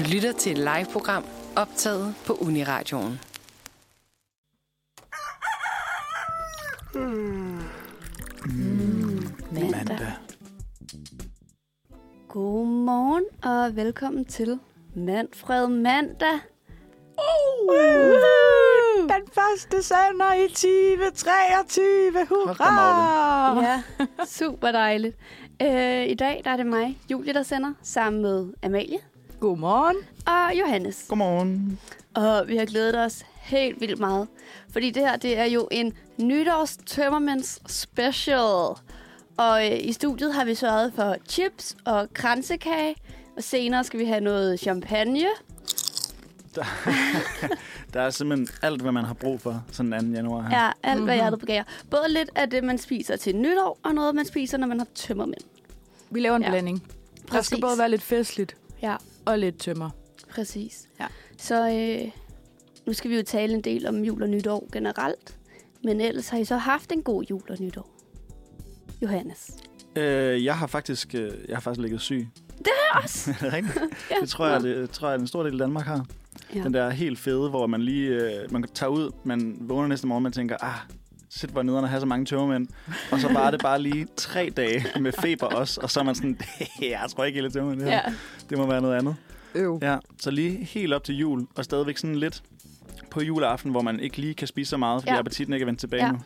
Du lytter til et live-program optaget på Uniradioen. Mandag. Godmorgen og velkommen til Manfred Mandag. Den første sender i 2023. Hurra! Ja, super dejligt. Øh, I dag der er det mig, Julie, der sender, sammen med Amalie Godmorgen. og Johannes. Godmorgen. Og vi har glædet os helt vildt meget. Fordi det her, det er jo en nytårs tømmermænds special. Og øh, i studiet har vi sørget for chips og kransekage. Og senere skal vi have noget champagne. Der er simpelthen alt, hvad man har brug for sådan en 2. januar her. Ja, alt hvad Mhm. hjertet begærer. Både lidt af det, man spiser til nytår, og noget, man spiser, når man har tømmermænd. Vi laver en Ja. blanding. Der Præcis. skal både være lidt festligt Ja, og lidt tømmer. præcis. Ja. Så øh, nu skal vi jo tale en del om jul og nytår generelt. Men ellers har I så haft en god jul og nytår. Johannes. Øh, jeg har faktisk øh, jeg har faktisk ligget syg. Det har jeg også. Er det rigtigt? Ja. Det tror jeg, det tror jeg, en stor del af Danmark har. Ja. Den der helt fede, hvor man lige øh, man tager ud, man vågner næste morgen, man tænker, ah, shit, hvor nederen at have så mange tømmermænd. Og så var det bare lige tre dage med feber også, og så er man sådan, jeg tror ikke helt tømmermænd. Det, Ja. her. det må være noget andet. Øv. Ja, så lige helt op til jul, og stadigvæk sådan lidt på juleaften, hvor man ikke lige kan spise så meget, fordi Ja. ja. appetitten ikke er vendt tilbage Ja. ja. nu.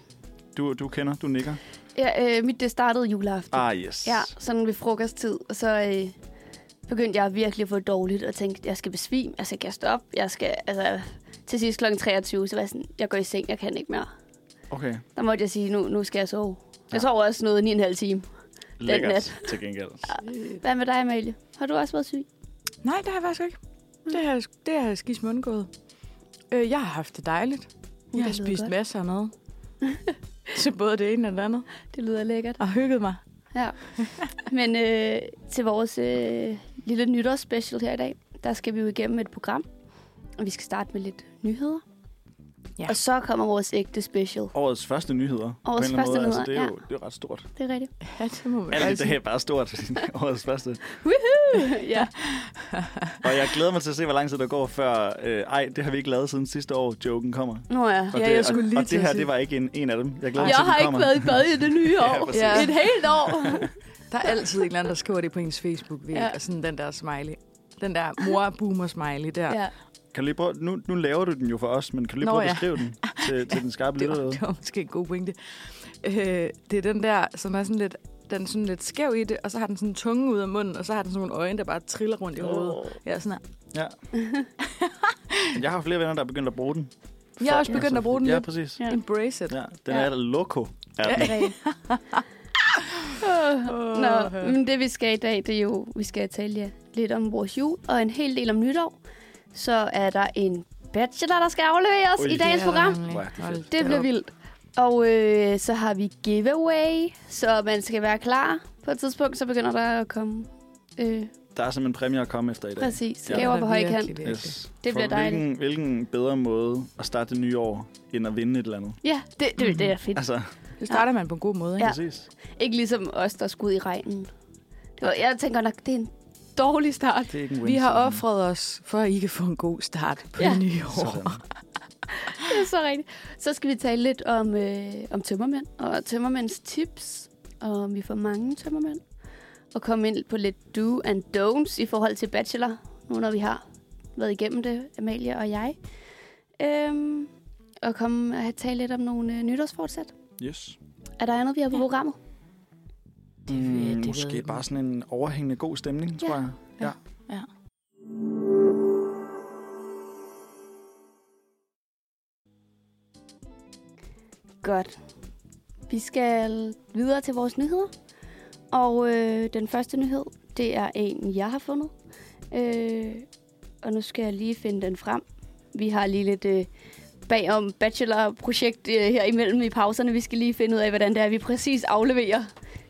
Du, du kender, du nikker. Ja, øh, mit det startede juleaften. Ah, yes. Ja, sådan ved frokosttid. Og så øh, begyndte jeg virkelig at få det dårligt, og tænkte, jeg skal besvime, jeg skal kaste op, jeg skal, altså, til sidst kl. 23, så var jeg sådan, jeg går i seng, jeg kan ikke mere. Okay, Der måtte jeg sige, nu, nu skal jeg sove. Jeg Ja. sov også noget 9,5 time. lækkert nat. til gengæld. Hvad med dig, Amalie? Har du også været syg? Nej, det har jeg faktisk ikke. Det har, det har jeg skidt undgået. Øh, jeg har haft det dejligt. Jeg har spist godt. masser af mad. Til både det ene og det andet. Det lyder lækkert. Og hygget mig. Ja. Men øh, til vores øh, lille nytårsspecial her i dag, der skal vi jo igennem et program. Og vi skal starte med lidt nyheder. Ja. Og så kommer vores ægte special. Årets første nyheder. Årets første måde. Altså, det, er nyheder, jo, det er ret stort. Det er rigtigt. Ja, det må man Alt faktisk det sige. er bare stort. Årets første. ja. Og jeg glæder mig til at se, hvor lang tid der går, før... Øh, ej, det har vi ikke lavet siden sidste år, joken kommer. Nå ja. Og Ja, det, jeg skulle lige og, og det her, det var ikke en, en af dem. Jeg glæder mig Jeg til, har ikke været i bad i det nye Ja, år. præcis. ja, Et helt år. Der er altid en eller anden, der skriver det på ens Facebook-væg. Ja. Ja. Og sådan den der smiley. Den der mor-boomer-smiley der. Ja. Kan du lige prøve, nu, nu laver du den jo for os, men kan du lige Nå, prøve at ja. beskrive den til, til den skarpe Det lytter derude? det var måske en god pointe. Øh, det er den der, som er sådan lidt, den er sådan lidt skæv i det, og så har den sådan en tunge ud af munden, og så har den sådan nogle øjne, der bare triller rundt i hovedet. Ja, sådan her. Ja. jeg har flere venner, der er begyndt at bruge den. Jeg er også begyndt at bruge den Ja, lidt. præcis. Ja. Embrace it. Ja, den Ja. er loco. Er Ja. den. Rigtigt. Nå, men det vi skal i dag, det er jo, vi skal tale ja, lidt om vores jul, og en hel del om nytår. Så er der en bachelor, der skal afleveres Ui. i dagens er program. er det. Det bliver vildt. Og øh, så har vi giveaway, så man skal være klar. På et tidspunkt, så begynder der at komme øh, Der er simpelthen præmier at komme efter i dag. præcis Ja. gaver Det på høj virkelig, kant. virkelig. Yes. Det For bliver dejligt. Hvilken, hvilken bedre måde at starte det nye år, end at vinde et eller andet? Ja, det, det, det er fedt. Altså, Det starter man på en god måde, ikke? Ja. præcis. Ikke ligesom os, der skulle ud i regnen. Det var, jeg tænker nok, det er en dårlig start. Det er ikke en Vi har offret os, for at I kan få en god start på Ja. det nye år. Sådan. Det er så rigtigt. Så skal vi tale lidt om, øh, om tømmermænd og tømmermænds tips, og om vi får mange tømmermænd. Og komme ind på lidt do and don'ts i forhold til bachelor, nu når vi har været igennem det, Amalie og jeg. Øhm, og komme og tale lidt om nogle øh, nytårsfortsæt. Yes. Er der andet, vi har på Ja. programmet? Det Mm, det måske bare sådan en overhængende god stemning, tror Ja. jeg. Ja. Ja. Godt. Vi skal videre til vores nyheder. Og øh, den første nyhed, det er en, jeg har fundet. Øh, og nu skal jeg lige finde den frem. Vi har lige lidt øh, bagom bachelorprojekt øh, her imellem i pauserne. Vi skal lige finde ud af, hvordan det er, vi præcis afleverer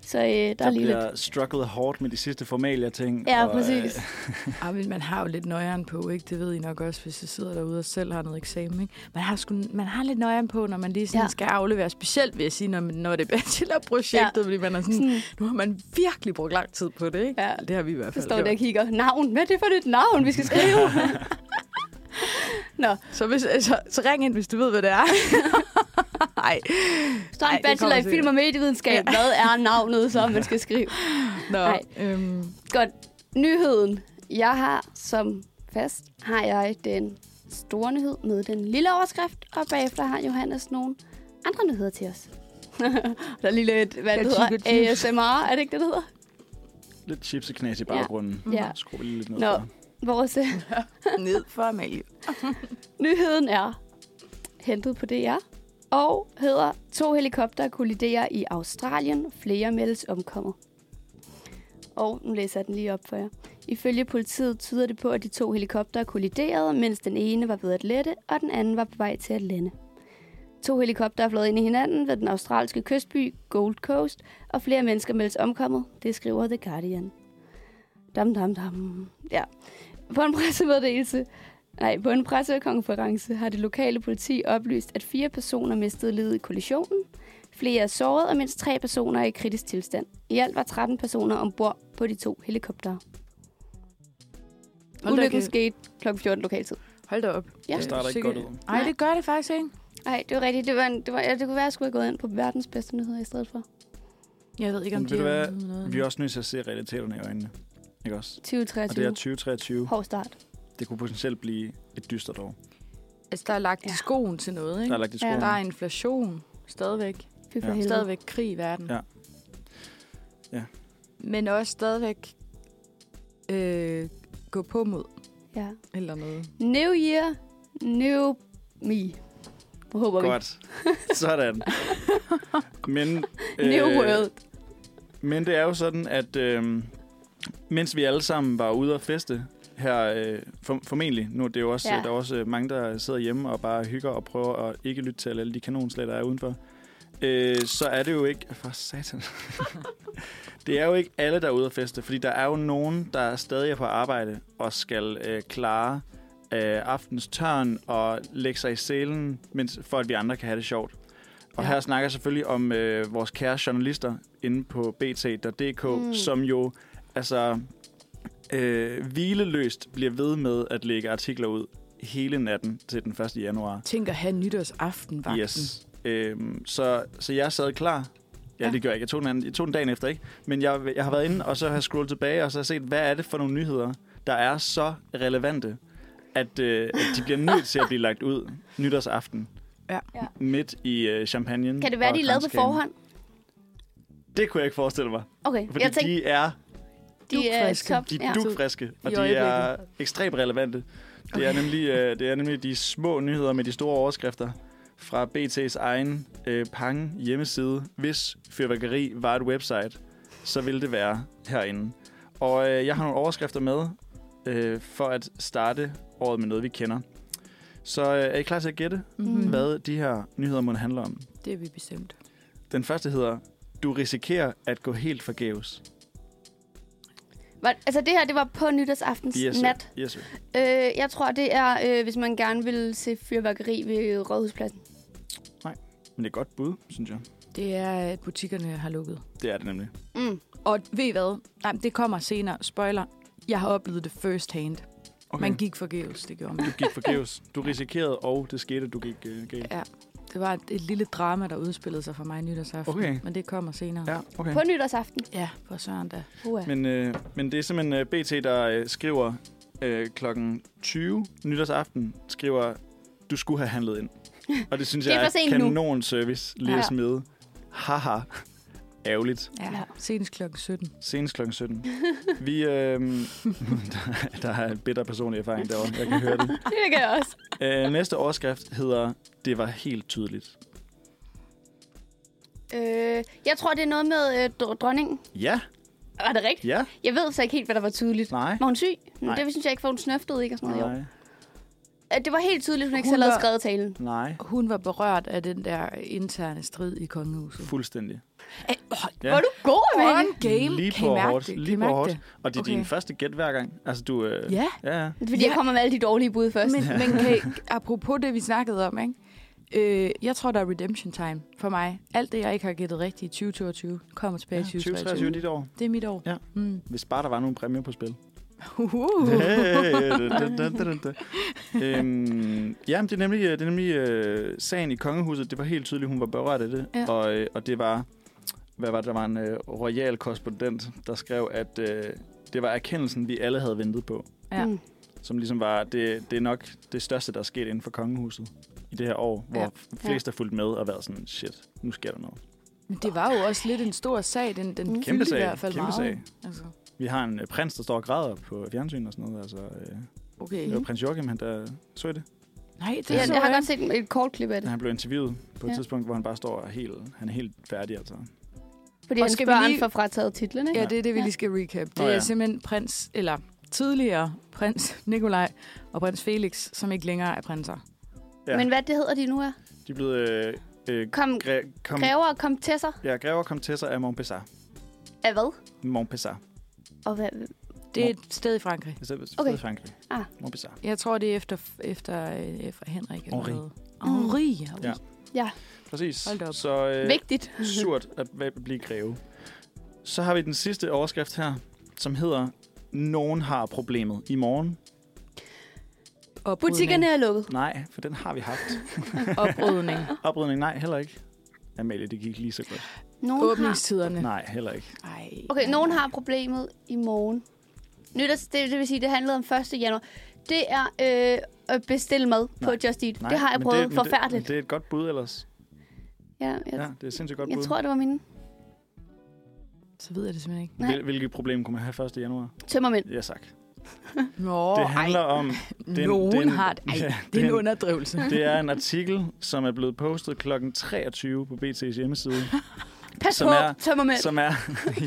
Så øh, der, Der er lige bliver lidt... strugglet hårdt med de sidste formalia ting. Ja, og, præcis. Ah, men man har jo lidt nøjeren på, ikke? Det ved I nok også, hvis jeg sidder derude og selv har noget eksamen, ikke? Man har, sgu, man har lidt nøjeren på, når man lige sådan Ja. skal aflevere. Specielt vil jeg sige, når, når det er bachelorprojektet, Ja. fordi man er sådan, Sådan, nu har man virkelig brugt lang tid på det, ikke? Ja. Det har vi i hvert så fald står der og kigger. Navn. Hvad er det for et navn, vi skal skrive? Nå, Så, hvis, så, så ring ind, hvis du ved, hvad det er. Nej. så er Ej, en bachelor i film og medievidenskab. Hvad er navnet, så man skal skrive? Nå, Nej. øhm, Godt. Nyheden. Jeg har som fast, har jeg den store nyhed med den lille overskrift, og bagefter har Johannes nogle andre nyheder til os. der er lige lidt, hvad det Ja, hedder, chips, chips. ASMR, er det ikke det, det hedder? Lidt chipseknas i baggrunden. Ja. Skru lige lidt ned Nå. for. Vores øh, ned for Amalie. nyheden er hentet på DR, og hedder To helikopter kolliderer i Australien, flere meldes omkommet. Og nu læser jeg den lige op for jer. Ifølge politiet tyder det på, at de to helikoptere kolliderede, mens den ene var ved at lette, og den anden var på vej til at lande. To helikoptere er flået ind i hinanden ved den australske kystby Gold Coast, og flere mennesker meldes omkommet. Det skriver The Guardian. Dam, dam, dam. Ja. På en pressemeddelelse Nej, på en pressekonference har det lokale politi oplyst, at fire personer mistede livet i kollisionen. Flere er såret, og mindst tre personer er i kritisk tilstand. I alt var 13 personer ombord på de to helikoptere. Hold Ulykken kæft. skete kl. 14 lokaltid. Hold da op. Ja. Det starter ikke Sikke- godt ud. Nej, det gør det faktisk ikke. Nej, det var rigtigt. Det, var en, det, var, ja, det kunne være, at jeg skulle have gået ind på verdens bedste nyheder i stedet for. Jeg ved ikke, om Men det er noget. Vi er også nødt til at se realiteterne i øjnene. Ikke også? 2023. Og det er 2023. Hård start. Det kunne potentielt blive et dystert år. Altså, der er lagt Ja. ja. skoen til noget, ikke? Der er lagt i Ja. skolen. Der er inflation stadigvæk. Fy for Ja. helvede. Stadigvæk krig i verden. Ja. Ja. Men også stadigvæk øh, gå på mod Ja. eller noget. New year, new me. Håber vi. Godt. Sådan. Men, øh, New world. men det er jo sådan, at øh, mens vi alle sammen var ude at feste her, øh, for, formentlig, nu er det jo også, Ja. der er også øh, mange, der sidder hjemme og bare hygger og prøver at ikke lytte til alle de kanonslæg, der er udenfor, øh, så er det jo ikke... For satan. det er jo ikke alle, der er ude at feste, fordi der er jo nogen, der stadig er på arbejde og skal øh, klare øh, aftens tørn og lægge sig i selen, mens, for at vi andre kan have det sjovt. Og Ja. her snakker jeg selvfølgelig om øh, vores kære journalister inde på bt.dk, mm. som jo altså øh, hvileløst bliver ved med at lægge artikler ud hele natten til den 1. januar. Tænk at have nytårsaften vagten. Yes. Øhm, så, så jeg sad klar. Ja, Ja. det gør jeg ikke. Jeg tog den, anden, jeg tog den dagen efter, ikke? Men jeg, jeg har været inde, og så har jeg scrollet tilbage, og så har jeg set, hvad er det for nogle nyheder, der er så relevante, at, øh, at de bliver nødt til at blive lagt ud nytårsaften. Ja. Midt i øh, champagne. Kan det være, de er lavet på forhånd? Det kunne jeg ikke forestille mig. Okay, Fordi jeg tænkte, de er dugfriske. de er dugfriske, og de er ekstremt relevante. Det er, nemlig, øh, det er nemlig de små nyheder med de store overskrifter fra BT's egen øh, Pang hjemmeside. Hvis fyrværkeri var et website, så ville det være herinde. Og øh, jeg har nogle overskrifter med øh, for at starte året med noget, vi kender. Så øh, er I klar til at gætte, Mm-hmm. Mhm. hvad de her nyheder må handle om? Det er vi bestemt. Den første hedder, du risikerer at gå helt forgæves. Var, altså det her, det var på nytårsaftens Yes, sir. nat. Yes, sir. Øh, jeg tror, det er, øh, hvis man gerne vil se fyrværkeri ved Rådhuspladsen. Men det er et godt bud, synes jeg. Det er, at butikkerne har lukket. Det er det nemlig. Mm. Og ved I hvad? Nej, det kommer senere. Spoiler. Jeg har oplevet det first hand. Okay. Man gik forgæves, det gjorde man. Du gik forgæves. Du risikerede, og det skete, du gik øh, galt. Ja, det var et, et lille drama, der udspillede sig for mig nytårsaften. Okay. Men det kommer senere. Ja, okay. På nytårsaften. Ja, søren da. Uh. Men, øh, men det er simpelthen øh, BT, der øh, skriver øh, klokken 20 nytårsaften, skriver, du skulle have handlet ind. Og det synes Det er jeg er sent nu. kanon service lige Ja. at smide. Haha. Ærgerligt. Ja, senest klokken 17. Senest klokken 17. Vi, øh, der, der er en bitter personlig erfaring derovre. Jeg kan høre det. Det kan jeg også. Øh, næste overskrift hedder, det var helt tydeligt. Øh, jeg tror, det er noget med øh, dr- dronningen. Ja, Var det rigtigt? ja, Jeg ved så ikke helt, hvad der var tydeligt. nej. Var hun syg? Nej. Det synes jeg ikke, for hun snøftede ikke og sådan noget. Jo. nej. At det var helt tydeligt, at hun ikke Hun selv havde var- skrevet talen. Nej, Hun var berørt af den der interne strid i kongehuset. fuldstændig. Æ, oh, Ja. Var du god, Amalie? on game. Lige på hårdt. Lige på hårdt. det? Og det er Okay. din første gæt hver gang. Altså, du... Øh, Ja, ja. ja. Det fordi jeg Ja. kommer med alle de dårlige bud først. men, men kan apropos det, vi snakkede om, ikke? Øh, jeg tror, der er redemption time for mig. Alt det, jeg ikke har gættet rigtigt i 2022, kommer tilbage i Ja, 2023. 2023 er dit år. Det er mit år. Ja. Mm. Hvis bare der var nogle præmier på spil. Uh. Øhm, ja, det er nemlig, det er nemlig øh, sagen i kongehuset. Det var helt tydeligt, hun var berørt af det. Ja. Og, øh, og det var, hvad var det, der var en øh, royal korrespondent, der skrev, at øh, det var erkendelsen, vi alle havde ventet på. Ja. Mm. Som ligesom var, det, det er nok det største, der er sket inden for kongehuset i det her år, hvor Ja. ja. flest har fulgt med og været sådan, shit, nu sker der noget. Men det var jo også lidt en stor sag. Den, den fyldte Kæmpe i sag, hvert fald kæmpe meget. sag. Altså, Vi har en øh, prins, der står og græder på fjernsyn og sådan noget. Altså, øh, okay. det var prins Joachim, han der så I det. Nej, det Det jeg, så jeg har jeg godt set et kort klip af det. Han blev interviewet på et Ja. tidspunkt, hvor han bare står og helt, han er helt færdig. Altså. Fordi Og hans skal børn lige- får frataget titlen, ikke? Ja, det er det, vi Ja. lige skal recap. Det Nå, er ja. simpelthen prins, eller tidligere prins Nikolaj og prins Felix, som ikke længere er prinser. Ja. Men hvad det hedder de nu er? De er blevet øh, øh, Kom, gre, kom, grever og komtesser ja, grever og komtesser af Montpessar. af hvad? Montpessar. Og hvad? Det er et sted i Frankrig. Det er okay. Okay. okay. Frankrig. Ah. Montpessar. Jeg tror, det er efter, efter, øh, efter Henrik. eller Henri. noget. Henri. Ja. Ja, Præcis. Hold op. Så øh, vigtigt. surt at blive greve. Så har vi den sidste overskrift her, som hedder Nogen har problemet i morgen. Oprydning. Butikkerne er lukket. Nej, for den har vi haft. Oprydning. Oprydning, nej, heller ikke. Amalie, det gik lige så godt. Nogen har, Åbningstiderne. Nej, heller ikke. Ej. okay, nogen har problemet i morgen. Nytårs, det, det vil sige, det handlede om 1. januar. Det er øh, at bestille mad Nej. på Just Eat. Nej, det har jeg prøvet. det, men Forfærdeligt. Det, men det er et godt bud ellers. ja, jeg, Ja, det er et sindssygt godt jeg bud. tror, det var mine. Så ved jeg det simpelthen ikke. Nej. Hvil, hvilket problem kunne man have 1. januar? Tømmermænd. Ja, tak. Nå, Det handler om... ej, en- nogen det er en- har... Ej, ja, det er er en- underdrivelse. Det er en artikel, som er blevet postet kl. 23 på BT's hjemmeside, Pas Som på, er- tømmermænd. som er...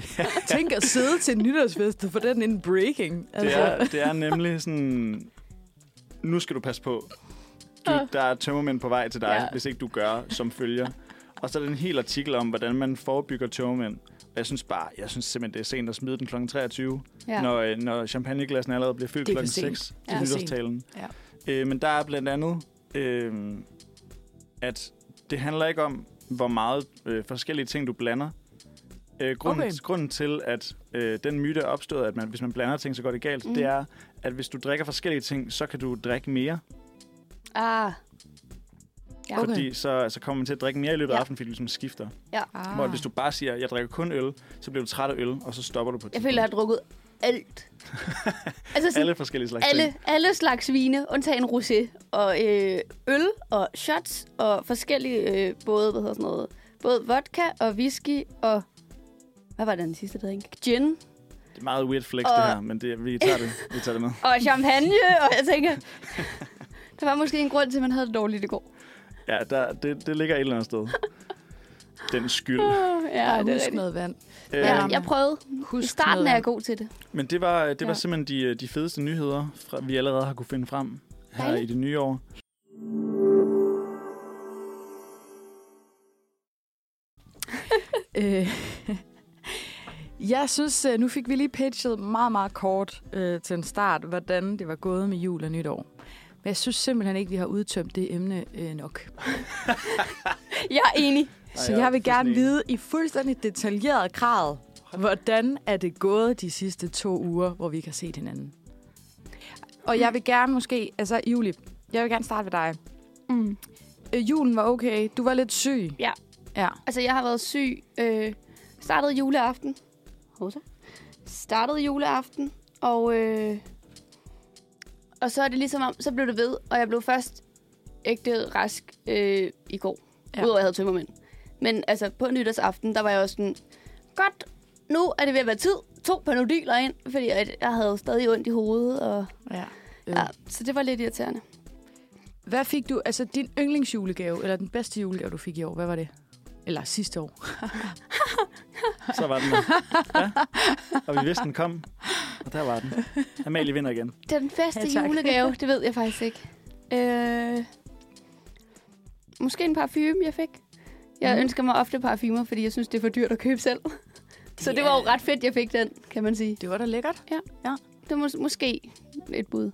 Tænk at sidde til nytårsfest og få den en breaking. Det er, det er nemlig sådan... Nu skal du passe på. Du, der er tømmermænd på vej til dig, Ja. ja. hvis ikke du gør som følger. Og så er der en hel artikel om, hvordan man forebygger tømmermænd. Og jeg synes bare, jeg synes simpelthen, det er sent at smide den kl. 23, ja. ja. når, øh, når champagneglassen allerede bliver fyldt kl. for sent. 6 Ja, til sent. nytårstalen. Ja. Øh, men der er blandt andet, øh, at det handler ikke om, hvor meget øh, forskellige ting du blander. Øh, grunden, Okay. grunden til, at øh, den myte er opstået, at man, hvis man blander ting, så går det galt, Mm. det er, at hvis du drikker forskellige ting, så kan du drikke mere. Ah. Ja. Okay. Fordi så, så kommer man til at drikke mere i løbet af Ja. aftenen, fordi du ligesom skifter. Ah. Hvor hvis du bare siger, jeg drikker kun øl, så bliver du træt af øl, og så stopper du på et Jeg føler, jeg har drukket alt. altså sådan, Alle forskellige slags alle, ting. alle slags vine, undtagen rosé. Og øh, øl og shots og forskellige, øh, både, hvad hedder sådan noget, både vodka og whisky og... Hvad var den sidste, der? Gin Det er meget weird flex, Og- det her, men det, vi, tager det, vi tager det med. og champagne, og jeg tænker... Der var måske en grund til, at man havde det dårligt i går. Ja, der, det, det ligger et eller andet sted. Den skyld. Ja, Ja, det er husk noget vand. Ja, jeg prøvede. Husk I starten noget er jeg god til det. Men det var, det var Ja. simpelthen de, de fedeste nyheder, fra, vi allerede har kunne finde frem her Dejligt. i det nye år. Øh, jeg synes, øh, nu fik vi lige pitchet meget, meget kort øh, til en start, hvordan det var gået med jul og nytår. Men jeg synes simpelthen ikke, vi har udtømt det emne øh, nok. Jeg er enig. Så jeg vil gerne vide i fuldstændig detaljeret grad, hvordan er det gået de sidste to uger, hvor vi ikke har set hinanden. Og jeg vil gerne måske, altså Julie, jeg vil gerne starte ved dig. Mm. Øh, julen var okay. Du var lidt syg. Ja. Ja. Altså, jeg har været syg. Øh, startede juleaften. Hosa. Startede juleaften, og, øh, og så er det ligesom om, så blev det ved, og jeg blev først ægte rask øh, i går. Ja. Udover at jeg havde tømmermænd. Men altså, på nytårsaften, der var jeg også sådan, godt, nu er det ved at være tid. To panodiler ind, fordi jeg, jeg havde stadig ondt i hovedet. Og, ja. ja, så det var lidt irriterende. Hvad fik du, altså din yndlingsjulegave, eller den bedste julegave, du fik i år, hvad var det? Eller sidste år? Så var den der. Ja. Og vi vidste, den kom. Og der var den. Amalie vinder igen. Det er den bedste Ja, julegave, det ved jeg faktisk ikke. Øh, måske en parfume, jeg fik. Jeg mm. ønsker mig ofte parfumer, fordi jeg synes, det er for dyrt at købe selv. Så det var jo ret fedt, jeg fik den, kan man sige. Det var da lækkert. Det var mås- måske et bud.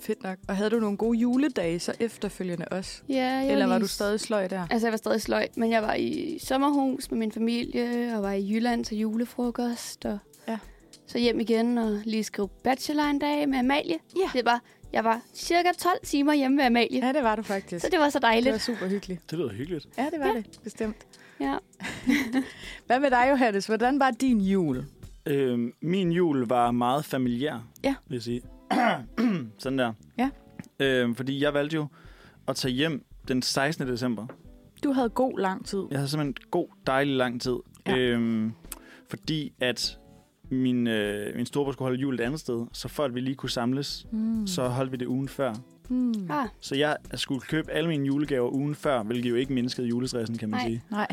Fedt nok. Og havde du nogle gode juledage så efterfølgende også? Ja, jeg Eller var lige- du stadig sløj der? Altså, jeg var stadig sløj, men jeg var i sommerhus med min familie, og var i Jylland til julefrokost, og Ja. så hjem igen og lige skrive bachelor en dag med Amalie. Ja. Det var, jeg var cirka 12 timer hjemme med Amalie, Ja, det var du faktisk. så det var så det var dejligt. super hyggeligt. Det lyder hyggeligt. Ja, det var ja. det. Bestemt. Ja. Hvad med dig, Johannes? Hvordan var din jul? Øh, min jul var meget familiær, Ja. vil jeg sige. Sådan der. Ja. Øh, fordi jeg valgte jo at tage hjem den 16. december. Du havde god lang tid. Jeg havde simpelthen god, dejlig lang tid. Ja. Øhm, fordi at min, øh, min storebror skulle holde jul et andet sted, så for at vi lige kunne samles, Mm. så holdt vi det ugen før. Mm. Ah, Så jeg skulle købe alle mine julegaver ugen før, hvilket jo ikke mindskede julestressen, kan man Nej. sige. Nej,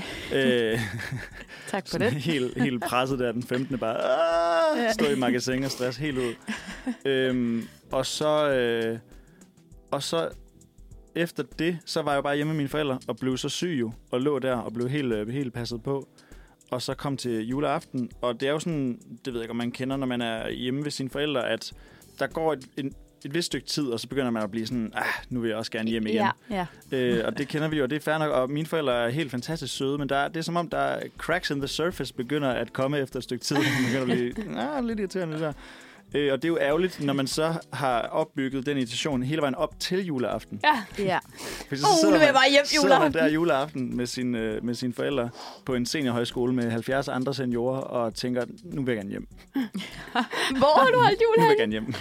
Øh, tak for det. helt, helt presset der den 15. bare! Ja. stå i magasin og stress helt ud. øhm, og så øh, og så efter det, så var jeg jo bare hjemme med mine forældre og blev så syg jo, og lå der og blev helt, øh, helt passet på. Og så kom til juleaften, og det er jo sådan, det ved jeg ikke, om man kender, når man er hjemme ved sine forældre, at der går et, en, et vist stykke tid, og så begynder man at blive sådan, ah, nu vil jeg også gerne hjem igen. ja. Ja. Øh, og det kender vi jo, og det er fair nok, og mine forældre er helt fantastisk søde, men der, er- det er som om, der er cracks in the surface begynder at komme efter et stykke tid. Man begynder at blive ah, lidt irriterende der. Øh, og det er jo ærgerligt, når man så har opbygget den irritation hele vejen op til juleaften. Ja. ja. Så Uh, sidder nu vil bare hjem juleaften. der juleaften med, sin, øh, med sine forældre på en seniorhøjskole med 70 andre seniorer og tænker, nu vil jeg gerne hjem. Hvor har du holdt jul Nu vil jeg gerne hjem.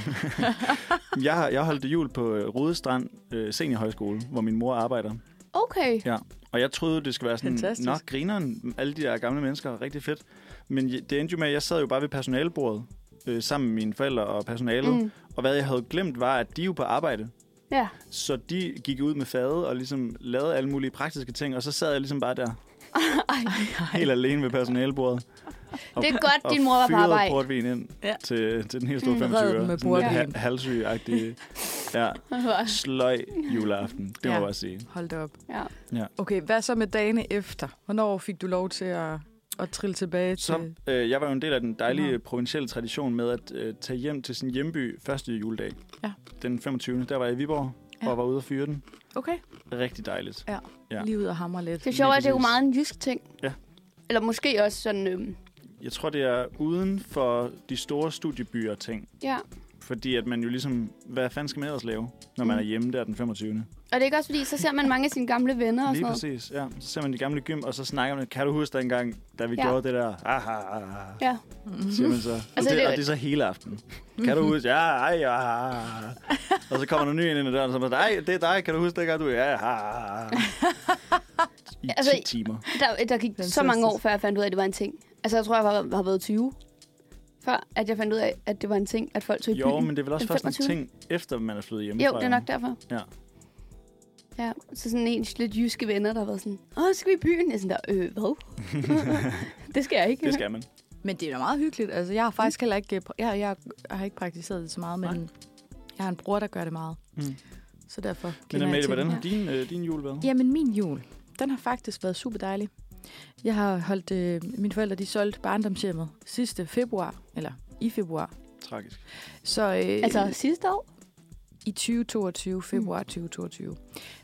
jeg, har, jeg holdt jul på øh, Rudestrand øh, Seniorhøjskole, hvor min mor arbejder. Okay. Ja, og jeg troede, det skulle være sådan, Fantastisk. nok grineren, alle de der gamle mennesker, rigtig fedt. Men det endte jo med, at jeg sad jo bare ved personalebordet, øh, sammen med mine forældre og personalet. Mm. Mm. Og hvad jeg havde glemt, var, at de er jo på arbejde. Ja. Så de gik ud med fadet og ligesom lavede alle mulige praktiske ting, og så sad jeg ligesom bare der, helt alene ved personalebordet. Og, Det er godt, og din mor var på arbejde. portvin ind Ja. ja. til, til den helt store Mm. 25 Red den med portvin. ha- halvsyg-agtig, ja, sløj juleaften. Det må Ja. jeg bare sige. Hold da op. ja. Okay, hvad så med dagene efter? Hvornår fik du lov til at, at trille tilbage Så til... øh, jeg var jo en del af den dejlige Nå. provincielle tradition med at øh, tage hjem til sin hjemby første juledag. Ja. Den 25. Der var jeg i Viborg Ja. ja. og var ude at fyre den. Okay, Rigtig dejligt. Ja. Ja. lige ud og hamre lidt. Det er sjovt, at det er jo meget en jysk ting. Ja. Eller måske også sådan... Øhm, Jeg tror, det er uden for de store studiebyer ting. ja. Fordi at man jo ligesom, hvad fanden skal man ellers lave, når man Mm. er hjemme der den 25. Og det er ikke også fordi, så ser man mange af sine gamle venner og Lige sådan noget. præcis, ja. Så ser man de gamle gym, og så snakker man, kan du huske dengang, da vi Ja. gjorde det der? Ah, ah, ah, ah, Ja. siger man så. Og, Altså, altså, det, det- og det er så hele aften. Kan du huske? Ja, ej, ja, ja, ja. Og så kommer der ny ind i døren, og så er man, ej, det er dig, kan du huske dengang, du Ja, ja, ja, ja. I Altså, 10 timer. Der, der gik så mange år, før jeg fandt ud af, at det var en ting. Altså, jeg tror, jeg var, har været 20. Før at jeg fandt ud af, at det var en ting, at folk tog i Jo, byen. men det er vel også først en 25.. ting, efter man er flyttet hjemmefra. Jo, det er nok derfor. Ja. Ja, så sådan en lidt jyske venner, der været sådan, åh, skal vi i byen? Jeg er sådan der, øh, hvad? det skal jeg ikke. Det skal man. Men det er da meget hyggeligt. Altså, jeg har faktisk heller ikke... Jeg, jeg, jeg har ikke praktiseret det så meget, men Nej. jeg har en bror, der gør det meget. Mm. Så derfor Men Amalie, til hvordan har din, øh, din jul været? Jamen, min jul, den har faktisk været super dejlig. Jeg har holdt... Øh, mine forældre, de solgte barndomshjemmet sidste februar, eller i februar. Tragisk. Så øh, Altså, sidste år? I 2022, februar 2022.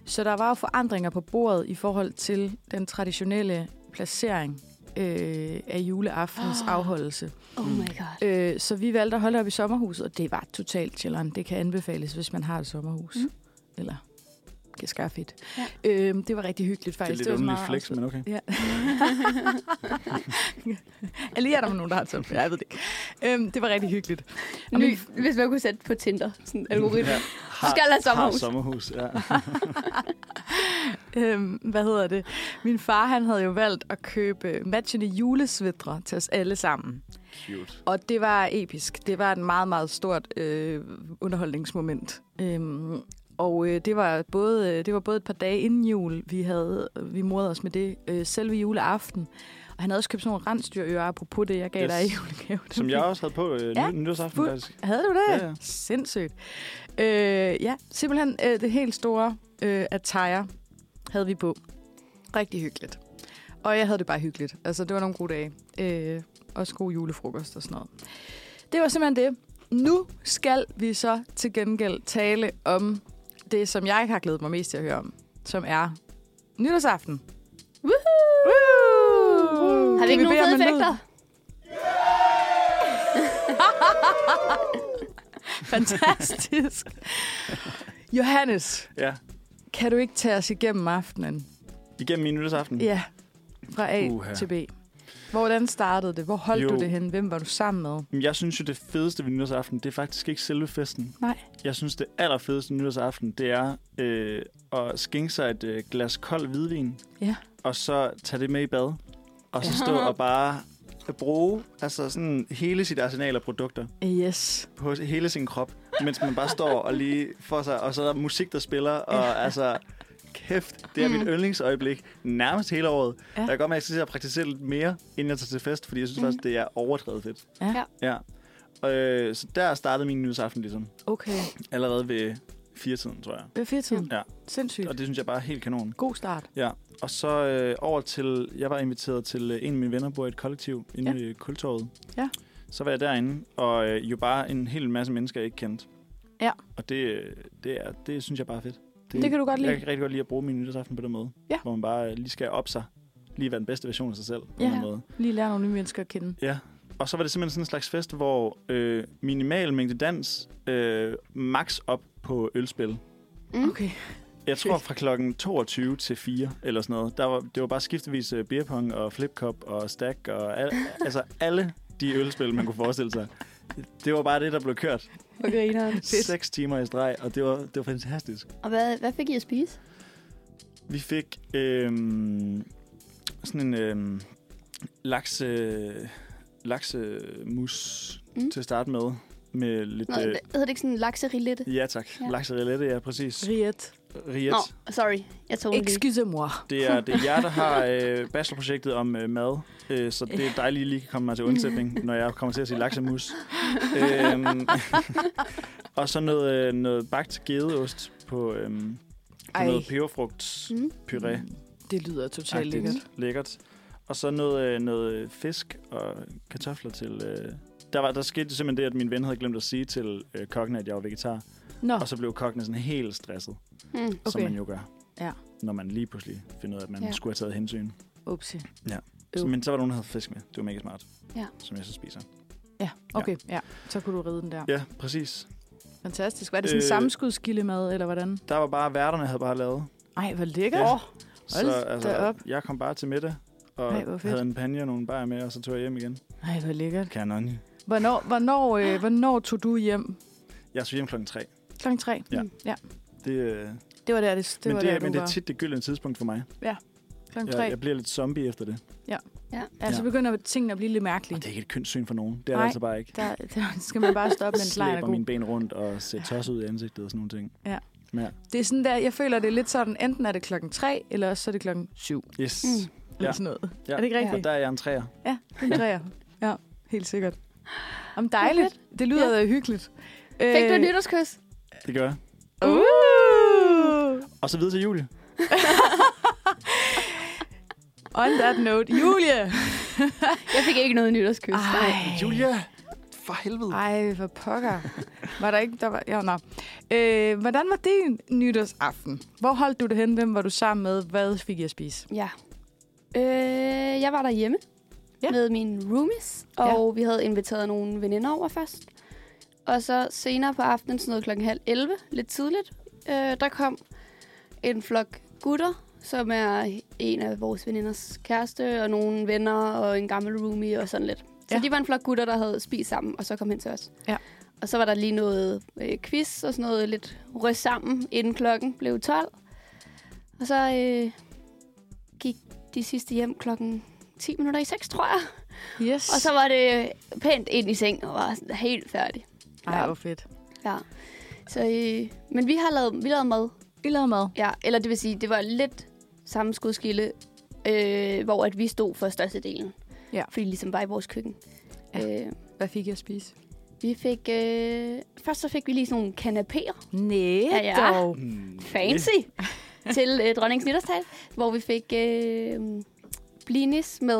Så der var jo forandringer på bordet i forhold til den traditionelle placering øh, af juleaftens Ah. afholdelse. Oh my god. Øh, så vi valgte at holde op i sommerhuset, og det var totalt chilleren. Det kan anbefales, hvis man har et sommerhus. Mm. Mm. Eller kan skaffe et. Ja. Øh, det var rigtig hyggeligt, Det er faktisk. lidt var underligt meget flex, men okay. Ja. Lige er der nogen, der har sommerhus. Jeg ved det ikke. Øhm, det var rigtig hyggeligt. Og Ny, min, hvis man kunne sætte på Tinder, sådan en algoritme. Ja. Skal have sommerhus. Har sommerhus, ja. øhm, hvad hedder det? Min far, han havde jo valgt at købe matchende julesvitre til os alle sammen. Cute. Og det var episk. Det var et meget, meget stort øh, underholdningsmoment. Øhm, og øh, det var både øh, det var både et par dage inden jul, vi havde vi morede os med det, øh, selve juleaften, Og han havde også købt sådan nogle rensdyrører, apropos det, jeg gav Yes. dig i julegave. Som jeg også havde på øh, Ja, ja, nytårsaften, fuld- faktisk. Havde du det? Ja, ja. Sindssygt. Øh, ja, simpelthen øh, det helt store øh, attire havde vi på. Rigtig hyggeligt. Og jeg havde det bare hyggeligt. Altså, det var nogle gode dage. Øh, også god julefrokost og sådan noget. Det var simpelthen det. Nu skal vi så til gengæld tale om det, som jeg har glædet mig mest til at høre om. Som er nytårsaften. Woohoo! Har vi ikke nogen fede effekter? Fantastisk. Johannes, Ja, kan du ikke tage os igennem aftenen? igennem min nytårsaften. Ja, fra A Uha. til B. Hvordan startede det? Hvor holdt Jo. du det hen? Hvem var du sammen med? Jeg synes jo, det fedeste ved nytårsaften, det er faktisk ikke selve festen. Nej. Jeg synes, det allerfedeste nytårsaften, det er øh, at skænke sig et øh, glas kold hvidvin. Ja. Og så tage det med i bad. Og så stå og bare bruge altså sådan hele sit arsenal af produkter Yes. på hele sin krop, mens man bare står og lige får sig, og så er der musik, der spiller, og Ja. altså, kæft, det er mit Mm. yndlingsøjeblik nærmest hele året. Ja. Jeg kan godt mærke, at jeg skal at praktisere lidt mere, inden jeg tager til fest, fordi jeg synes Mm. faktisk, det er overdrevet fedt. Ja. Ja. Ja. Øh, så der startede min nyhedsaften ligesom. Okay. Allerede ved firetiden, tror jeg. Det er firetiden. Ja. Sindssygt. Og det synes jeg bare er helt kanon. God start. Ja. Og så øh, over til, jeg var inviteret til øh, en af mine venner, bor i et kollektiv inde Ja. ved Kultorvet. Ja. Så var jeg derinde, og øh, jo bare en hel masse mennesker, jeg ikke kendte. Ja. Og det, øh, det, er, det synes jeg bare er fedt. Det kan du godt lide. Jeg kan rigtig godt lide at bruge min nytårsaften på den måde. Ja. Hvor man bare lige skal op sig. Lige være den bedste version af sig selv. På Ja. den måde. Lige lære nogle nye mennesker at kende. Ja. Og så var det simpelthen sådan en slags fest, hvor øh, minimal mængde dans, øh, max op på ølspil. Mm. Okay. Jeg tror fra klokken 22 til 4 eller sådan noget. Der var, det var bare skiftevis uh, beerpong og flipkop og stack og al, altså alle de ølspil, man kunne forestille sig. Det var bare det, der blev kørt. Og grineren. Seks timer i streg, og det var, det var fantastisk. Og hvad, hvad fik I at spise? Vi fik øhm, sådan en øhm, lakse, laksemus Mm. til at starte med. Med lidt... Nå, øh, hedder det ikke sådan en lakserillette? ja tak, ja. lakserillette, ja præcis. Riet. Riet. Nå, sorry. Jeg tog. Excuse-moi. Det er, det er jer, der har øh, bachelorprojektet om øh, mad, øh, så det er dejligt, at I lige kan komme mig til undsætning, når jeg kommer til at sige laksemus. øhm, og så noget, øh, noget bagt gedeost på, øhm, på Ej. noget peberfrugtspuré. Mm. Det lyder totalt lækkert. Lækkert. Og så noget, øh, noget fisk og kartofler til... Øh, der, var, der skete simpelthen det, at min ven havde glemt at sige til øh, kokken, at jeg var vegetar. Nå, Og så blev kokken sådan helt stresset, Mm. okay. som man jo gør. Ja. Når man lige pludselig finder ud af, at man Ja. ja. skulle have taget hensyn. upsi. Så, Øv. men så var der nogen, der havde fisk med. Det var mega smart. Ja. Som jeg så spiser. Ja, okay. Ja. Så kunne du ride den der. Ja, præcis. Fantastisk. Var det sådan Øh, sammenskudskildemad, eller hvordan? Der var bare værterne, havde bare lavet. Ej, hvor lækkert. Ja. Ja. Så altså, da op. jeg kom bare til middag. Og Ej, havde en panje og nogle bajer med, og så tog jeg hjem igen. Ej, hvor lækkert. Kanon. Hvornår, hvornår, øh, hvornår tog du hjem? Jeg tog hjem klokken tre. Klokken tre. Ja. Ja. Det, øh, Det var der, det, det, men var det, der, er- du men det er tit det gyldne tidspunkt for mig. Klokken Jeg, tre. jeg bliver lidt zombie efter det. Ja, så Ja. begynder tingene at blive lidt mærkelige. Og det er ikke et kønssyn for nogen. Det er Nej. det altså bare ikke. Der, der skal man bare stoppe, mens lejen er Slæber god. mine ben rundt og ser tosset ud i ansigtet og sådan nogle ting. Ja. Ja. Det er sådan der, jeg føler, det er lidt sådan, enten er det klokken tre, eller også så er det klokken syv. Yes. Mm. Eller Ja. sådan noget. Ja. Er det ikke Ja. rigtigt? Og der er jeg en træer. Ja, det er træer. Ja, helt sikkert. Om dejligt. Det lyder ja. hyggeligt. Fik du et nytårskys? Det gør jeg. Uh! Og så videre til Julie. On that note, Julie! Jeg fik ikke noget nytårskys. Nej. Ej. Julia! For helvede. Ej, for pokker. Var der ikke... Der var, ja, nå. Øh, hvordan var din nytårsaften? Hvor holdt du det hen? Hvem var du sammen med? Hvad fik I at spise? Ja. Øh, jeg var derhjemme ja. med mine roomies, og ja. vi havde inviteret nogle veninder over først. Og så senere på aftenen, sådan noget klokken halv 11, lidt tidligt, øh, der kom en flok gutter, som er en af vores veninders kæreste, og nogle venner, og en gammel roomie og sådan lidt. Så Ja. de var en flok gutter, der havde spist sammen, og så kom hen til os. Ja. Og så var der lige noget øh, quiz og sådan noget lidt røst sammen, inden klokken blev 12. Og så øh, gik de sidste hjem klokken 10 minutter i 6, tror jeg. Yes. Og så var det pænt ind i seng og var helt færdig. Ej, hvor fedt. Ja. Så, øh, men vi har lavet, vi lavede mad. I lavede mad. Ja, eller det vil sige, det var lidt sammenskudskilde øh, hvor at vi stod for størstedelen. Ja. Fordi det ligesom var i vores køkken. Ja. Øh, Hvad fik jeg at spise? vi fik... Øh, først så fik vi lige sådan nogle kanapéer. Næh, Ja, ja. dog. Mm, Fancy! til øh, dronningens nytårstal, hvor vi fik øh, blinis med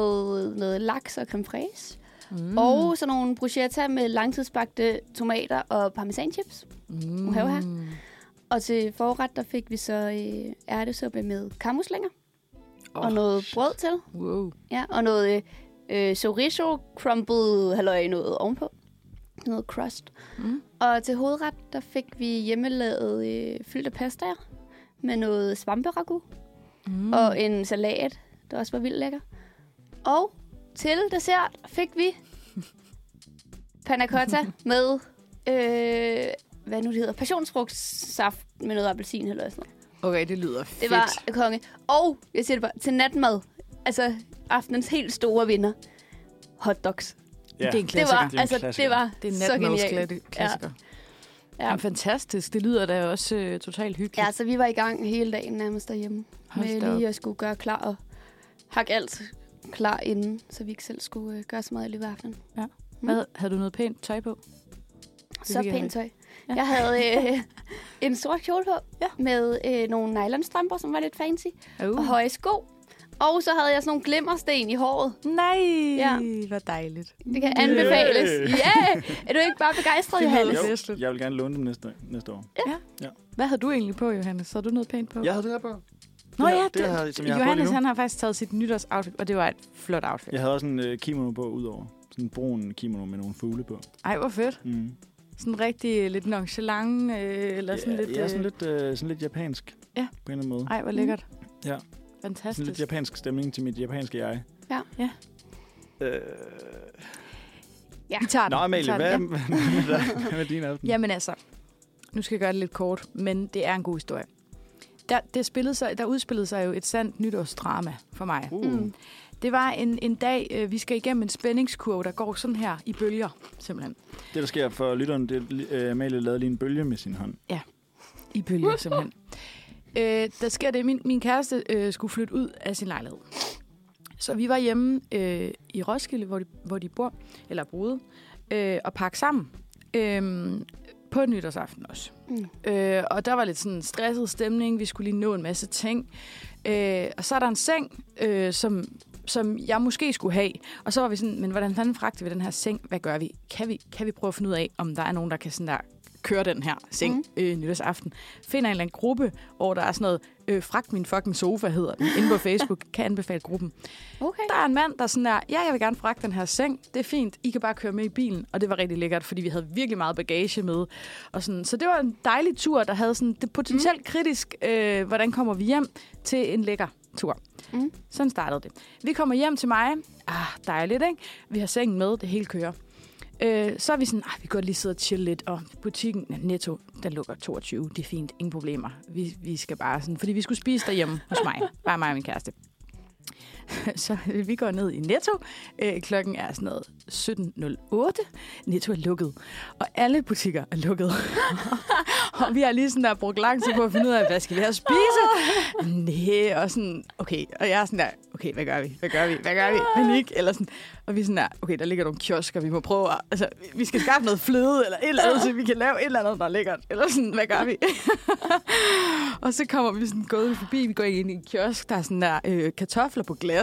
noget laks og creme fraiche. Mm. Og sådan nogle bruschetta med langtidsbagte tomater og parmesanchips. mm. have her. Og til forret, der fik vi så øh, ærtesuppe med kammuslinger. Oh, og noget shit. brød til. Wow. Ja, og noget øh, chorizo crumbled halløj noget ovenpå. Noget crust. Mm. Og til hovedret, der fik vi hjemmelavet øh, fyldte pastaer med noget svamperagu Mm. og en salat, der også var vildt lækker. Og til dessert fik vi panna cotta med, øh, hvad nu det hedder, passionsfrugtsaft med noget appelsin eller sådan noget. Okay, det lyder fedt. Det var konge. Og, jeg siger det bare, til natmad, altså aftenens helt store vinder, hotdogs. Ja. Det er en Det klassiker. var, Det en altså, klassiker. det var Det er så genialt. natmadsklassiker. Ja. Ja. Jamen, fantastisk. Det lyder da også øh, totalt hyggeligt. Ja, så vi var i gang hele dagen nærmest derhjemme. Hold med da op. lige at skulle gøre klar og hakke alt klar inden, så vi ikke selv skulle øh, gøre så meget i løbet af aftenen. Ja. Mm. Hvad, havde du noget pænt tøj på? Så fik jeg pænt tøj. Ja. Jeg havde øh, en sort kjole på Ja. med øh, nogle nylonstrømper, som var lidt fancy, Uh. og høje sko. Og så havde jeg sådan nogle glimmersten i håret. Nej, Ja. hvor dejligt. Det kan anbefales. Ja! Yeah! Er du ikke bare begejstret, Det Johannes? Jo, jeg vil gerne låne dem næste, næste år. Hvad havde du egentlig på, Johannes? Så du noget pænt på? Jeg havde det her på. Nå det ja, det her, som jeg Johannes han har faktisk taget sit nytårsoutfit, og det var et flot outfit. Jeg havde også en øh, kimono på udover. Sådan en brun kimono med nogle fugle på. Ej, hvor fedt. Mm. Sådan rigtig øh, lidt nonchalant, øh, eller sådan ja, lidt... Ja, øh, sådan lidt, øh, sådan lidt japansk. Ja. På en eller anden måde. Ej, hvor lækkert. Ja. Sådan Fantastisk. lidt japansk stemning til mit japanske jeg. Ja. Ja. Øh, Ja. Vi tager den. Nå, Amalie, hvad, den. hvad, hvad, hvad med din aften? Jamen altså, nu skal jeg gøre det lidt kort, men det er en god historie. Der, det spillede sig, der udspillede sig jo et sandt nytårsdrama for mig. Uh. Mm. Det var en, en dag, øh, vi skal igennem en spændingskurve, der går sådan her i bølger, simpelthen. Det, der sker for lytteren, det er, øh, Amalie lavede lige en bølge med sin hånd. I bølger, simpelthen. Øh, der sker det, min, min kæreste øh, skulle flytte ud af sin lejlighed. Så vi var hjemme øh, i Roskilde, hvor de, hvor de bor, eller boede, øh, og pakke sammen. Øh, på nytårsaften også. Mm. Øh, og der var lidt sådan en stresset stemning. Vi skulle lige nå en masse ting. Øh, og så er der en seng, øh, som, som jeg måske skulle have. Og så var vi sådan, men hvordan fanden fragter vi den her seng? Hvad gør vi? Kan vi, kan vi prøve at finde ud af, om der er nogen, der kan sådan der køre den her seng Mm. mm. øh, nytårsaften? Finder en eller anden gruppe, hvor der er sådan noget, øh, fragt min fucking sofa hedder den, inde på Facebook. kan anbefale gruppen. Okay. Der er en mand, der er sådan der, ja, jeg vil gerne fragte den her seng. Det er fint, I kan bare køre med i bilen. Og det var rigtig lækkert, fordi vi havde virkelig meget bagage med. Og sådan. Så det var en dejlig tur, der havde sådan det potentielt kritisk, øh, hvordan kommer vi hjem til en lækker tur. Mm. Sådan startede det. Vi kommer hjem til mig. Ah, dejligt, ikke? Vi har sengen med, det hele kører. Øh, så er vi sådan, ah, vi kan godt lige sidde og chill lidt, og butikken, ja, Netto, den lukker 22, det er fint, ingen problemer. Vi, vi skal bare sådan, fordi vi skulle spise derhjemme hos mig, bare mig og min kæreste. Så vi går ned i Netto. Øh, klokken er sådan noget 17.08. Netto er lukket. Og alle butikker er lukket. og vi har lige sådan der brugt lang tid på at finde ud af, hvad skal vi have at spise? Nej, og sådan, okay. Og jeg er sådan der, okay, hvad gør vi? Hvad gør vi? Hvad gør vi? Panik. Eller sådan. Og vi er sådan der, okay, der ligger nogle kiosker, vi må prøve at, altså, vi skal skaffe noget fløde, eller et eller andet, så vi kan lave et eller andet, der er lækkert. Eller sådan, hvad gør vi? og så kommer vi sådan gået forbi, vi går ind i en kiosk, der er sådan der øh, kartofler på glas,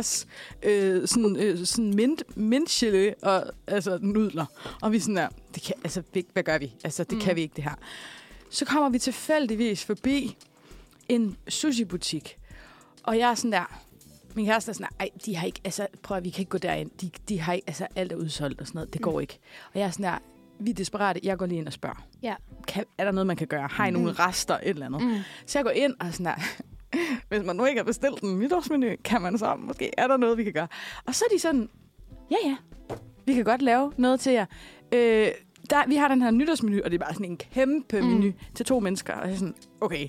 øh, sådan, øh, sådan mint, mintchili og altså nudler. Og vi sådan der, det kan, altså, hvad gør vi? Altså, det mm. Mm. kan vi ikke, det her. Så kommer vi tilfældigvis forbi en sushi-butik, og jeg er sådan der, min kæreste er sådan, ej, de har ikke, altså, prøv at, vi kan ikke gå derind. De, de har ikke, altså, alt er udsolgt og sådan noget. Det går ikke. Og jeg er sådan der, vi er desperate. Jeg går lige ind og spørger. Ja. Kan, er der noget, man kan gøre? Har I nogle Mm. rester? Et eller andet. Mm. Så jeg går ind og sådan der, hvis man nu ikke har bestilt en nytårsmenu, kan man så, måske er der noget, vi kan gøre. Og så er de sådan, ja ja, vi kan godt lave noget til jer. Øh, der, vi har den her nytårsmenu, og det er bare sådan en kæmpe Mm. menu til to mennesker. Og jeg er sådan, okay,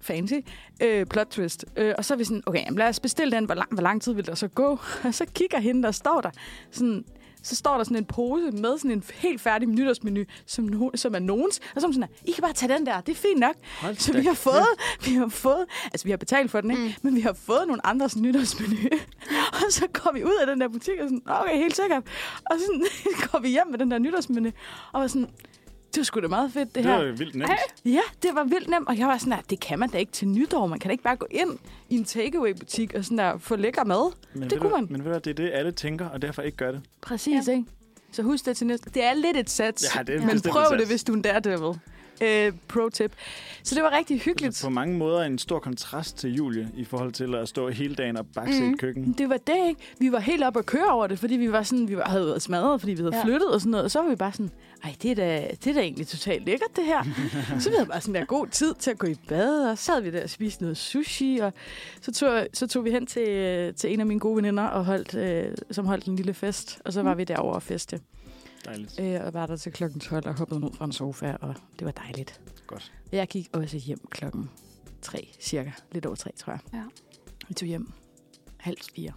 fancy. Øh, plot twist. Øh, og så er vi sådan, okay, jamen lad os bestille den. Hvor lang, hvor lang tid vil der så gå? Og så kigger hende, der står der, sådan, så står der sådan en pose med sådan en helt færdig nytårsmenu, som, no, som er nogens. Og så er sådan, her, I kan bare tage den der, det er fint nok. Hold Så vi har fået, vi har fået, altså vi har betalt for den, ikke? Mm. Mm. men vi har fået nogle andres nytårsmenu. og så går vi ud af den der butik og sådan, okay, helt sikkert. Og så går vi hjem med den der nytårsmenu, og var sådan, det var sgu da meget fedt, det, Det her. var jo vildt nemt. Ja, det var vildt nemt, og jeg var sådan der, det kan man da ikke til nytår. Man kan da ikke bare gå ind i en takeaway-butik og sådan der få lækker mad. Men Det kunne du, man. Men ved du, hvad, det er det, alle tænker, og derfor ikke gør det. Præcis, ja. ikke? Så husk det til næste. Det er lidt et sats, Ja, det er men prøv et det, hvis du er en daredevil. Uh, pro tip. Så det var rigtig hyggeligt. Altså, på mange måder en stor kontrast til Julie i forhold til at stå hele dagen og bakse mm. i et køkken. Det var det, ikke? Vi var helt oppe at køre over det, fordi vi var sådan, vi var, havde været smadret, fordi vi havde Ja. flyttet og sådan noget. Og så var vi bare sådan, ej, det er da, det er da egentlig totalt lækkert, det her. så vi havde bare sådan der god tid til at gå i bad, og så havde vi der og spiste noget sushi, og så tog, så tog vi hen til, øh, til en af mine gode veninder, og holdt, øh, som holdt en lille fest, og så var Mm. vi derovre og feste. Dejligt. Øh, og var der til klokken 12 og hoppede ned fra en sofa, og det var dejligt. Godt. Jeg gik også hjem klokken 3, cirka. Lidt over 3, tror jeg. Ja. Vi tog hjem halv fire.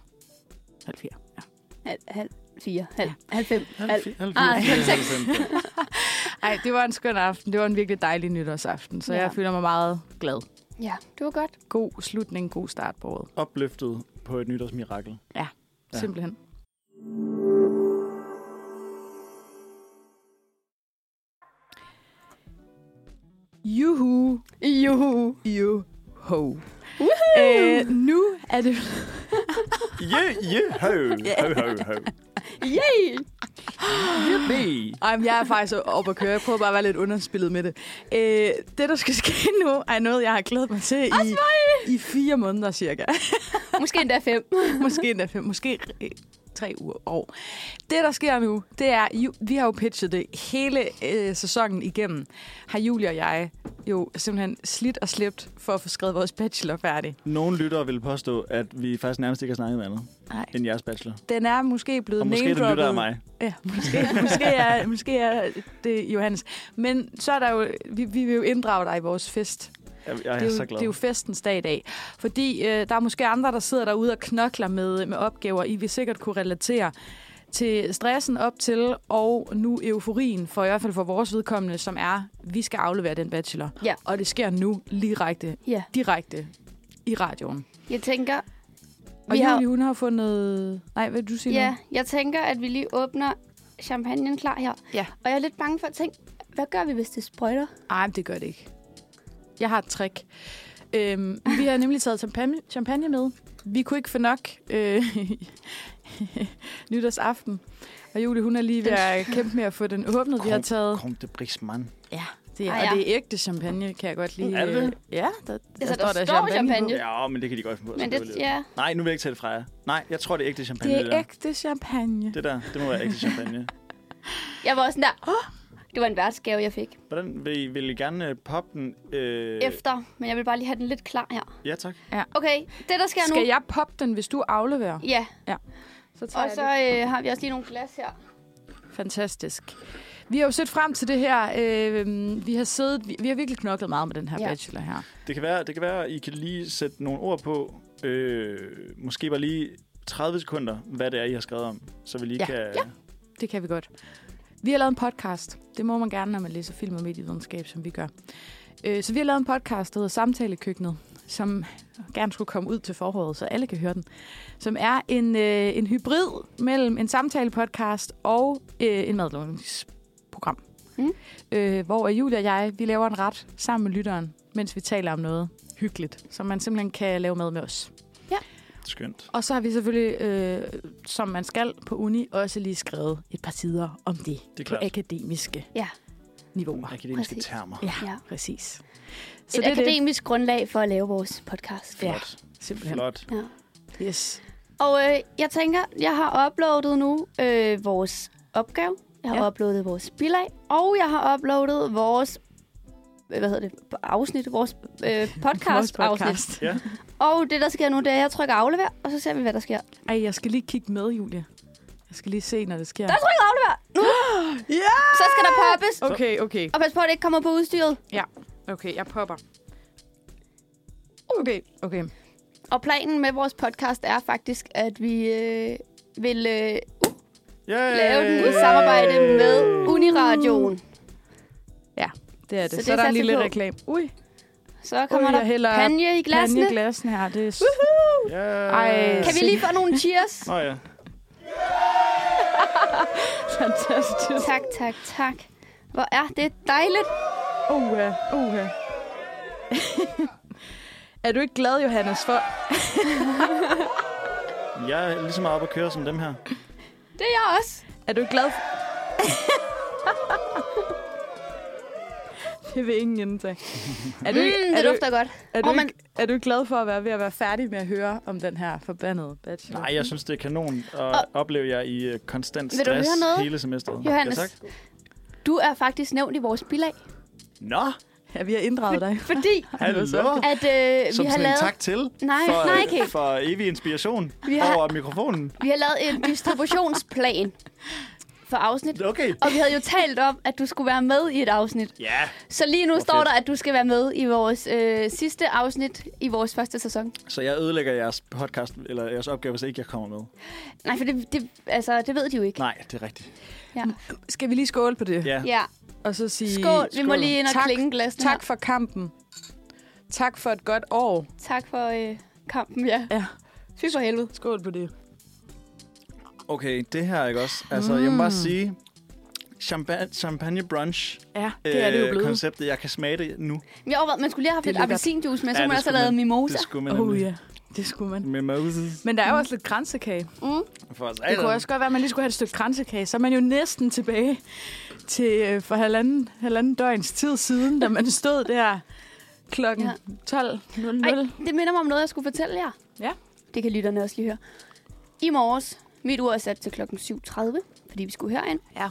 Halv fire, ja. Halv, halv fire, halv, halv fem, halv. Halv, halv, Ah, halv, halv halv, seks. halv, Ej, det var en skøn aften. Det var en virkelig dejlig nytårsaften, så Ja. ja. jeg føler mig meget glad. Ja, det var godt. God slutning, god start på året. Opløftet på et nytårsmirakel. Ja. Ja. Juhu. Juhu. Juhu. Øh, nu er det... Yeah, yeah, ho, ho, ho, ho. Yay! Yippee. Ej, men jeg er faktisk oppe at køre. Jeg prøver bare at være lidt underspillet med det. Øh, det, der skal ske nu, er noget, jeg har glædet mig til i, i fire måneder cirka. Måske endda fem. måske endda fem, måske tre uger år. Det, der sker nu, det er, vi har jo pitchet det hele øh, sæsonen igennem, har Julie og jeg jo simpelthen slidt og slæbt for at få skrevet vores bachelor færdig. Nogle lyttere vil påstå, at vi faktisk nærmest ikke har snakket med andet Nej. end jeres bachelor. Den er måske blevet Og måske det name-droppet. lytter af mig. Ja, måske, måske, er, måske er det Johannes. Men så er der jo, vi, vi vil jo inddrage dig i vores fest. Jeg, jeg er, det, er jo, så glad. det er jo festens dag i dag. Fordi øh, der er måske andre, der sidder derude og knokler med, med opgaver. I vil sikkert kunne relatere til stressen op til, og nu euforien, for i hvert fald for vores vedkommende, som er, vi skal aflevere den bachelor. Ja. Og det sker nu direkte, Ja, direkte i radioen. jeg tænker... Og Vi har- Julie, hun har fundet... Nej, hvad vil du sige Ja, nu? jeg tænker, at vi lige åbner champagnen klar her. Ja. Og jeg er lidt bange for at tænke, hvad gør vi, hvis det sprøjter? Ej, men det gør det ikke. Jeg har et trick. Øhm, vi har nemlig taget champagne, champagne med. Vi kunne ikke få nok øh, nytårsaften. Og Julie, hun er lige ved at kæmpe med at få den åbnet. Vi har taget... Kom, det Brisman. Ja, det er, Ah, og ja. det er ægte champagne, kan jeg godt lide. Er det det? Ja, der, Altså, der står champagne. Ja, men det kan de godt finde på. Men det, ja, Nej, nu vil jeg ikke tage det fra jer. Nej, jeg tror, det er ægte champagne. Det der. er ægte champagne. Det der, det må være ægte champagne. jeg var også sådan der, oh, det var en værtsgave, jeg fik Hvordan vil I, vil I gerne øh, poppe den? Øh, efter, men jeg vil bare lige have den lidt klar her. Ja, tak. Okay, det der sker nu... Skal jeg poppe den, hvis du afleverer? Ja, Så tager og jeg så øh, har vi også lige nogle glas her. Fantastisk. Vi har jo set frem til det her. Øh, vi har siddet, vi, vi har virkelig knoklet meget med den her Ja. ja. bachelor her. Det kan være, det kan være, at I kan lige sætte nogle ord på, øh, måske bare lige 30 sekunder, hvad det er, I har skrevet om, så vi lige Ja. kan... Ja. Det kan vi godt. Vi har lavet en podcast. Det må man gerne, når man læser film og medievidenskab, som vi gør. Øh, så vi har lavet en podcast, der hedder Samtalekøkkenet, som gerne skulle komme ud til foråret, så alle kan høre den. Som er en, øh, en hybrid mellem en samtalepodcast og øh, en madlavningsprogram. Mm. Øh, hvor Julia og jeg, vi laver en ret sammen med lytteren, mens vi taler om noget hyggeligt, så man simpelthen kan lave mad med os. Skønt. Og så har vi selvfølgelig, øh, som man skal på uni, også lige skrevet et par sider om det, Det på akademiske Ja. niveauer. Akademiske Præcis. termer. Ja, Ja. præcis. Så Et det er det. akademisk grundlag for at lave vores podcast. Ja. Flot. Simpelthen. Flot. Ja. Yes. Og øh, jeg tænker, jeg har uploadet nu øh, vores opgave. Jeg har ja. Ja. uploadet vores bilag. Og jeg har uploadet vores hvad hedder det, afsnit, vores øh, podcast, Vores afsnit. Ja. Og det, der sker nu, det er, at jeg trykker aflever, og så ser vi, hvad der sker. Ej, jeg skal lige kigge med, Julie. Jeg skal lige se, når det sker. Der trykker aflever! Nu! Ja! Så skal der poppes. Okay, okay. Og pas på, at det ikke kommer på udstyret. Okay, jeg popper. Okay, okay. Og planen med vores podcast er faktisk, at vi øh, vil... Øh, uh, Yay! lave den i samarbejde med Uniradioen. Det er det. Så Så, det så er der en lille på. reklame. Ui, Så kommer Ui, der panje i glassene. Panjeglassen her. Det er s- Yeah. Ej. Kan vi lige få nogle cheers? Nå ja. fantastisk. Tak, tak, tak. Hvor er det dejligt. Uha, uha. er du ikke glad, Johannes, for... Jeg er lige så meget op at køre som dem her. Det er jeg også. Er du ikke glad for... det vil ingen indtage. Er du, ikke, Mm, er, det du, dufter godt. er, du Åh, men- ikke, er du glad for at være ved at være færdig med at høre om den her forbandede bachelor? Nej, jeg synes, det er kanon at Og- opleve jer i øh, konstant du stress hele semesteret. Johannes. Ja, tak. Du er faktisk nævnt i vores bilag, Nå, Ja, vi har inddraget dig. fordi hallo. så- at øh, Som vi har lavet... tak til Nej, for, nej, helt. for evig inspiration Vi har- over mikrofonen. Vi har lavet en distributionsplan for afsnit. Okay. Og vi havde jo talt om, at du skulle være med i et afsnit. Ja. Så lige nu Hvor står fedt. der, at du skal være med i vores øh, sidste afsnit i vores første sæson. Så jeg ødelægger jeres podcast, eller jeres opgave, hvis ikke jeg kommer med. Nej, for det, det, altså, det ved de jo ikke. Nej, det er rigtigt. Ja. Skal vi lige skåle på det? Ja. ja. Og så sige... Skål. Vi må skål. lige ind og Tak- klinge glasen Tak for kampen. Tak for et godt år. her. Tak for øh, kampen, ja. Ja. Fy for helvede. Skål på det. Okay, det her, ikke også? Altså, jeg må bare sige, champagne, champagne brunch Ja, det er det jo blevet. konceptet, jeg kan smage det nu. Jeg overvejede, man skulle lige have haft lidt appelsinjuice med, så Ja, man det også have lavet mimosa. Det skulle man Oh ja, det skulle man. Mimosas. Men der er jo også lidt kransekage. Mm. For os Det kunne også godt være, at man lige skulle have et stykke kransekage. Så er man jo næsten tilbage til øh, for halvanden, halvanden døgns tid siden, da man stod der klokken Ja. 12.00. Ej, det minder mig om noget, jeg skulle fortælle jer. Ja. Det kan lytterne også lige høre. I morges, mit ur er sat til klokken 7.30, fordi vi skulle herind. Ja.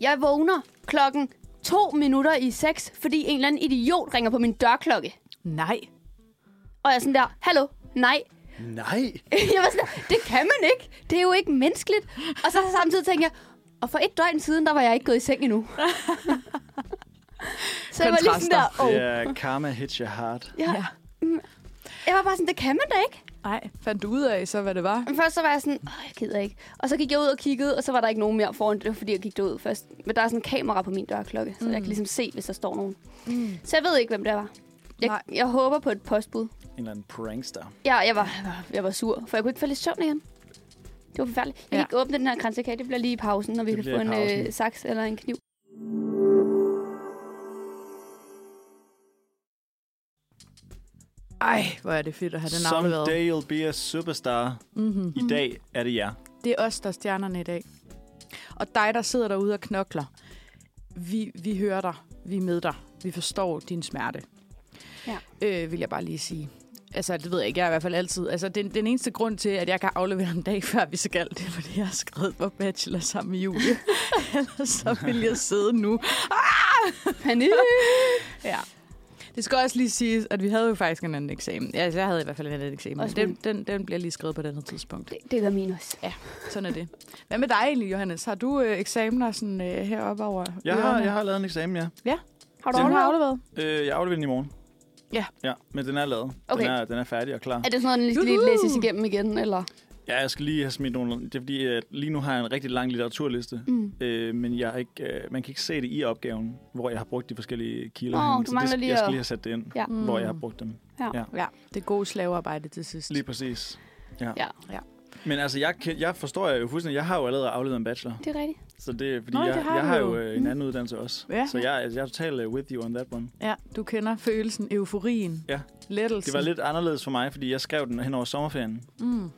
Jeg vågner klokken to minutter i seks, fordi en eller anden idiot ringer på min dørklokke. Nej. Og jeg er sådan der, hallo, nej. Nej. jeg var sådan der, det kan man ikke. Det er jo ikke menneskeligt. Og så samtidig tænker jeg, og for et døgn siden, der var jeg ikke gået i seng endnu. så jeg var lige sådan der, oh. Det er karma hits your heart. Ja. Ja. Jeg var bare sådan, det kan man da ikke. Nej, fandt du ud af så, hvad det var? Men først så var jeg sådan, Åh, jeg gider ikke. Og så gik jeg ud og kiggede, og så var der ikke nogen mere foran. Det var fordi, jeg gik derud først. Men der er sådan en kamera på min dørklokke, så mm. jeg kan ligesom se, hvis der står nogen. Mm. Så jeg ved ikke, hvem det var. Jeg, Nej. jeg håber på et postbud. En eller anden prankster. Ja, jeg var, jeg var, jeg var sur, for jeg kunne ikke falde i søvn igen. Det var forfærdeligt. Jeg Ja. ja. kan ikke åbne den her kransekage. Det bliver lige i pausen, når vi Det kan få en øh, saks eller en kniv. Ej, hvor er det fedt at have den afleveret. Someday you'll be a superstar. Mm-hmm. I dag er det jer. Det er os, der er stjernerne i dag. Og dig, der sidder derude og knokler. Vi, vi hører dig. Vi er med dig. Vi forstår din smerte. Ja. Øh, vil jeg bare lige sige. Altså, det ved jeg ikke. Jeg er i hvert fald altid... Altså, den, den eneste grund til, at jeg kan aflevere en dag før vi skal, det er, fordi jeg har skrevet på bachelor sammen med Julie. Ellers så vil jeg sidde nu. Panik! Ja. Det skal også lige siges, at vi havde jo faktisk en anden eksamen. Ja, altså, jeg havde i hvert fald en anden eksamen. Også Den, min. den, den bliver lige skrevet på et andet tidspunkt. Det, det gør min også. Sådan er det. Hvad med dig egentlig, Johannes? Har du øh, eksamener sådan, øh, heroppe over Jeg har, jeg har lavet en eksamen, ja. Har du afleveret? Øh, jeg afleverer den i morgen. Ja. Ja, men den er lavet. Okay. Den, er, den er færdig og klar. Er det sådan noget, den lige skal lige læses igennem igen, eller? Ja, jeg skal lige have smidt nogle... Det er fordi, at lige nu har jeg en rigtig lang litteraturliste. Mm. Øh, men jeg har ikke, øh, man kan ikke se det i opgaven, hvor jeg har brugt de forskellige kilder. Du Så det, lige jeg skal lige have sat det ind, Ja. Mm. hvor jeg har brugt dem. Ja. Ja. Ja, det er gode slavearbejde til sidst. Lige præcis. Ja, Men altså, jeg, jeg forstår jo fuldstændig. Jeg har jo allerede afleveret en bachelor. det er rigtigt. Så det er fordi, Nå, det jeg, har jeg har jo. øh, en anden uddannelse også. Ja. Så jeg, altså, jeg er totalt øh, with you on that one. Ja, du kender følelsen, euforien, Ja. lettelsen. Det var lidt anderledes for mig, fordi jeg skrev den hen over sommerferien. Mm.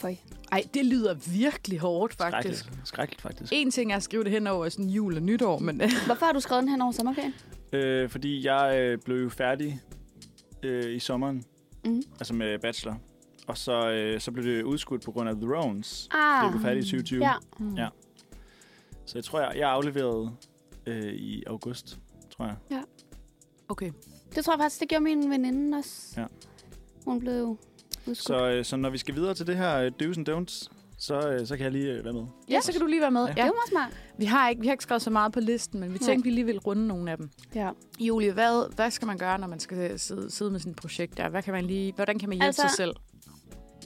Føj. Ej, det lyder virkelig hårdt, faktisk. Skrækkeligt, Skrækkeligt faktisk. En ting er at skrive det hen over sådan jul og nytår, men øh, Hvorfor har du skrevet den hen over sommerferien? Øh, fordi jeg øh, blev jo færdig øh, i sommeren, Mm. altså med bachelor. Og så, øh, så blev det udskudt på grund af The Rones. Fordi Ah, jeg blev færdig i 2020. ja. mm. Ja. Så jeg tror, jeg, jeg afleverede øh, i august, tror jeg. Okay. Det tror jeg faktisk, det gjorde min veninde også. Ja. Hun blev Så, øh, så når vi skal videre til det her øh, do's and don'ts, så, øh, så kan jeg lige være med. Ja, så kan du lige være med. Ja. Det Ja. var meget smart. Vi har ikke, vi har ikke skrevet så meget på listen, men vi Nej. tænkte, vi lige vil runde nogle af dem. Ja. Julie, hvad, hvad skal man gøre, når man skal sidde, sidde med sin projekt der? Hvad kan man lige, hvordan kan man hjælpe Altså- sig selv?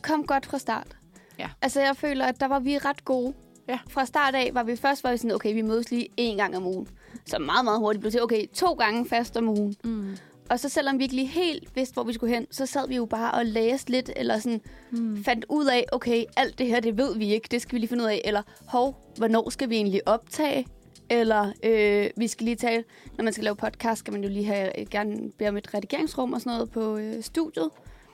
Kom godt fra start. Ja. Altså, jeg føler, at der var vi ret gode Ja. Fra start af var vi først var vi sådan, okay, vi mødes lige én gang om ugen. Så meget, meget hurtigt blev til, okay, to gange fast om ugen. Mm. Og så selvom vi ikke lige helt vidste, hvor vi skulle hen, så sad vi jo bare og læste lidt, eller sådan Mm. fandt ud af, okay, alt det her, det ved vi ikke, det skal vi lige finde ud af. Eller, hov, hvornår skal vi egentlig optage? Eller, øh, vi skal lige tale, når man skal lave podcast, skal man jo lige have, øh, gerne bede om et redigeringsrum og sådan noget på øh, studiet.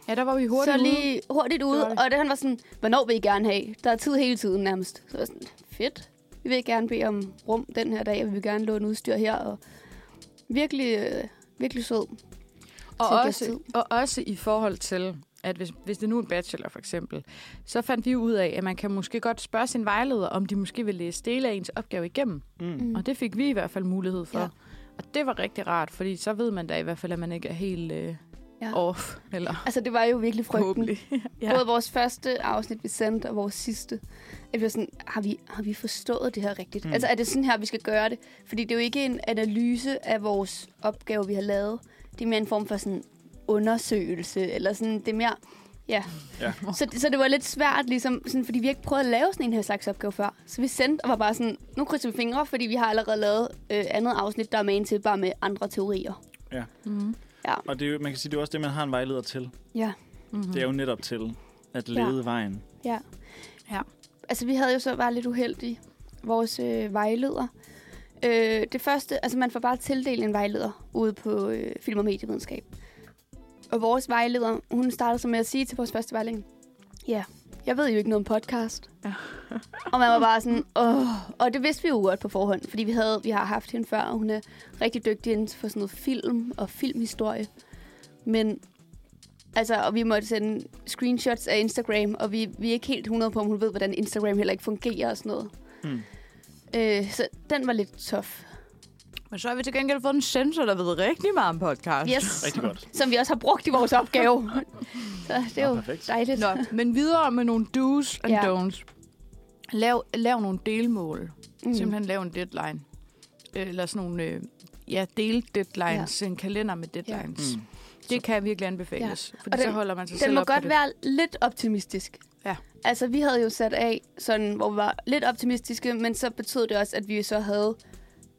Ja, der var vi hurtigt så ude. lige hurtigt ude, var det. og det han var sådan, hvornår vil I gerne have? Der er tid hele tiden nærmest. Så var sådan, fedt. Vi vil gerne bede om rum den her dag, og vi vil gerne låne udstyr her. Og virkelig, øh, virkelig sød. Og også, og også i forhold til, at hvis, hvis det nu er en bachelor for eksempel, så fandt vi ud af, at man kan måske godt spørge sin vejleder, om de måske vil læse dele af ens opgave igennem. Mm. Mm. Og det fik vi i hvert fald mulighed for. Ja. Og det var rigtig rart, fordi så ved man da i hvert fald, at man ikke er helt øh, Ja. off. Eller Altså, det var jo virkelig frygten. Ja. Både vores første afsnit, vi sendte, og vores sidste. At vi var sådan, har vi, har vi forstået det her rigtigt? Mm. Altså, er det sådan her, vi skal gøre det? Fordi det er jo ikke en analyse af vores opgave, vi har lavet. Det er mere en form for sådan undersøgelse, eller sådan, det er mere... Ja. Ja. Så, så det var lidt svært, ligesom, sådan, fordi vi ikke prøvet at lave sådan en her slags opgave før. Så vi sendte og var bare sådan, nu krydser vi fingre, fordi vi har allerede lavet øh, andet afsnit, der er med ind til, bare med andre teorier. Mm-hmm. Og det er, jo- man kan sige, det er også det, man har en vejleder til. Ja. Mm-hmm. Det er jo netop til at Ja. lede vejen. Ja. Ja. Altså, vi havde jo så været lidt uheldige. Vores øh, vejleder. Øh, det første, altså man får bare tildelt en vejleder ude på øh, film- og medievidenskab. Og vores vejleder, hun startede så med at sige til vores første vejledning, ja, jeg ved jo ikke noget om podcast. Ja. og man var bare sådan, åh. Og det vidste vi jo godt på forhånd, fordi vi, havde, vi har haft hende før, og hun er rigtig dygtig inden for sådan noget film og filmhistorie. Men Altså, og vi måtte sende screenshots af Instagram, og vi, vi er ikke helt 100 på, om hun ved, hvordan Instagram heller ikke fungerer og sådan noget. Mm. Øh, så den var lidt tof. Men så har vi til gengæld fået en sensor, der ved rigtig meget om podcast. Yes, Rigtig godt. som vi også har brugt i vores opgave. så det er jo perfekt. dejligt. Nå, men videre med nogle do's and Ja. don'ts. Lav, lav nogle delmål. Mm. Simpelthen lav en deadline. Øh, Eller sådan nogle, øh, ja, del-deadlines. Ja. En kalender med deadlines. Mm. Mm. Det kan virkelig anbefales. Ja. Fordi Og den- så holder man sig Den selv må op på godt det. være lidt optimistisk. Ja. Altså, vi havde jo sat af, sådan, hvor vi var lidt optimistiske, men så betød det også, at vi så havde,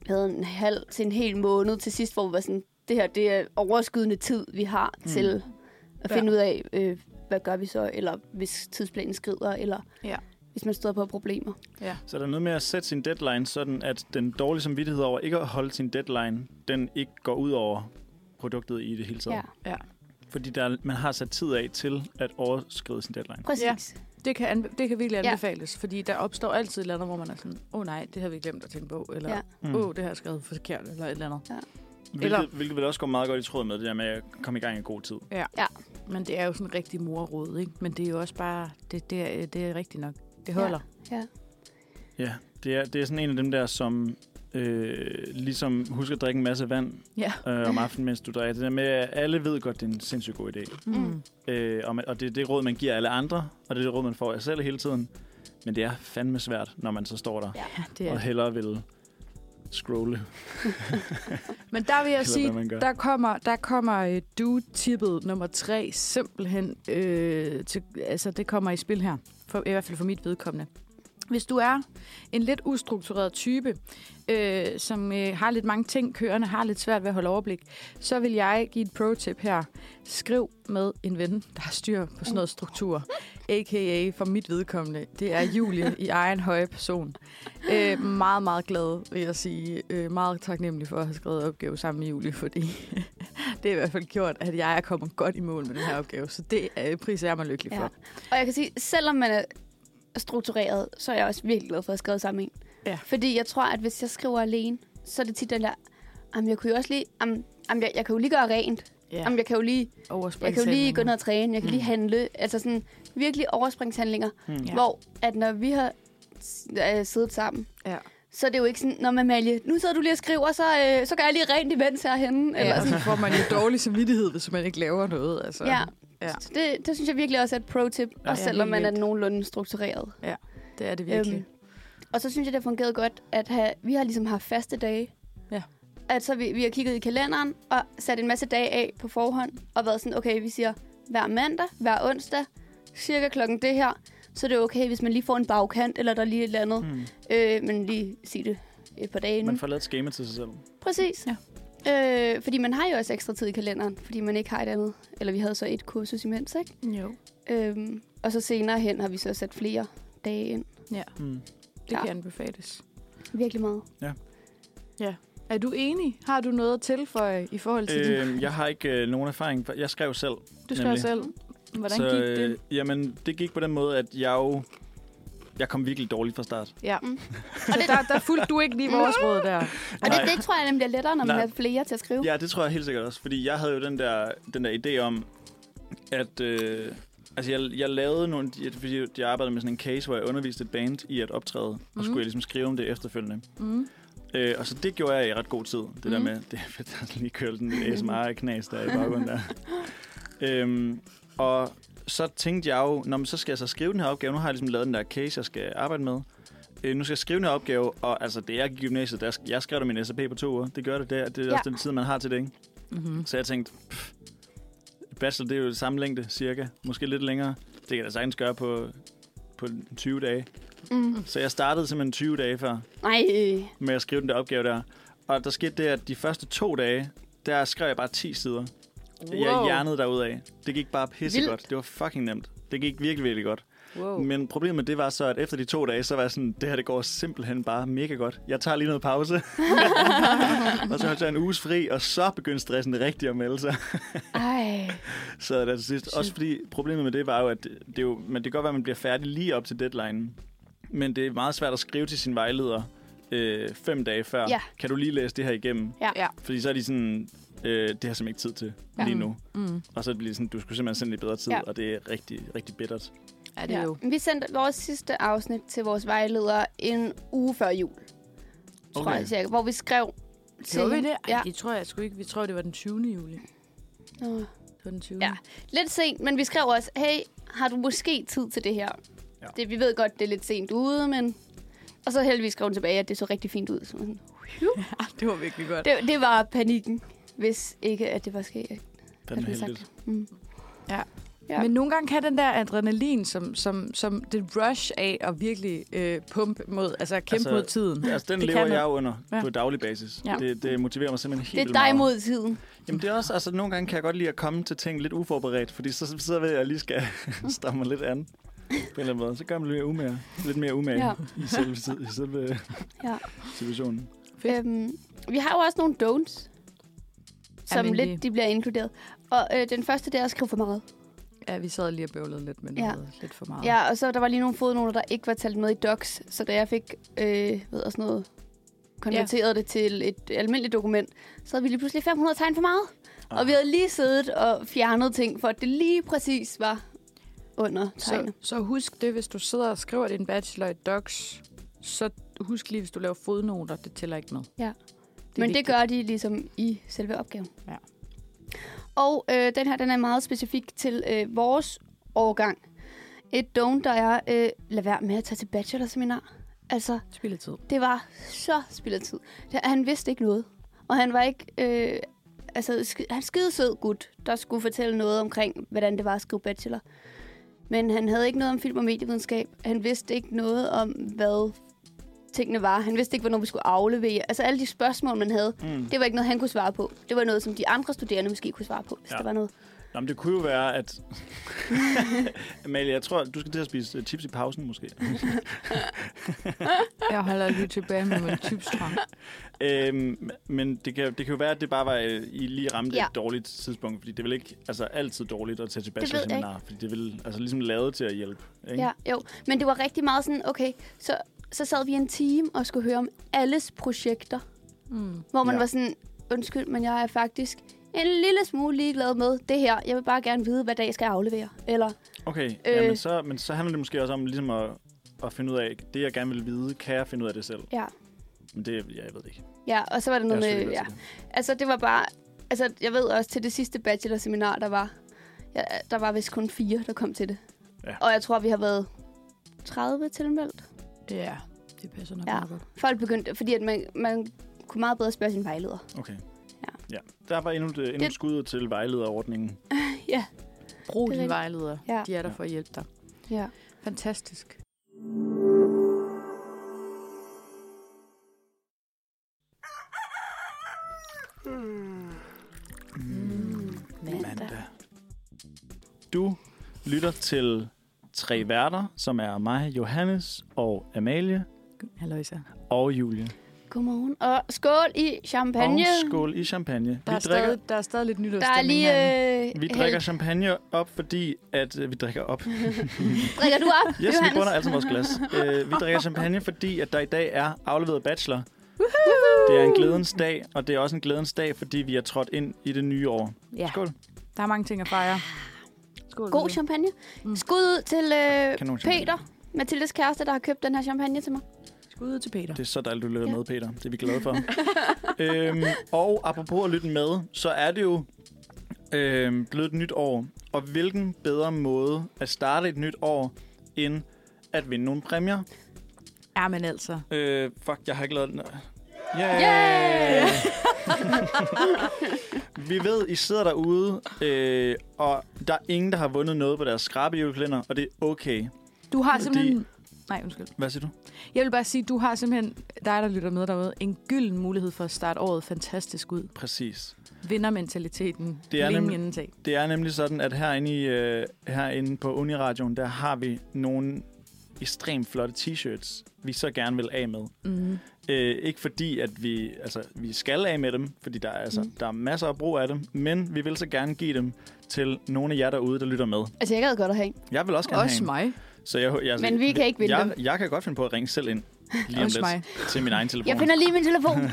havde en halv til en hel måned til sidst, hvor vi var sådan, det her det er overskydende tid, vi har Mm. til at Ja. finde ud af, øh, hvad gør vi så, eller hvis tidsplanen skrider, eller Ja. hvis man støder på problemer. Så er der noget med at sætte sin deadline, sådan at den dårlige samvittighed over ikke at holde sin deadline, den ikke går ud over produktet i det hele taget. Ja, Ja. Fordi der, man har sat tid af til at overskride sin deadline. præcis. Ja. Det kan, anbe- det kan virkelig Ja. anbefales, fordi der opstår altid et eller andet, hvor man er sådan, åh oh, nej, det har vi glemt at tænke på, eller Ja. åh, Mm. oh, det har jeg skrevet forkert, eller et eller andet. Hvilket, Eller- hvilket vil også gå meget godt i tråd med det der med at komme i gang i god tid. Men det er jo sådan en rigtig morråd, ikke? Men det er jo også bare, det, det, er, det er rigtigt nok. Det holder. Ja. Ja, det er, det er sådan en af dem der, som øh, ligesom husker at drikke en masse vand Ja. øh, om aftenen, mens du drikker. Det der med, at alle ved godt, det er en sindssygt god idé. Mm. Øh, og, man, og det er det råd, man giver alle andre, og det er det råd, man får af selv hele tiden. Men det er fandme svært, når man så står der Ja. Det er og hellere vil scrolle. Men der vil jeg Eller sige, der kommer, der kommer uh, du-tippet nummer tre simpelthen, øh, til, altså det kommer i spil her, for, i hvert fald for mit vedkommende. Hvis du er en lidt ustruktureret type, øh, som øh, har lidt mange ting kørende, har lidt svært ved at holde overblik, så vil jeg give et pro-tip her. Skriv med en ven, der har styr på sådan noget struktur. A.k.a. for mit vedkommende. Det er Julie i egen høje person. Øh, meget, meget glad, vil jeg sige. Øh, meget taknemmelig for at have skrevet opgave sammen med Julie, fordi det er i hvert fald gjort, at jeg er kommet godt i mål med den her opgave. Så det øh, priser jeg mig lykkelig for. Ja. Og jeg kan sige, selvom man er struktureret, så er jeg også virkelig glad for at have skrevet sammen med en. Ja. Fordi jeg tror, at hvis jeg skriver alene, så er det tit den der, jamen jeg kunne jo også lige, jamen, jamen, jeg, jeg kan jo lige gøre rent. Ja, Jamen, jeg kan jo lige, jeg kan jo lige gå ned og træne, jeg kan lige Mm. handle. Altså sådan virkelig overspringshandlinger, ja. hvor at når vi har øh, siddet sammen, Ja. så er det jo ikke sådan, når man Malie, nu sidder du lige og skriver, så, øh, så gør jeg lige rent imens herhenne. Eller Ja, og sådan. så får man jo dårlig samvittighed, hvis man ikke laver noget. Altså. Ja. Ja. Så det, det synes jeg virkelig også er et pro-tip, Ja, også selvom man er nogenlunde struktureret. Det er det virkelig. Øhm, og så synes jeg, det har fungeret godt, at have, vi har ligesom haft faste dage. Ja. At så vi, vi har kigget i kalenderen og sat en masse dage af på forhånd, og været sådan, okay, vi siger hver mandag, hver onsdag, cirka klokken det her, så er det okay, hvis man lige får en bagkant, eller der er lige et eller andet. Hmm. Øh, men lige sig det et par dage inden. Man får lavet et schema til sig selv. Præcis. Ja. Øh, fordi man har jo også ekstra tid i kalenderen, fordi man ikke har et andet. Eller vi havde så et kursus imens, ikke? Jo. Øhm, og så senere hen har vi så sat flere dage ind. Ja, Hmm. det Ja. kan anbefales. Virkelig meget. Er du enig? Har du noget at tilføje i forhold til øh, Øh, jeg har ikke øh, nogen erfaring. Jeg skrev selv. Du skal nemlig. selv. Hvordan så, gik det? Øh, jamen, det gik på den måde, at jeg jo... Jeg kom virkelig dårligt fra start. Ja. Mm. Og det, der, der fulgte du ikke lige vores råd der. Og det, det tror jeg nemlig er lettere, når man Nej. har flere til at skrive. Ja, det tror jeg helt sikkert også. Fordi jeg havde jo den der, den der idé om, at... Øh, altså, jeg, jeg lavede nogle... Fordi jeg arbejdede med sådan en case, hvor jeg underviste et band i at optræde. Og Mhm. skulle jeg ligesom skrive om det efterfølgende. Mm. Øh, og så det gjorde jeg i ret god tid. Det der Mhm. med... Det er at lige kørte sådan en ASMR-knas der i baggrunden der. øhm, og så tænkte jeg jo, Nå, men så skal jeg så skrive den her opgave. Nu har jeg ligesom lavet den der case, jeg skal arbejde med. Øh, nu skal jeg skrive den her opgave, og altså, det er i gymnasiet. Der, jeg skrev min SAP på to uger. Det gør det der. Det er Ja. også den tid, man har til det, ikke? Mm-hmm. Så jeg tænkte, pff, bachelor, det er jo det samme længde, cirka. Måske lidt længere. Det kan jeg da sagtens gøre på, på 20 dage. Mm. Så jeg startede simpelthen 20 dage før Nej, med at skrive den der opgave der. Og der skete det, at de første to dage, der skrev jeg bare 10 sider. Wow. Jeg hjernede derudad. Det gik bare pissegodt. Vildt. Det var fucking nemt. Det gik virkelig, virkelig godt. Wow. Men problemet med det var så, at efter de to dage, så var jeg sådan, det her det går simpelthen bare mega godt. Jeg tager lige noget pause. og så holdt jeg en uges fri, og så begyndte stressen rigtig at melde sig. ej. Så der til sidst. Også fordi problemet med det var jo, at det, det, jo, men det kan godt være, at man bliver færdig lige op til deadline. Men det er meget svært at skrive til sin vejleder øh, fem dage før. Ja. Kan du lige læse det her igennem? Ja. Ja. Fordi så er de sådan, øh, det har jeg simpelthen ikke tid til Ja. lige nu. Mm. Og så bliver det sådan, du skulle simpelthen sende lidt bedre tid, Ja. og det er rigtig, rigtig bittert. Ja, det er jo. Vi sendte vores sidste afsnit til vores vejleder en uge før jul. Tror Okay. jeg cirka, hvor vi skrev til... Gjorde vi det? Ej, Ja. det tror jeg sgu ikke. Vi tror, det var den 20. juli. Nå. Det var den 20. Ja. Lidt sent, men vi skrev også, hey, har du måske tid til det her? Ja. Det, vi ved godt, det er lidt sent ude, men... Og så heldigvis skrev hun tilbage, at det så rigtig fint ud. Så sådan, ja, det var virkelig godt. det, det var panikken, hvis ikke at det var sket. Den Har er heldigt. sagt. Mm. Ja. Ja. Men nogle gange kan den der adrenalin, som, som, som det rush af at virkelig øh, pumpe mod, altså kæmpe Altså, mod tiden. Altså, den Det lever kan jeg noget. under Ja. på daglig basis. Ja. Det, det motiverer mig simpelthen helt Det er dig meget. mod tiden. Jamen det er også, altså nogle gange kan jeg godt lide at komme til ting lidt uforberedt, fordi så, så ved jeg, at jeg lige skal stramme mig lidt an. På en eller anden måde. Så gør man lidt, umage, lidt mere umage Ja. i selve, i selve Ja. situationen. Fedt. Øhm, vi har jo også nogle don'ts, som Almindelige. lidt de bliver inkluderet. Og øh, den første, det er at skrive for meget. Ja, vi sad lige og bøvlede lidt med Ja. noget. Lidt for meget. Ja, og så der var lige nogle fodnoter, der ikke var talt med i docs. Så da jeg fik øh, ved jeg, sådan noget, konverteret ja. det til et almindeligt dokument, så havde vi lige pludselig 500 tegn for meget. Ah. Og vi havde lige siddet og fjernet ting, for at det lige præcis var under Så, tegnet. så husk det, hvis du sidder og skriver din bachelor i docs, så husk lige, hvis du laver fodnoter, det tæller ikke med. Ja. Men vigtigt. det gør de ligesom i selve opgaven. Ja. Og øh, den her, den er meget specifik til øh, vores årgang. Et don't, der er, øh, lad være med at tage til bachelorseminar. Altså, Spille tid. det var så spillet tid. Det- Han vidste ikke noget. Og han var ikke... Øh, altså, sk- han skide sød gut, der skulle fortælle noget omkring, hvordan det var at skrive bachelor. Men han havde ikke noget om film og medievidenskab. Han vidste ikke noget om, hvad tingene var. Han vidste ikke, hvornår vi skulle aflevere. Altså alle de spørgsmål, man havde, Mm. det var ikke noget, han kunne svare på. Det var noget, som de andre studerende måske kunne svare på, hvis Ja. der var noget. Nå, men det kunne jo være, at... Amalie, jeg tror, du skal til at spise øh, chips i pausen, måske. Jeg holder lige tilbage med min chipstrang. øhm, men det kan, det kan jo være, at det bare var, øh, I lige ramte Ja. et dårligt tidspunkt, fordi det er vel ikke altså, altid dårligt at tage til bachelorseminar, fordi det er vel altså, ligesom lavet til at hjælpe. Ikke? Ja, jo. Men det var rigtig meget sådan, okay, så, så sad vi en time og skulle høre om alles projekter. Mm. Hvor man Ja. var sådan, undskyld, men jeg er faktisk en lille smule ligeglad med det her. Jeg vil bare gerne vide, hvad dag jeg skal aflevere. Eller, Okay, Øh. ja, men, så, men så handler det måske også om ligesom at, at finde ud af, det jeg gerne vil vide, kan jeg finde ud af det selv? ja. Men det, ja, jeg ved det ikke. Ja, og så var der Jeg noget med, ja. det. Altså, det var bare, altså, jeg ved også til det sidste bachelorseminar, der var, ja, der var vist kun fire, der kom til det. Ja. Og jeg tror, vi har været 30 tilmeldt. Ja, det passer nok Ja. meget godt. Folk begyndte, fordi at man, man kunne meget bedre spørge sin vejleder. Okay. Ja. Der var endnu, endnu Det- et skud til vejlederordningen. Ja, Brug Det er din rigtigt. vejleder. Ja. De er der Ja. for at hjælpe dig. ja. Fantastisk. Mm, Mandag. Du lytter til tre værter, som er mig, Johannes og Amalie Halløjsa. og Julie. Godmorgen. Og skål i champagne. Og skål i champagne. Der er, vi, drikker, stadig, der er stadig lidt Der er nytårsstemning lige... herinde. Øh, vi drikker champagne op, fordi at øh, vi drikker op. Drikker du op, Yes, vi Johannes? bunder altid vores glas. Øh, vi drikker champagne, fordi at der i dag er afleveret bachelor. Det er en glædens dag, og det er også en glædens dag, fordi vi er trådt ind i det nye år. Ja, Skål. der er mange ting at fejre. Skål. God champagne. Mm. Skud ud til øh. Peter, Mathildes kæreste, der har købt den her champagne til mig. Skud ud til Peter. Det er så dejligt, du lytter Ja. med, Peter. Det er vi glade for. øhm, og apropos at lytte med, så er det jo øhm, blevet et nyt år. Og hvilken bedre måde at starte et nyt år, end at vinde nogle præmier. Ja, men altså. Øh, fuck, jeg har ikke lavet den. Yeah! Yeah! vi ved, I sidder derude, øh, og der er ingen, der har vundet noget på deres skrabe julekalender, og det er okay. Du har Fordi- simpelthen... Nej, undskyld. Hvad siger du? Jeg vil bare sige, du har simpelthen, dig der lytter med derude, en gylden mulighed for at starte året fantastisk ud. Præcis. Vindermentaliteten. Det er længe nemlig- inden tag. Det er nemlig sådan, at herinde, i, øh, herinde på Uniradioen, der har vi nogle ekstremt flotte t-shirts, vi så gerne vil af med. Mm. Øh, ikke fordi, at vi, altså, vi skal af med dem, fordi der er, altså, Mm. der er masser af brug af dem, men vi vil så gerne give dem til nogle af jer derude, der lytter med. Altså, jeg gad godt at have en. Jeg vil også gerne Også have en. mig. Så jeg, jeg, Men vi kan ikke vinde jeg, dem. Jeg kan godt finde på at ringe selv ind lige om lidt mig. til min egen telefon. Jeg finder lige min telefon.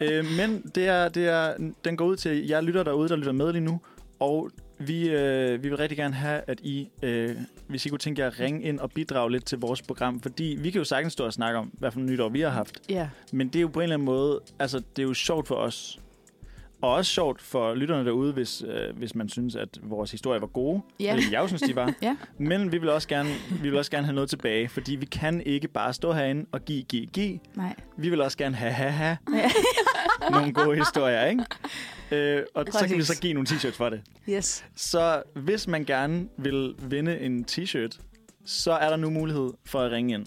Øh, men det er, det er, den går ud til jer lytter derude, der lytter med lige nu. Og vi, øh, vi vil rigtig gerne have, at I, øh, hvis I kunne tænke jer at ringe ind og bidrage lidt til vores program. Fordi vi kan jo sagtens stå og snakke om, hvad for nytår vi har haft. Ja. Men det er jo på en eller anden måde, altså det er jo sjovt for os. Og også sjovt for lytterne derude, hvis, øh, hvis man synes, at vores historie var gode. Ja. Eller jeg synes, de var. Ja. Men vi vil, også gerne, vi vil også gerne have noget tilbage, fordi vi kan ikke bare stå herinde og give, give, give. Nej. Vi vil også gerne have, have, have Ja. nogle gode historier, ikke? Øh, og så kan vi Præcis. så give nogle t-shirts for det. Yes. Så hvis man gerne vil vinde en t-shirt, så er der nu mulighed for at ringe ind.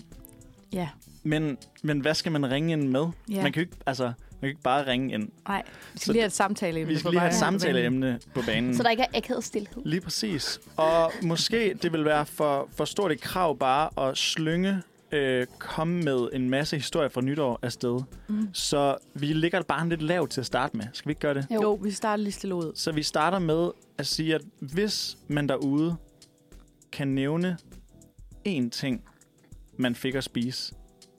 Ja. Men, men hvad skal man ringe ind med? Ja. Man kan jo ikke, altså, man kan ikke bare ringe ind. Nej, vi skal Så lige have et samtale. Vi skal lige have et samtaleemne på banen. så der ikke er akavet stillhed. Lige præcis. Og måske det vil være for, for stort et krav bare at slynge, øh, komme med en masse historier fra nytår afsted. Mm. Så vi ligger bare lidt lavt til at starte med. Skal vi ikke gøre det? Jo. Jo, vi starter lige stille ud. Så vi starter med at sige, at hvis man derude kan nævne én ting, man fik at spise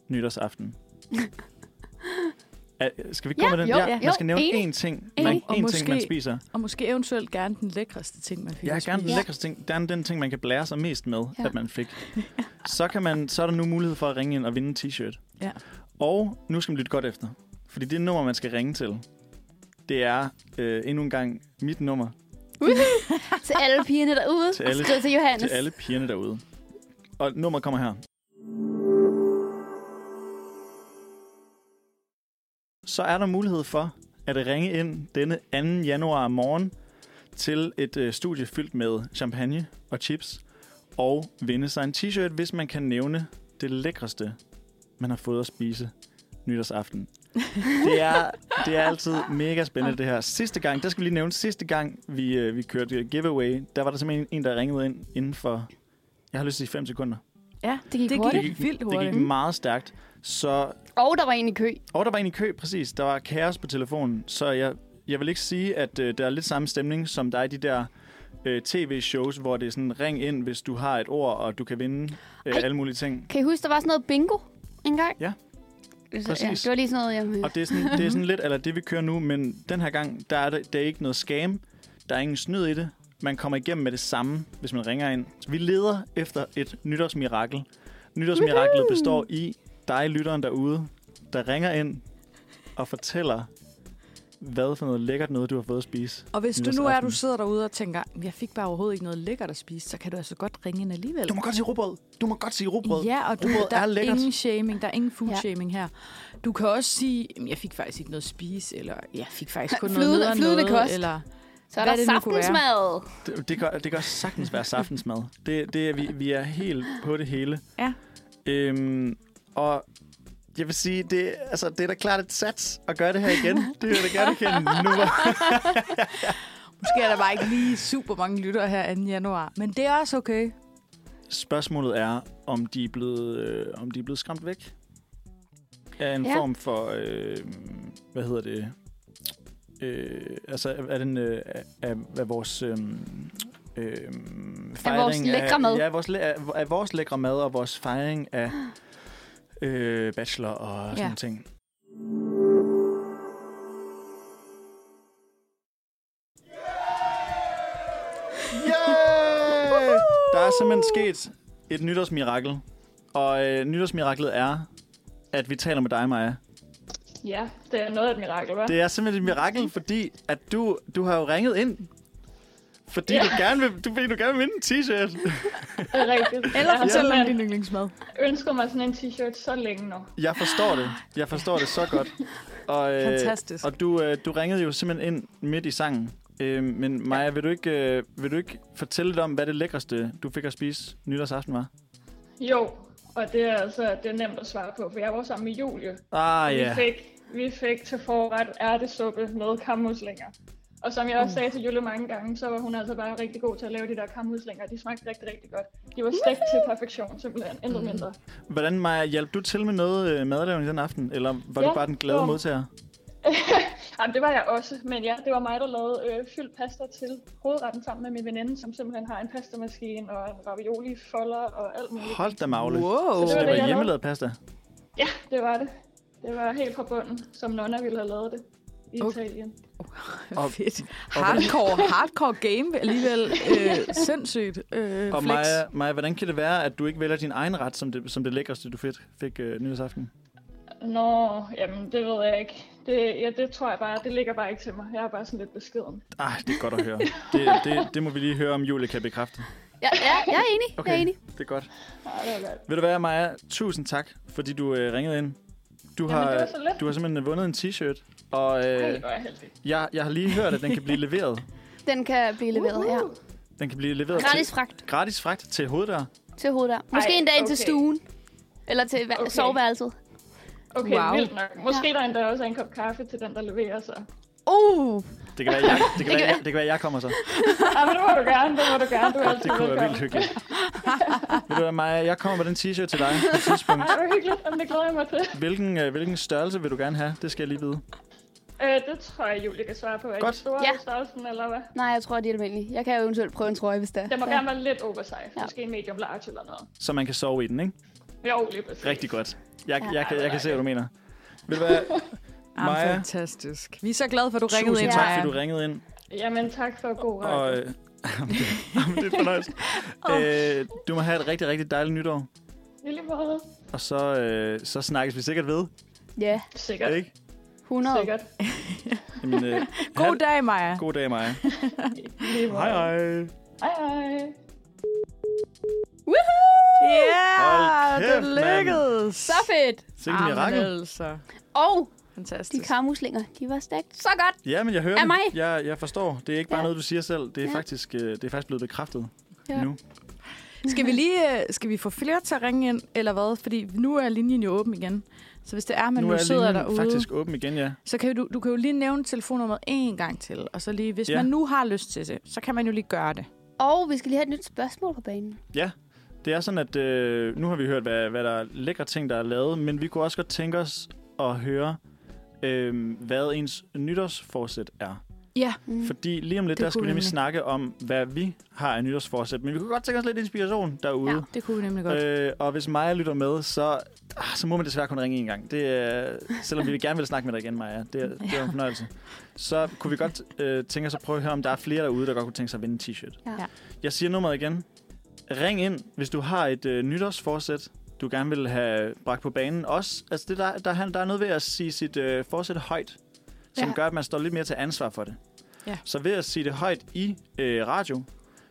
nytårsaften. Skal vi gå Ja, med den? jo, ja, ja, man skal nævne enig. én ting, Enig. man, Og én ting, måske- man spiser. Og måske eventuelt gerne den lækreste ting, man fik. Har gerne den spise. lækreste ting. Det er den ting, man kan blære sig mest med, Ja. ja. at man fik. Så, kan man, så er der nu mulighed for at ringe ind og vinde en t-shirt. Ja. Og nu skal man lytte godt efter. Fordi det nummer, man skal ringe til, det er øh, endnu en gang mit nummer til alle pigerne derude. Til alle- Skriv til Johannes. til alle pigerne derude. Og nummeret kommer her. Så er der mulighed for at ringe ind denne 2. januar morgen til et øh, studie fyldt med champagne og chips og vinde sig en t-shirt, hvis man kan nævne det lækreste, man har fået at spise nytårsaften. Det er, det er altid mega spændende, det her. Sidste gang, der skal vi lige nævne, sidste gang vi, øh, vi kørte giveaway, der var der simpelthen en, der ringede ind inden for, jeg har lyst til at sige 5 sekunder. Ja, Det gik det hurtigt. gik vildt Det hurtigt. gik meget stærkt. Så, Og der var en i kø. og der var en i kø, præcis. Der var kaos på telefonen. Så jeg, jeg vil ikke sige, at øh, der er lidt samme stemning, som der er i de der øh, tv-shows, hvor det er sådan, ring ind, hvis du har et ord, og du kan vinde øh, Ej. alle mulige ting. Kan I huske, der var sådan noget bingo engang? Ja. Så, Præcis. Ja, det var lige sådan noget, jeg... Og det er sådan, det er sådan lidt, eller det vi kører nu, men den her gang, der er det, der er ikke noget scam. Der er ingen snyd i det. Man kommer igennem med det samme, hvis man ringer ind. Så vi leder efter et nytårsmirakel. Nytårsmiraklet består i dig, lytteren derude, der ringer ind og fortæller, hvad for noget lækkert noget, du har fået at spise. Og hvis du nu er, nytårsaften. du sidder derude og tænker, jeg fik bare overhovedet ikke noget lækkert at spise, så kan du altså godt ringe ind alligevel. Du må godt sige rugbrød. Du må godt sige rugbrød. Ja, og du, Rugbrød der er er, ingen shaming, der er ingen food Ja. shaming her. Du kan også sige, "Jamen, jeg fik faktisk ikke noget at spise, eller jeg fik faktisk kun Flydende- noget flydende noget, kost. eller Så er Hvad der saftensmad. Det, det, gør, det gør sagtens være saftensmad. Det, det er, vi, vi er helt på det hele. Ja. Øhm, og jeg vil sige, det, altså, det er da klart et sats at gøre det her igen. Det vil jeg da gerne kende nu. Måske er der bare ikke lige super mange lyttere her 2. januar. Men det er også okay. Spørgsmålet er, om de er blevet, øh, om de er blevet skræmt væk af en Ja. form for, øh, hvad hedder det, øh, altså er den øh, af, af, af vores øh, øh, fejring lækre mad. Ja, vores, af, af vores lækre mad og vores fejring af øh, bachelor og sådan Ja. ting. Yeah! Der er simpelthen sket et nytårsmirakel. Og øh, nytårsmiraklet er, at vi taler med dig, Maja. Ja, det er noget af et mirakel, hva'? Det er simpelthen et mirakel, fordi at du, du har jo ringet ind. Fordi Ja. du gerne vil, du, du gerne vil vinde en t-shirt. Det er rigtigt. Eller jeg har fortæl om din yndlingsmad. ønsket mig sådan en t-shirt så længe nu. Jeg forstår det. Jeg forstår det så godt. Og, øh, Fantastisk. Og du, øh, du ringede jo simpelthen ind midt i sangen. Øh, men Maja, vil du, ikke, øh, vil du ikke fortælle lidt om, hvad det lækreste, du fik at spise nytårsaften var? Jo, og det er altså det er nemt at svare på, for jeg var sammen med Julie. Ah, Vi ja. fik, vi fik til forret ærtesuppe med kammuslinger. Og som jeg også sagde til Julie mange gange, så var hun altså bare rigtig god til at lave de der kammuslinger. De smagte rigtig, rigtig godt. De var stegt til perfektion, simpelthen. Intet mindre. Hvordan, Maja, hjalp du til med noget øh, madlavning den aften? Eller var ja, du bare den glade jo. modtager? Jamen, det var jeg også. Men ja, det var mig, der lavede øh, fyldt pasta til hovedretten sammen med min veninde, som simpelthen har en pastamaskine og en ravioli folder og alt muligt. Hold da magle. Wow. Så det det var var jeg hjemmelavet pasta? Ja, det var det. Det var helt fra bunden, som Nonna ville have lavet det i Okay. Italien. Og- Fedt. Hardcore, hardcore game alligevel. Øh, sindssygt. Øh, Og flex. Maja, Maja, hvordan kan det være, at du ikke vælger din egen ret som det, som det lækreste, du fik, fik øh, nytårsaften? Nå, jamen det ved jeg ikke. Det, ja, det tror jeg bare, det ligger bare ikke til mig. Jeg er bare sådan lidt beskeden. Ej, det er godt at høre. Det, det, det må vi lige høre, om Julie kan bekræfte. Ja, ja, jeg er enig. Okay, Jeg er enig. det er godt. Nej, det var godt. Ved du hvad, Maja? Tusind tak, fordi du øh, ringede ind. Du Jamen, har, det var så lidt. du har simpelthen vundet en t-shirt, og Ej, øh, det var jeg jeg, jeg har lige hørt, at den kan blive leveret. Den kan blive leveret her. Den kan blive leveret Gratis til, fragt gratis fragt til hoveddør. til hovedet der. Måske Ej, en dag ind til okay. stuen. Eller til okay. Okay. soveværelset. Okay, Wow. wow. vildt nok. Måske ja. der endda også er en kop kaffe til den, der leverer sig. Uh! Det kan være, jeg, det kan være, jeg, det kan være, jeg kommer så. Ja, men det må du gerne, det må du gerne. Du er altid Det kunne være vildt hyggeligt. Ved du hvad, Maja? Jeg kommer med den t-shirt til dig på et tidspunkt. Ej, det var hyggeligt. Jamen, det glæder jeg mig til. Hvilken, øh, hvilken størrelse vil du gerne have? Det skal jeg lige vide. Øh, det tror jeg, Julie kan svare på. Er Godt. det store Ja. størrelsen, eller hvad? Nej, jeg tror, det er almindeligt. Jeg kan jo eventuelt prøve en trøje, hvis det er. Den må Ja. gerne være lidt oversize. Ja. Måske en medium large eller noget. Så man kan sove i den, ikke? Jo, lige præcis. Rigtig godt. Jeg, Ja. jeg, kan, jeg kan se, hvad du mener. Ved du hvad, Maja? fantastisk. Vi er så glade for, at du ringede tusind ind, tak, fordi du ringede ind. Jamen, tak for god radio. Og, øh, jamen, det er fornøjelse. øh, du må have et rigtig, rigtig dejligt nytår. I måde. Og så, øh, så snakkes vi sikkert ved. Ja, Sikkert. Ikke? 100. Sikkert. Jamen, øh, God have- dag, Maja. God dag, Maja. Hej, hej. Hej, hej. Ja, Hold kæft, det lykkedes. Så fedt! Sikke mirakel. altså. Og de Fantastisk. karmuslinger, de var stegt så godt. Ja, men jeg hører Af det. mig. Jeg, jeg forstår. Det er ikke bare Ja. noget, du siger selv. Det er, Ja. faktisk, øh, det er faktisk blevet bekræftet Ja. nu. Skal vi lige øh, skal vi få flere til at ringe ind, eller hvad? Fordi nu er linjen jo åben igen. Så hvis det er, man nu nu, er sidder linjen derude, faktisk åben igen, ja. så kan du, du kan jo lige nævne telefonnummeret en gang til. Og så lige, hvis Ja. man nu har lyst til det, så kan man jo lige gøre det. Og vi skal lige have et nyt spørgsmål på banen. Det er sådan, at øh, nu har vi hørt, hvad, hvad der er lækre ting, der er lavet, men vi kunne også godt tænke os at høre, øh, hvad ens nytårsforsæt er. Ja. Mm. Fordi lige om lidt, Det der skal vi nemlig snakke om, hvad vi har af nytårsforsæt. Men vi kunne godt tænke os lidt inspiration derude. ja, det kunne vi nemlig godt. Øh, og hvis Maja lytter med, så, ah, så må man desværre kun ringe en gang. Det er, selvom vi gerne vil snakke med dig igen, Maja. Det er, det er en fornøjelse. Så kunne vi godt øh, tænke os at prøve at høre, om der er flere derude, der godt kunne tænke sig at vinde en t-shirt. Ja. Ja. Jeg siger nummeret igen. Ring ind, hvis du har et øh, nytårsforsæt, du gerne vil have bragt på banen. Også, altså det der, der, der er noget ved at sige sit øh, forsæt højt, som Ja. gør, at man står lidt mere til ansvar for det. Ja. Så ved at sige det højt i øh, radio,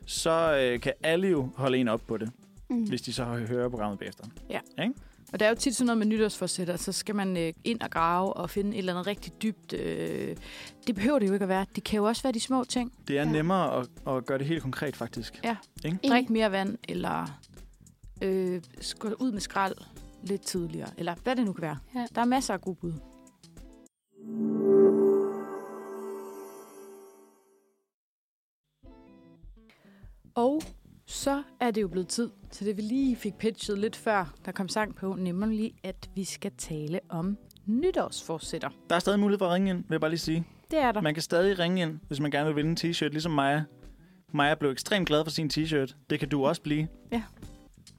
så øh, kan alle jo holde en op på det Mm. hvis de så hører programmet bagefter. Ja. Ikke? Og det er jo tit sådan noget med nytårsforsætter, så skal man øh, ind og grave og finde et eller andet rigtig dybt. Øh, det behøver det jo ikke at være. Det kan jo også være de små ting. Det er Ja. nemmere at, at gøre det helt konkret, faktisk. Ja. Ikke? Drik mere vand, eller øh, gå ud med skrald lidt tidligere, eller hvad det nu kan være. Ja. Der er masser af gode bud. Og så er det jo blevet tid til det, vi lige fik pitchet lidt før, der kom sang på, nemlig at vi skal tale om nytårsforsætter. Der er stadig mulighed for at ringe ind, vil jeg bare lige sige. Det er der. Man kan stadig ringe ind, hvis man gerne vil vinde en t-shirt, ligesom Maja. Maja blev ekstremt glad for sin t-shirt. Det kan du også blive. Ja.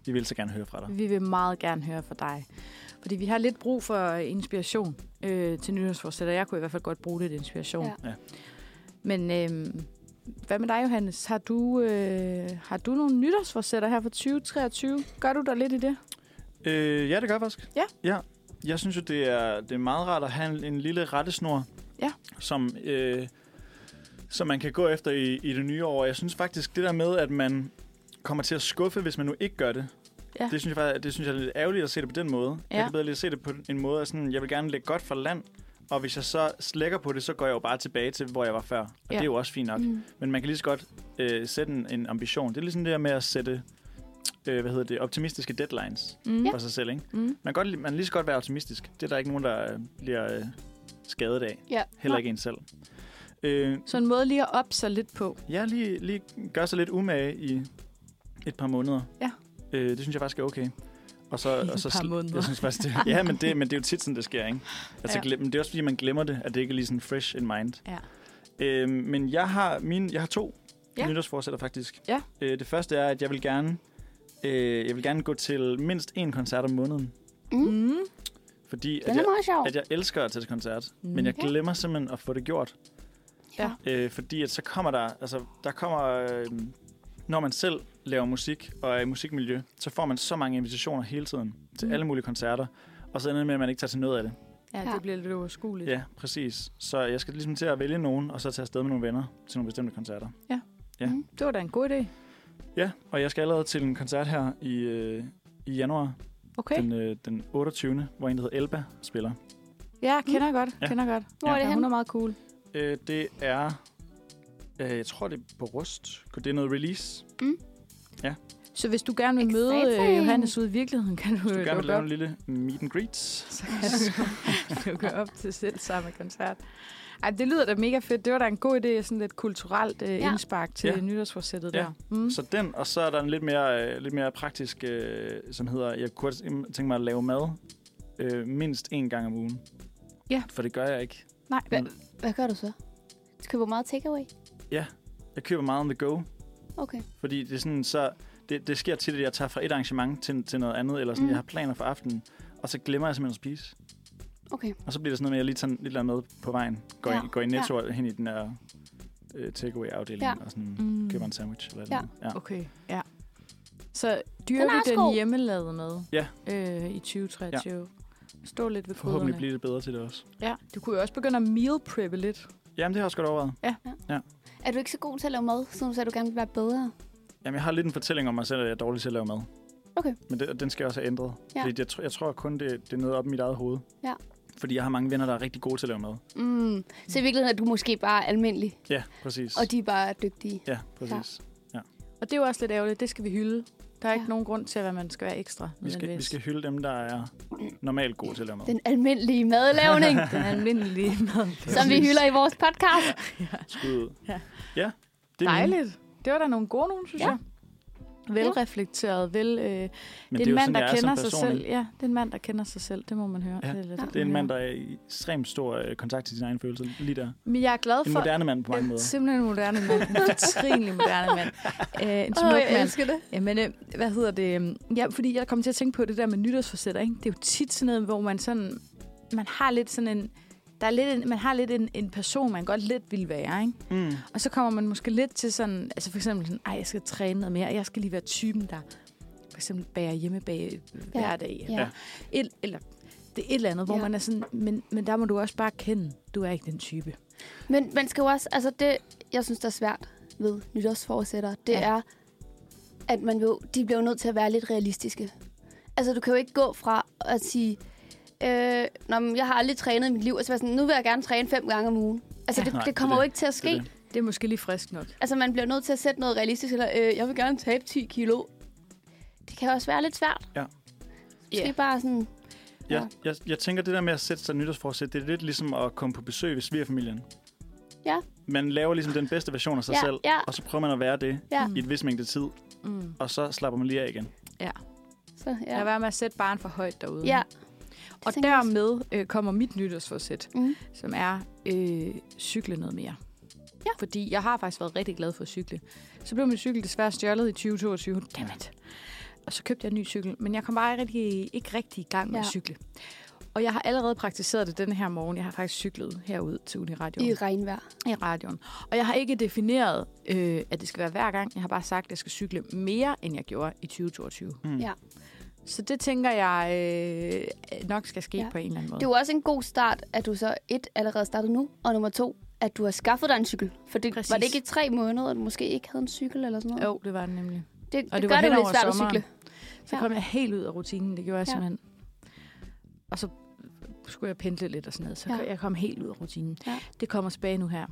Vi vil så gerne høre fra dig. Vi vil meget gerne høre fra dig. Fordi vi har lidt brug for inspiration øh, til nytårsforsætter. Jeg kunne i hvert fald godt bruge lidt inspiration. Ja. Ja. Men øh, hvad med dig, Johannes? Har du, øh, har du nogle nytårsforsætter her for 2023? Gør du der lidt i det? Øh, ja, det gør jeg faktisk. Ja. ja. Jeg synes jo, det er, det er meget rart at have en, en lille rettesnor, Ja. som, øh, som man kan gå efter i, i det nye år. Jeg synes faktisk, det der med, at man kommer til at skuffe, hvis man nu ikke gør det, Ja. det, synes jeg, faktisk- det synes jeg er lidt ærgerligt at se det på den måde. Ja. Jeg kan bedre lige at se det på en måde, at sådan, jeg vil gerne lægge godt for land, og hvis jeg så slækker på det, så går jeg jo bare tilbage til, hvor jeg var før. Og Ja. det er jo også fint nok. Mm. Men man kan lige så godt øh, sætte en, en ambition. Det er ligesom det der med at sætte øh, hvad hedder det, optimistiske deadlines Mm. for sig selv. Ikke? Mm. Man kan, godt, man kan lige så godt være optimistisk. Det er der ikke nogen, der øh, bliver øh, skadet af. Ja. Heller ikke en selv. Øh, Så en måde lige at op sig lidt på. ja, lige, lige gør sig lidt umage i et par måneder. Ja. Øh, det synes jeg faktisk er okay. Og så, I og så et par måneder. Jeg synes faktisk, det, ja, men det, men det er jo tit sådan, det sker, ikke? Altså, Ja. glem, det er også, fordi man glemmer det, at det ikke er lige sådan fresh in mind. Ja. Øh, men jeg har, min, jeg har to Ja. nytårsforsætter, faktisk. Ja. Øh, det første er, at jeg vil gerne, øh, jeg vil gerne gå til mindst én koncert om måneden. Mm. Mm. Fordi at jeg, at jeg elsker at tage til koncert, Mm. men jeg glemmer simpelthen at få det gjort. Ja. Øh, fordi at så kommer der, altså der kommer, øh, når man selv laver musik og er i musikmiljø, så får man så mange invitationer hele tiden til Mm. alle mulige koncerter, og så ender det med, at man ikke tager til noget af det. Ja, Ja. det bliver lidt uoverskueligt. Ja, præcis. Så jeg skal ligesom til at vælge nogen, og så tage afsted med nogle venner til nogle bestemte koncerter. Ja. Mm. Det var da en god idé. Ja, og jeg skal allerede til en koncert her i, øh, i januar, Okay. den, øh, den 28., hvor en, der hedder Elba, spiller. Ja, kender jeg godt. Ja. Kender godt. Hvor er det ja, hun henne? er meget cool. Øh, det er, jeg tror det er på Rust. Det er noget release. Så hvis du gerne vil møde Exciting. øh, Johannes ud i virkeligheden, kan du, Hvis du øh, gerne vil lave op. en lille meet and greet. Så kan du dukke op til selv samme koncert. Ej, det lyder da mega fedt. Det var da en god idé, sådan lidt kulturelt øh, Ja. indspark til Ja. ja. nytårsforsættet Ja. der. Mm. Så den, og så er der en lidt mere, øh, lidt mere praktisk, øh, som hedder, jeg kunne tænke mig at lave mad øh, mindst en gang om ugen. Ja. For det gør jeg ikke. Nej, Hvad, hvad gør du så? Du køber meget takeaway? Jeg køber meget on the go, Okay. fordi det er sådan, så det, det sker tit, at jeg tager fra et arrangement til, til noget andet, eller sådan, Mm. jeg har planer for aftenen, og så glemmer jeg simpelthen at spise. Okay. Og så bliver det sådan noget med, at jeg lige tager lidt andet med på vejen. Går, Ja. ja. i, går i Netto ja. hen i den der øh, takeaway-afdeling, Ja. ja. og sådan Mm. køber en sandwich. Eller Ja. ja. ja. Okay, ja. Så er dyrker også den god. hjemmelavede mad Ja. øh, i 2023. Ja. Stå lidt ved Forhåbentlig krydderne. bliver det bedre til det også. Ja, du kunne jo også begynde at meal preppe lidt. Jamen, det har jeg også godt overvejet. Er du ikke så god til at lave mad, siden du sagde, at du gerne vil være bedre? Jamen, jeg har lidt en fortælling om mig selv, at jeg er dårlig til at lave mad. Okay. Men det, den skal jeg også have ændret. Ja. Ja. Fordi jeg, tr- jeg tror kun, det, det er noget op i mit eget hoved. Ja. Fordi jeg har mange venner, der er rigtig gode til at lave mad. Mm. Så i virkeligheden er du måske bare almindelig, Ja, præcis. og de er bare dygtige. Ja, præcis. Og det er jo også lidt ærgerligt. Det skal vi hylde. Der er Ja. ikke nogen grund til, at man skal være ekstra. Vi skal, vi skal hylde dem, der er normalt gode til at lave mad. Den almindelige madlavning, Den almindelige mad. som vi hylder i vores podcast. Skud ud. Ja. Ja det er. Dejligt. Det var da nogle gode nogen, synes Ja. jeg. Velreflekteret, vel... Øh, det er en mand, sådan, der er kender sig selv. Ja, det er en mand, der kender sig selv. Det må man høre. Ja. Det, er, lidt, Det er en mand, der er i ekstremt stor øh, kontakt til sine egne følelser. Lige der. Men jeg er glad En for... moderne mand på mange Ja, måder. Simpelthen en moderne mand. En fortrinlig moderne mand. Øh, en smuk Åh, jeg mand. elsker det. Jamen, øh, hvad hedder det? øhm, Ja, fordi jeg kom til at tænke på det der med nytårsforsætter, ikke? Det er jo tit sådan noget, hvor man sådan... Man har lidt sådan en... Der er lidt en, man har lidt en, en person, man godt lidt vil være, ikke? Mm. Og så kommer man måske lidt til sådan... Altså for eksempel sådan, ej, jeg skal træne noget mere. Jeg skal lige være typen, der for eksempel bager hjemme bag ja. hver dag. Ja. Et, eller det er et eller andet, hvor Ja. man er sådan... Men, men der må du også bare kende, du er ikke den type. Men man skal jo også, altså det, jeg synes, der er svært ved nytårsforsætter, det ja. er, at man jo, de bliver jo nødt til at være lidt realistiske. Altså, du kan jo ikke gå fra at sige, øh, Nå, men jeg har aldrig trænet i mit liv, og så være sådan, nu vil jeg gerne træne fem gange om ugen. Altså, Ja. det, Nej, det kommer det er jo ikke til at Det ske. er det. Det er måske lige frisk nok. Altså, man bliver nødt til at sætte noget realistisk, eller øh, jeg vil gerne tabe 10 kilo. Det kan også være lidt svært. Ja. Måske Ja. bare sådan, Jeg, jeg, jeg tænker, det der med at sætte sig nytårsforsæt, det er lidt ligesom at komme på besøg ved svigerfamilien. Ja. Man laver ligesom den bedste version af sig Ja, selv, ja. og så prøver man at være det ja. i et vis mængde tid, Mm. og så slapper man lige af igen. Så, Ja. Lad ja. være med at sætte barn for højt derude. ja. Og dermed øh, kommer mit nytårsforsæt, Mm. som er øh, cykle noget mere. Ja. Fordi jeg har faktisk været rigtig glad for at cykle. Så blev min cykel desværre stjålet i 2022. Dammit. Og så købte jeg en ny cykel, men jeg kom bare ikke rigtig, ikke rigtig i gang med Ja. at cykle. Og jeg har allerede praktiseret det denne her morgen. Jeg har faktisk cyklet herud til Uniradioen. I regnvejr. i radioen. Og jeg har ikke defineret, øh, at det skal være hver gang. Jeg har bare sagt, at jeg skal cykle mere, end jeg gjorde i 2022. Mm. Ja. Så det tænker jeg øh, nok skal ske Ja. ja. på en eller anden måde. Det er jo også en god start, at du så et allerede startet nu, og nummer to, at du har skaffet dig en cykel. For det, Præcis. var det ikke i tre måneder, at du måske ikke havde en cykel eller sådan noget? Jo, det var det nemlig. Det, det, Og det det gør var det jo lidt svært at sommeren. cykle. Så Ja. kom jeg helt ud af rutinen. Det gjorde jeg Ja. simpelthen. Og så skulle jeg pendle lidt og sådan noget. Så Ja. ja. jeg kom helt ud af rutinen. Ja. Det kommer tilbage nu her.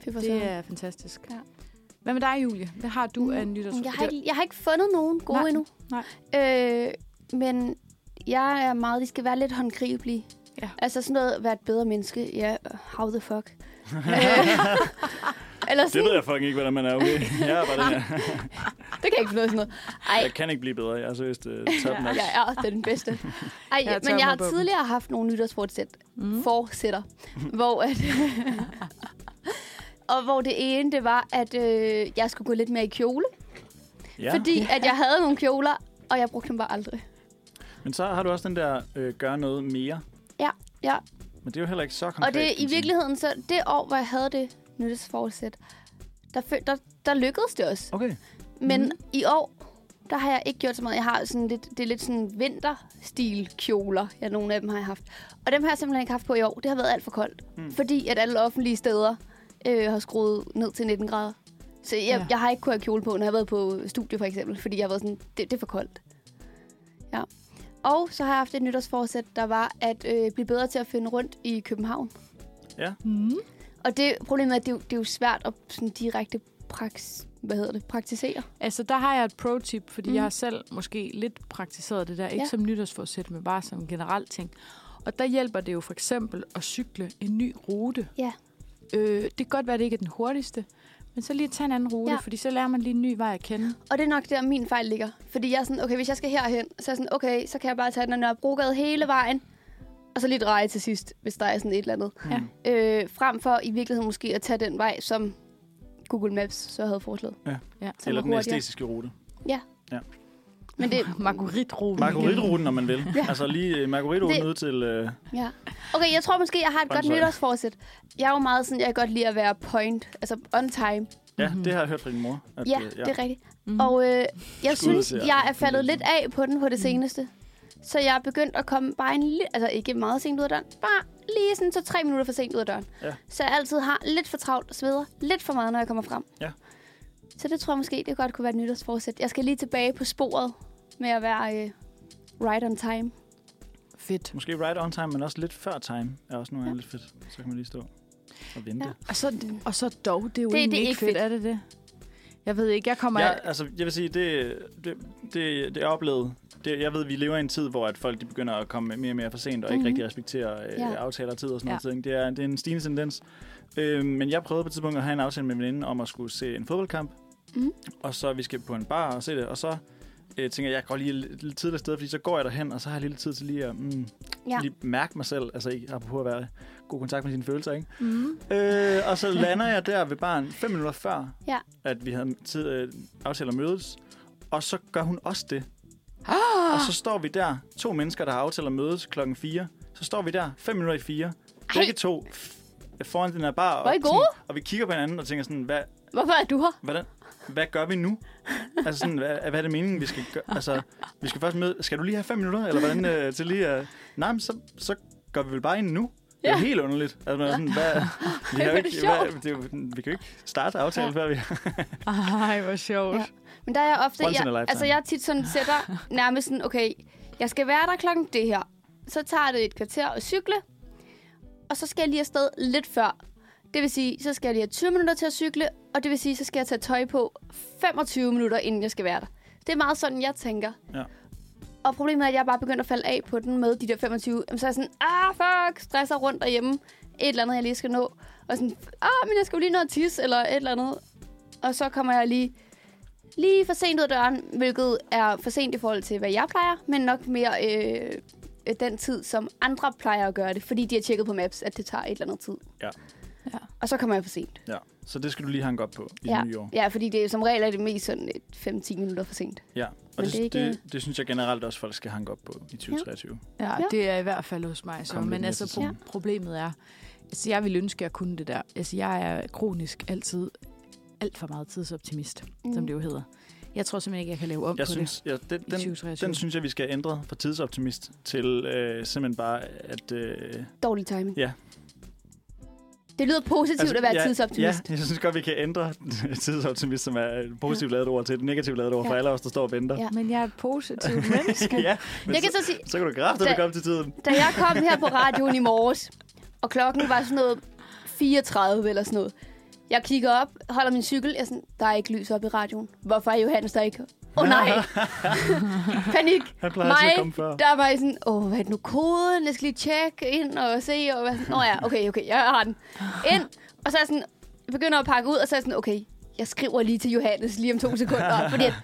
Fy for Det er fantastisk. Ja. Hvad med dig, Julie? Hvad har du af Mm, nytårs... Jeg har, ikke, jeg har ikke fundet nogen gode Nej, endnu. nej. Øh, men jeg er meget, de skal være lidt håndgribelige. Ja. Altså sådan noget, være et bedre menneske. Ja, how the fuck. Eller Det sådan, ved jeg fucking ikke, hvordan man er. Okay, jeg er bare den her. det kan jeg ikke af sådan noget. Ej, Jeg kan ikke blive bedre. Jeg er seriøst uh, top notch. jeg er den bedste. Ej, Jeg men jeg har tidligere haft nogle nytårsfortsæt. Mm. Forsætter. hvor at... og hvor det ene, det var, at øh, jeg skulle gå lidt mere i kjole. Ja. Fordi at jeg havde nogle kjoler, og jeg brugte dem bare aldrig. Men så har du også den der, øh, gøre noget mere. Ja, ja. Men det er jo heller ikke så konkret. Og det i virkeligheden, så det år, hvor jeg havde det nytårsforsæt, der, der, der lykkedes det også. Okay. Men Mhm. i år, der har jeg ikke gjort så meget. Jeg har sådan lidt, det er lidt sådan vinterstil kjoler, jeg nogle af dem har jeg haft. Og dem har jeg simpelthen ikke haft på i år. Det har været alt for koldt. Mm. Mm. Fordi at alle offentlige steder øh, har skruet ned til 19 grader. Så jeg, Ja. ja. jeg har ikke kunnet have kjole på, når jeg har været på studie for eksempel. Fordi jeg har været sådan, det, det er for koldt. Ja. Og så har jeg haft et nytårsforsæt, der var at øh, blive bedre til at finde rundt i København. Mm. Og det problemet er, at det, er jo- det er jo svært at sådan direkte praks, hvad hedder det, praktisere. Altså, der har jeg et pro-tip, fordi Mm. mm. jeg har selv måske lidt praktiseret det der. Ikke Ja. som nytårsforsæt, men bare som generelt ting. Og der hjælper det jo for eksempel at cykle en ny rute. Ja. Øh, det kan godt være, at det ikke er den hurtigste, men så lige tage en anden rute, Ja. ja. fordi så lærer man lige en ny vej at kende. Og det er nok der, min fejl ligger. Fordi jeg er sådan, okay, hvis jeg skal herhen, så er jeg sådan, okay, så kan jeg bare tage den Nørrebrogade hele vejen, og så lige dreje til sidst, hvis der er sådan et eller andet. Ja. Øh, frem for i virkeligheden måske at tage den vej, som Google Maps så havde foreslået. Ja. Som Eller er den æstetiske rute. Men det, Marguerite-ruten. Marguerite-ruten, når man vil. Ja. Altså lige Marguerite-ruten Det- ud til... Uh, ja. Okay, jeg tror måske, jeg har et godt Brøndshøj. nytårsforsæt. Jeg er jo meget sådan, jeg kan godt lide at være point, altså on time. ja, Mhm. det har jeg hørt fra din mor. At, Ja, øh, det er rigtigt. Mm. Og øh, jeg synes, til jeg er faldet Mm. lidt af på den på det seneste. Så jeg er begyndt at komme bare en lille, altså ikke meget sent ud af døren, bare lige sådan så tre minutter for sent ud af døren. Ja. Så jeg altid har lidt for travlt og sveder lidt for meget, når jeg kommer frem. Ja. Så det tror jeg måske, det godt kunne være et nytårsforsæt. Jeg skal lige tilbage på sporet med at være øh, right on time. Fedt. Måske right on time, men også lidt før time er også nogle gange lidt fedt. Så kan man lige stå og vente. Ja. Og så, og så dog, det er jo Det- det, er ikke ikke fedt, fedt. er det det? Jeg ved ikke, jeg kommer... Ja, af- altså, jeg vil sige, det, det, det, det er oplevet. Det, jeg ved, vi lever i en tid, hvor at folk de begynder at komme mere og mere for sent, og ikke Mhm. rigtig respekterer øh, Ja. aftaler og tid og sådan Ja. noget. ting. Det er, det er en stigende tendens. Øh, men jeg prøvede på et tidspunkt at have en aftale med en veninde om at skulle se en fodboldkamp. Mhm. Og så vi skal på en bar og se det, og så øh, tænker jeg, jeg går lige lidt, lidt tidligere sted, fordi så går jeg derhen, og så har jeg lige lidt tid til lige at mm, Ja. lige mærke mig selv. Altså, ikke apropos at være god kontakt med sine følelser, ikke? Mm. Øh, og så lander jeg der ved baren fem minutter før, Ja. at vi havde tid, øh, aftalt at mødes. Og så gør hun også det. Ah! Og så står vi der, to mennesker, der har aftalt at mødes klokken 4. Så står vi der, fem minutter i fire. Begge to foran den her bar. Og, sådan, og vi kigger på hinanden og tænker sådan, hvad, Hvorfor er du her? hvordan, hvad gør vi nu? altså sådan, hvad, hvad er det meningen, vi skal gøre? Altså, vi skal først møde, skal du lige have fem minutter? Eller hvordan øh, til lige at... Nej, men så, så går vi vel bare ind nu. Det er helt underligt. Altså, man er sådan, hvad, vi, har jo ikke, hvad, det jo, vi kan jo ikke starte aftalen, Ja. før vi... Ej, hvor sjovt. Ja. Men der er jeg ofte... Jeg, altså, jeg er tit sådan sætter nærmest sådan, okay, Jeg skal være der klokken det her. Så tager det et kvarter at cykle, og så skal jeg lige afsted lidt før. Det vil sige, så skal jeg lige have 20 minutter til at cykle, og det vil sige, så skal jeg tage tøj på 25 minutter, inden jeg skal være der. Det er meget sådan, jeg tænker. Ja. Og problemet er, at jeg bare begyndt at falde af på den med de der 25. Jamen, Så er jeg sådan, ah, fuck, stresser rundt derhjemme. Et eller andet, jeg lige skal nå. Og sådan, ah, men jeg skal jo lige nå at tisse, eller et eller andet. Og så kommer jeg lige, lige for sent ud af døren, hvilket er for sent i forhold til, hvad jeg plejer, men nok mere øh, den tid, som andre plejer at gøre det, fordi de har tjekket på Maps, at det tager et eller andet tid. Ja. Ja. Og så kommer jeg for sent. Ja, så det skal du lige hanke op på i Ja. det nye år. Ja, fordi det er som regel er det mest sådan et 5-10 minutter for sent. Ja, og Men det, det er det, ikke- det, det synes jeg generelt også, folk skal hanke op på i 2023. Ja, Ja. ja, det er i hvert fald hos mig. Så. Kom Men altså, pro- problemet er, altså, jeg vil ønske, at jeg kunne det der. Altså, jeg er kronisk altid alt for meget tidsoptimist, mm. som det jo hedder. Jeg tror simpelthen ikke, jeg kan lave om Jeg på synes, ja, den, det i den, 2023. den synes jeg, vi skal ændre fra tidsoptimist til øh, simpelthen bare, at... Øh, Dårlig timing. Ja. Det lyder positivt altså, at være ja, tidsoptimist. Ja, jeg synes godt, vi kan ændre tidsoptimist, som er et positivt lavet ord, til et negativt lavet ord for Ja. alle os, der står og venter. Ja. Men jeg er et positivt menneske. ja men Jeg kan så, så sige, så kan du kræfte, Da- at komme til tiden. da jeg kom her på radioen i morges, og klokken var sådan noget 34 eller sådan noget. Jeg kigger op, holder min cykel, jeg er sådan, der er ikke lys op i radioen. Hvorfor er Johannes der ikke? Åh oh, nej! Panik! Mig, der var jeg sådan, åh, hvad er det nu koden? Jeg skal lige tjekke ind og se, og hvad sådan, åh ja, okay, okay, jeg har den. Ind, og så er jeg sådan, jeg begynder at pakke ud, og så er jeg sådan, okay, jeg skriver lige til Johannes lige om to sekunder, fordi at,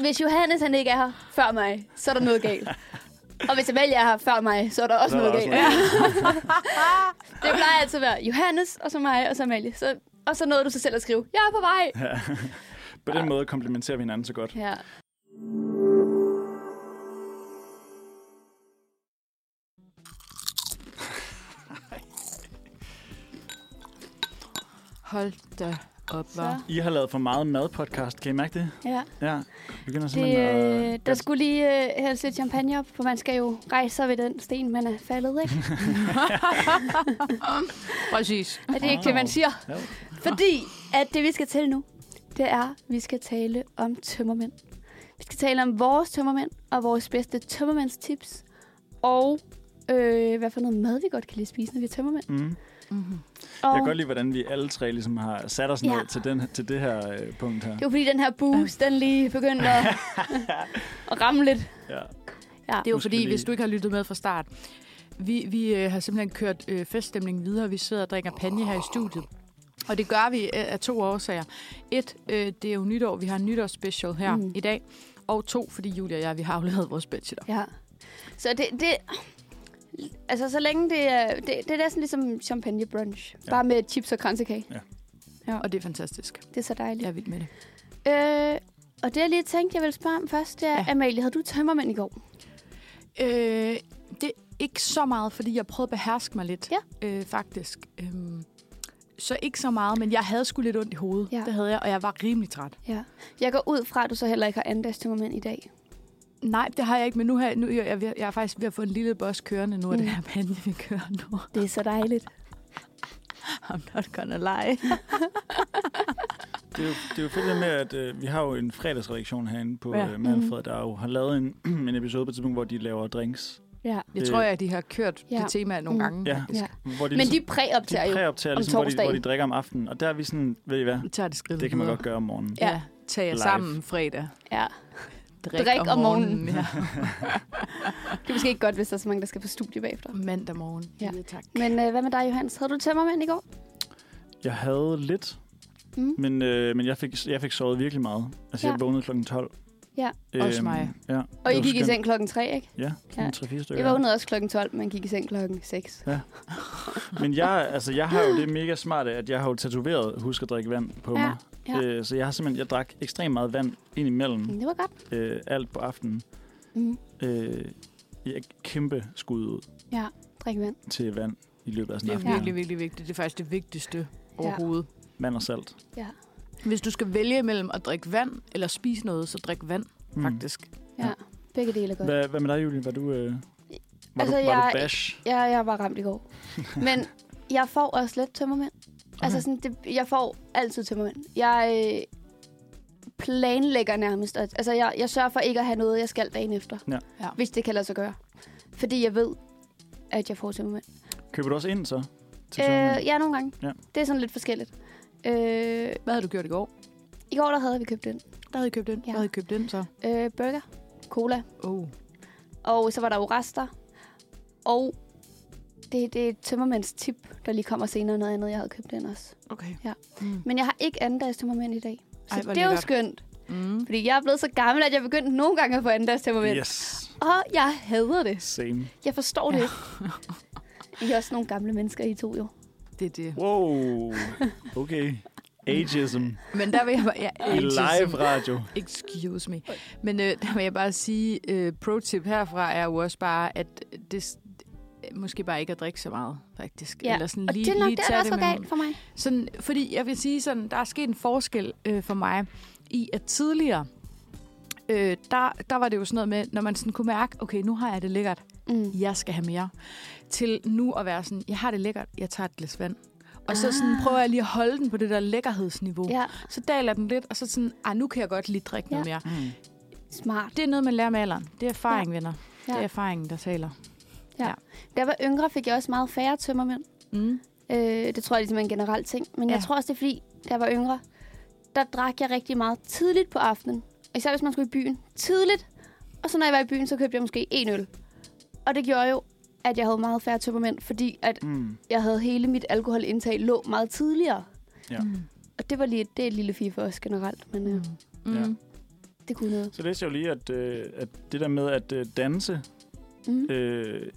hvis Johannes han ikke er her før mig, så er der noget galt. Og hvis Amalie er her før mig, så er der også Så noget også galt. det plejer altid at være Johannes, og så mig, og så Amalie. Så, og så nåede du sig selv at skrive, jeg er på vej. Ja. På den måde komplementerer vi hinanden så godt. Ja. Hold da op, Så, var. I har lavet for meget madpodcast. Kan I mærke det? ja. Ja. Begynder Det, simpelthen øh, at... der skulle lige øh, hældes lidt champagne op, for man skal jo rejse sig ved den sten, man er faldet, ikke? Præcis. Er det ikke det, man siger? Jo. Fordi at det, vi skal til nu, det er, at vi skal tale om tømmermænd. Vi skal tale om vores tømmermænd og vores bedste tømmermændstips. Og øh, hvad for noget mad, vi godt kan lide spise, når vi er tømmermænd. Mm. Mm-hmm. Jeg Og kan godt lide, hvordan vi alle tre ligesom har sat os ned Ja. til, den, til det her øh, punkt her. det var fordi, den her boost, den lige begyndte at, at ramme lidt. Ja. Ja. Det er jo skal fordi, lige- hvis du ikke har lyttet med fra start, vi, vi øh, har simpelthen kørt øh, feststemningen videre. Vi sidder og drikker panje her i studiet. Og det gør vi øh, af to årsager. Et, øh, det er jo nytår. Vi har en nytårsspecial her Mm. i dag. Og to, fordi Julia og jeg, vi har afleveret vores bachelor. Ja. Så det, det... Altså, så længe det er... Det, det er næsten ligesom champagne brunch. Ja. Bare med chips og kransekage. Og det er fantastisk. Det er så dejligt. Jeg er vild med det. Øh, og det, jeg lige tænkte, jeg ville spørge om først, det er, ja. Ja. Amalie, havde du tømmermænd i går? Øh, det er ikke så meget, fordi jeg prøvede at beherske mig lidt, Ja. øh, faktisk. Øhm, så ikke så meget, men jeg havde sgu lidt ondt i hovedet. Ja. Det havde jeg, og jeg var rimelig træt. Ja. Jeg går ud fra, at du så heller ikke har andendags tømmermænd i dag. Nej, det har jeg ikke, men nu har jeg, nu, jeg, jeg, jeg er faktisk ved at få en lille boss kørende nu, af Mm. det her pande, vi kører nu. Det er så dejligt. I'm not gonna lie. Det er, jo, det er jo fedt det med, at øh, vi har jo en fredagsredaktion herinde på Ja. ja. øh, Manfred, der jo har lavet en, en episode på et tidspunkt, hvor de laver drinks. Ja. Øh, tror jeg, at de har kørt ja. det tema nogle Mm. gange. Ja. ja. Hvor de Men de ligesom, præoptager de jo. præoptager, om ligesom, hvor, de, hvor de torsdagen. drikker om aftenen. Og der er vi sådan, ved I hvad, Vi tager det skridt det kan man videre. godt gøre om morgenen. Ja. Ja, tag jer Live. sammen fredag. Ja. Drik, Drik om morgenen. Ja. Det er måske ikke godt, hvis der er så mange, der skal på studie bagefter. Mandag morgen. Ja. Ja, tak. Men øh, hvad med dig, Johannes? Havde du tømmermænd i går? Jeg havde lidt, Mm. men, øh, men jeg, fik, jeg fik sovet virkelig meget. Altså, Ja. jeg vågnede klokken 12. Ja. Også mig. Ja, Og I det gik i skønt. seng klokken 3, ikke? Ja, Ja. sådan 3-4 stykker. Jeg vågnede også klokken 12, men gik i seng klokken 6. Men jeg, altså, jeg har jo det mega smarte, at jeg har jo tatoveret husk at drikke vand på Ja, mig. ja. Øh, så jeg har simpelthen, jeg drak ekstremt meget vand ind imellem Det var godt. øh, alt på aftenen. Mm. Øh, jeg kæmpe skud ud Ja, drik vand. til vand i løbet af Det sådan er en aften. virkelig, virkelig vigtigt. Det er faktisk det vigtigste overhovedet. Vand og salt. Ja. Hvis du skal vælge mellem at drikke vand eller spise noget, så drik vand, Mm. faktisk. Ja, begge dele er godt. Hvad, hvad med dig, Julie? Var du, øh, var Altså, du, var jeg- du bash? Ja, jeg var ramt i går. Men jeg får også lidt tømmermænd. Okay. Altså, sådan, det, jeg får altid tømmermænd. Jeg, øh, planlægger nærmest. at- Altså, jeg, jeg sørger for ikke at have noget, jeg skal dagen efter. Ja. Ja. Hvis det kan lade sig gøre. Fordi jeg ved, at jeg får tømmermænd. Køber du også ind så? Til Øh, ja, nogle gange. Ja. Det er sådan lidt forskelligt. Øh, Hvad havde du gjort i går? I går der havde vi købt den. Der havde I købt ind. Ja. Hvad havde I købt ind så? Øh, burger, cola, Oh. og så var der jo rester. Og det, det er tømmermænds tip, der lige kommer senere noget andet, jeg havde købt ind også. Okay. Ja. Mm. Men jeg har ikke andendags tømmermænd i dag. Så Ej, det er jo lækkert. skønt. Mm. Fordi jeg er blevet så gammel, at jeg begyndte nogle gange at få andendags tømmermænd. Yes. Og jeg hader det. Same. Jeg forstår det ikke. I er også nogle gamle mennesker, I to jo. Det er det. Wow. Okay. Ageism. Men der vil jeg bare... Ja, I live radio. Excuse me. Men øh, der vil jeg bare sige, øh, pro-tip herfra er jo også bare, at det måske bare ikke at drikke så meget, faktisk. Ja, Eller sådan Og lige, det er nok lige det, der også galt for mig. Sådan, fordi jeg vil sige sådan, der er sket en forskel øh, for mig i, at tidligere, øh, der, der var det jo sådan noget med, når man sådan kunne mærke, okay, nu har jeg det lækkert, Mm. jeg skal have mere, til nu at være sådan, jeg har det lækkert, jeg tager et glas vand. Og så sådan, Ah. prøver jeg lige at holde den på det der lækkerhedsniveau. Ja, Så daler den lidt, og så sådan, ah, nu kan jeg godt lige drikke noget mere. Mm. smart. Det er noget, man lærer med alderen. Det er erfaring, venner. Ja. Det er erfaringen, der taler. Da jeg var yngre, fik jeg også meget færre tømmermænd. Mm. Øh, det tror jeg ligesom er en generel ting. Men ja. Ja. jeg tror også, det er fordi, da jeg var yngre, der drak jeg rigtig meget tidligt på aftenen. Især hvis man skulle i byen. Tidligt. Og så når jeg var i byen, så købte jeg måske en øl. Og det gjorde jo, at jeg havde meget færre tømmermænd, fordi at Mm. jeg havde hele mit alkoholindtag lå meget tidligere. Ja. Mm. Og det var lige det er et lille fif for os generelt, men øh, Mm. Ja. det kunne noget. Så læste jeg jo lige, at, øh, at det der med at øh, danse, Mm. øh,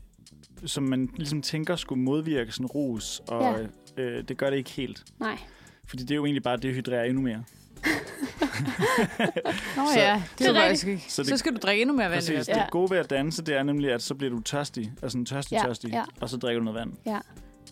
som man ligesom tænker skulle modvirke sådan rus, og Ja. øh, det gør det ikke helt. Nej. Fordi det er jo egentlig bare at dehydrere endnu mere. Nå Så- ja, det, er faktisk ikke. Så det- så skal du drikke endnu mere vand. Præcis. Ja. Det gode ved at danse, det er nemlig, at så bliver du tørstig. Altså en tørstig, Ja, tørstig. ja. Og så drikker du noget vand. Ja.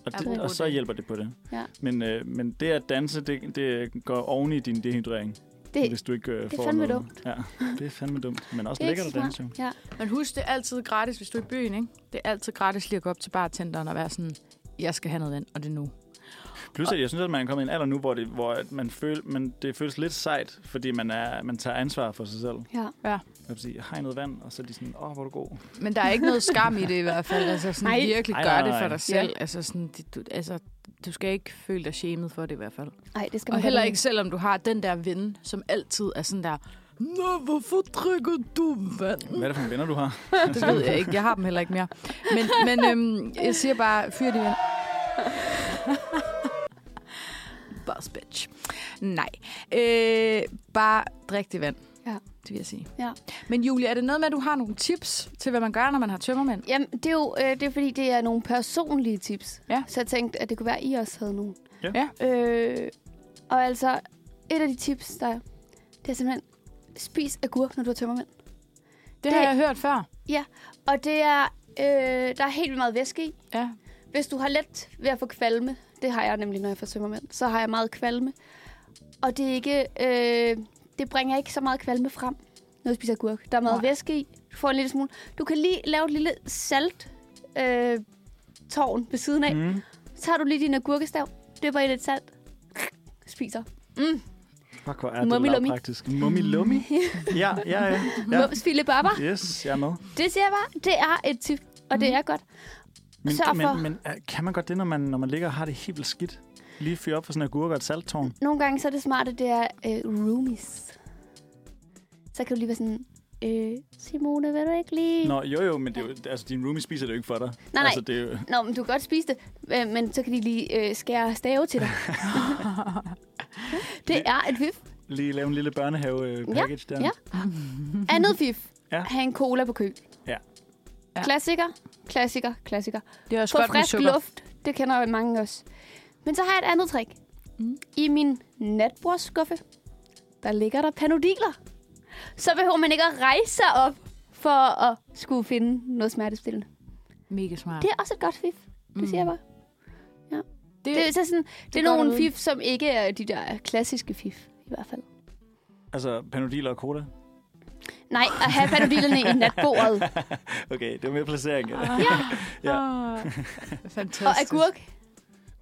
Og, det, og så hjælper det på det. Ja. Men, øh, men det at danse, det, det går oven i din dehydrering. Det, hvis du ikke øh, det er får fandme noget. dumt. Ja, det er fandme dumt. Men også er lækkert at danse, jo. Ja. Men husk, det er altid gratis, hvis du er i byen, ikke? Det er altid gratis lige at gå op til bartenderen og være sådan, jeg skal have noget vand, og det er nu. Plus, at jeg synes, at man er kommet i en alder nu, hvor, det, hvor at man føl, man, det føles lidt sejt, fordi man, er, man tager ansvar for sig selv. ja. Jeg vil sige, har I noget vand? Og så er de sådan, åh, hvor er du god. Men der er ikke noget skam i det i hvert fald. Altså sådan Nej. virkelig Nej, gør nej, det nej. for dig selv. Ja. Altså sådan, det- du, altså, du skal ikke føle dig shamed for det i hvert fald. Ej, det skal Og man heller godt ikke, selvom du har den der ven, som altid er sådan der, Nå, hvorfor drikker du vand? Hvad er det for nogle venner, du har? Det ved jeg ikke. Jeg har dem heller ikke mere. Men, men øhm, jeg siger bare, fyr de vand. Boss bitch. Nej. Øh, bare drik det vand. Ja. Det vil jeg sige. Ja. Men Julie, er det noget med, at du har nogle tips til, hvad man gør, når man har tømmermænd? Jamen, det er jo øh, det er, fordi, det er nogle personlige tips. Ja. Så jeg tænkte, at det kunne være, at I også havde nogle. Ja. Ja. Øh, og altså, et af de tips, der er, det er simpelthen, spis agurk, når du har tømmermænd. Det, Det- har jeg hørt før. Og det er, øh, der er helt vildt meget væske i. Ja. Hvis du har let ved at få kvalme, det har jeg nemlig, når jeg får tømmermænd, så har jeg meget kvalme. Og det er ikke, øh, det bringer ikke så meget kvalme frem, når du spiser agurk. Der er meget Nej. væske i. Du får en lille smule. Du kan lige lave et lille salt øh, tårn ved siden af. Mm. Mm. Så tager du lige din agurkestav, dypper i lidt salt, spiser. Mm. Fuck, hvor er det Mummi lummi. lavpraktisk. Mummi lummi? Ja, ja, ja. ja. Mums baba. Yes, jeg er med. Det siger jeg bare. Det er et tip, og det er godt. Men, Sørg for- men, men øh, kan man godt det, når man, når man ligger og har det helt vildt skidt? Lige fyre op for sådan en agurk og et salttårn? Nogle gange så er det smarte, det er øh, roomies. Så kan du lige være sådan, øh, Simone, vil du ikke lige... Nå, jo jo, men det er jo, altså, din roomie spiser det jo ikke for dig. nej. Altså, det er jo, Nå, men du kan godt spise det, øh, men så kan de lige øh, skære stave til dig. det er et fif. lige lave en lille børnehave-package der. ja. Andet fif. Ja. Ha' en cola på køl. Ja. Ja. Klassiker, klassiker, klassiker. Det er også Få godt med frisk sukker. luft. Det kender mange også. Men så har jeg et andet trick. Mm. I min natbordskuffe, der ligger der panodiler. Så behøver man ikke at rejse sig op for at skulle finde noget smertestillende. Mega smart. Det er også et godt fif. Det siger jeg bare. det, Det, er, så sådan, det, det er nogle fif, som ikke er de der klassiske fif, i hvert fald. Altså, panodiler og cola. Nej, at have panodilerne i natbordet. Okay, det var mere placering. Ja. Ja, Ja. Ah, og fantastisk. agurk.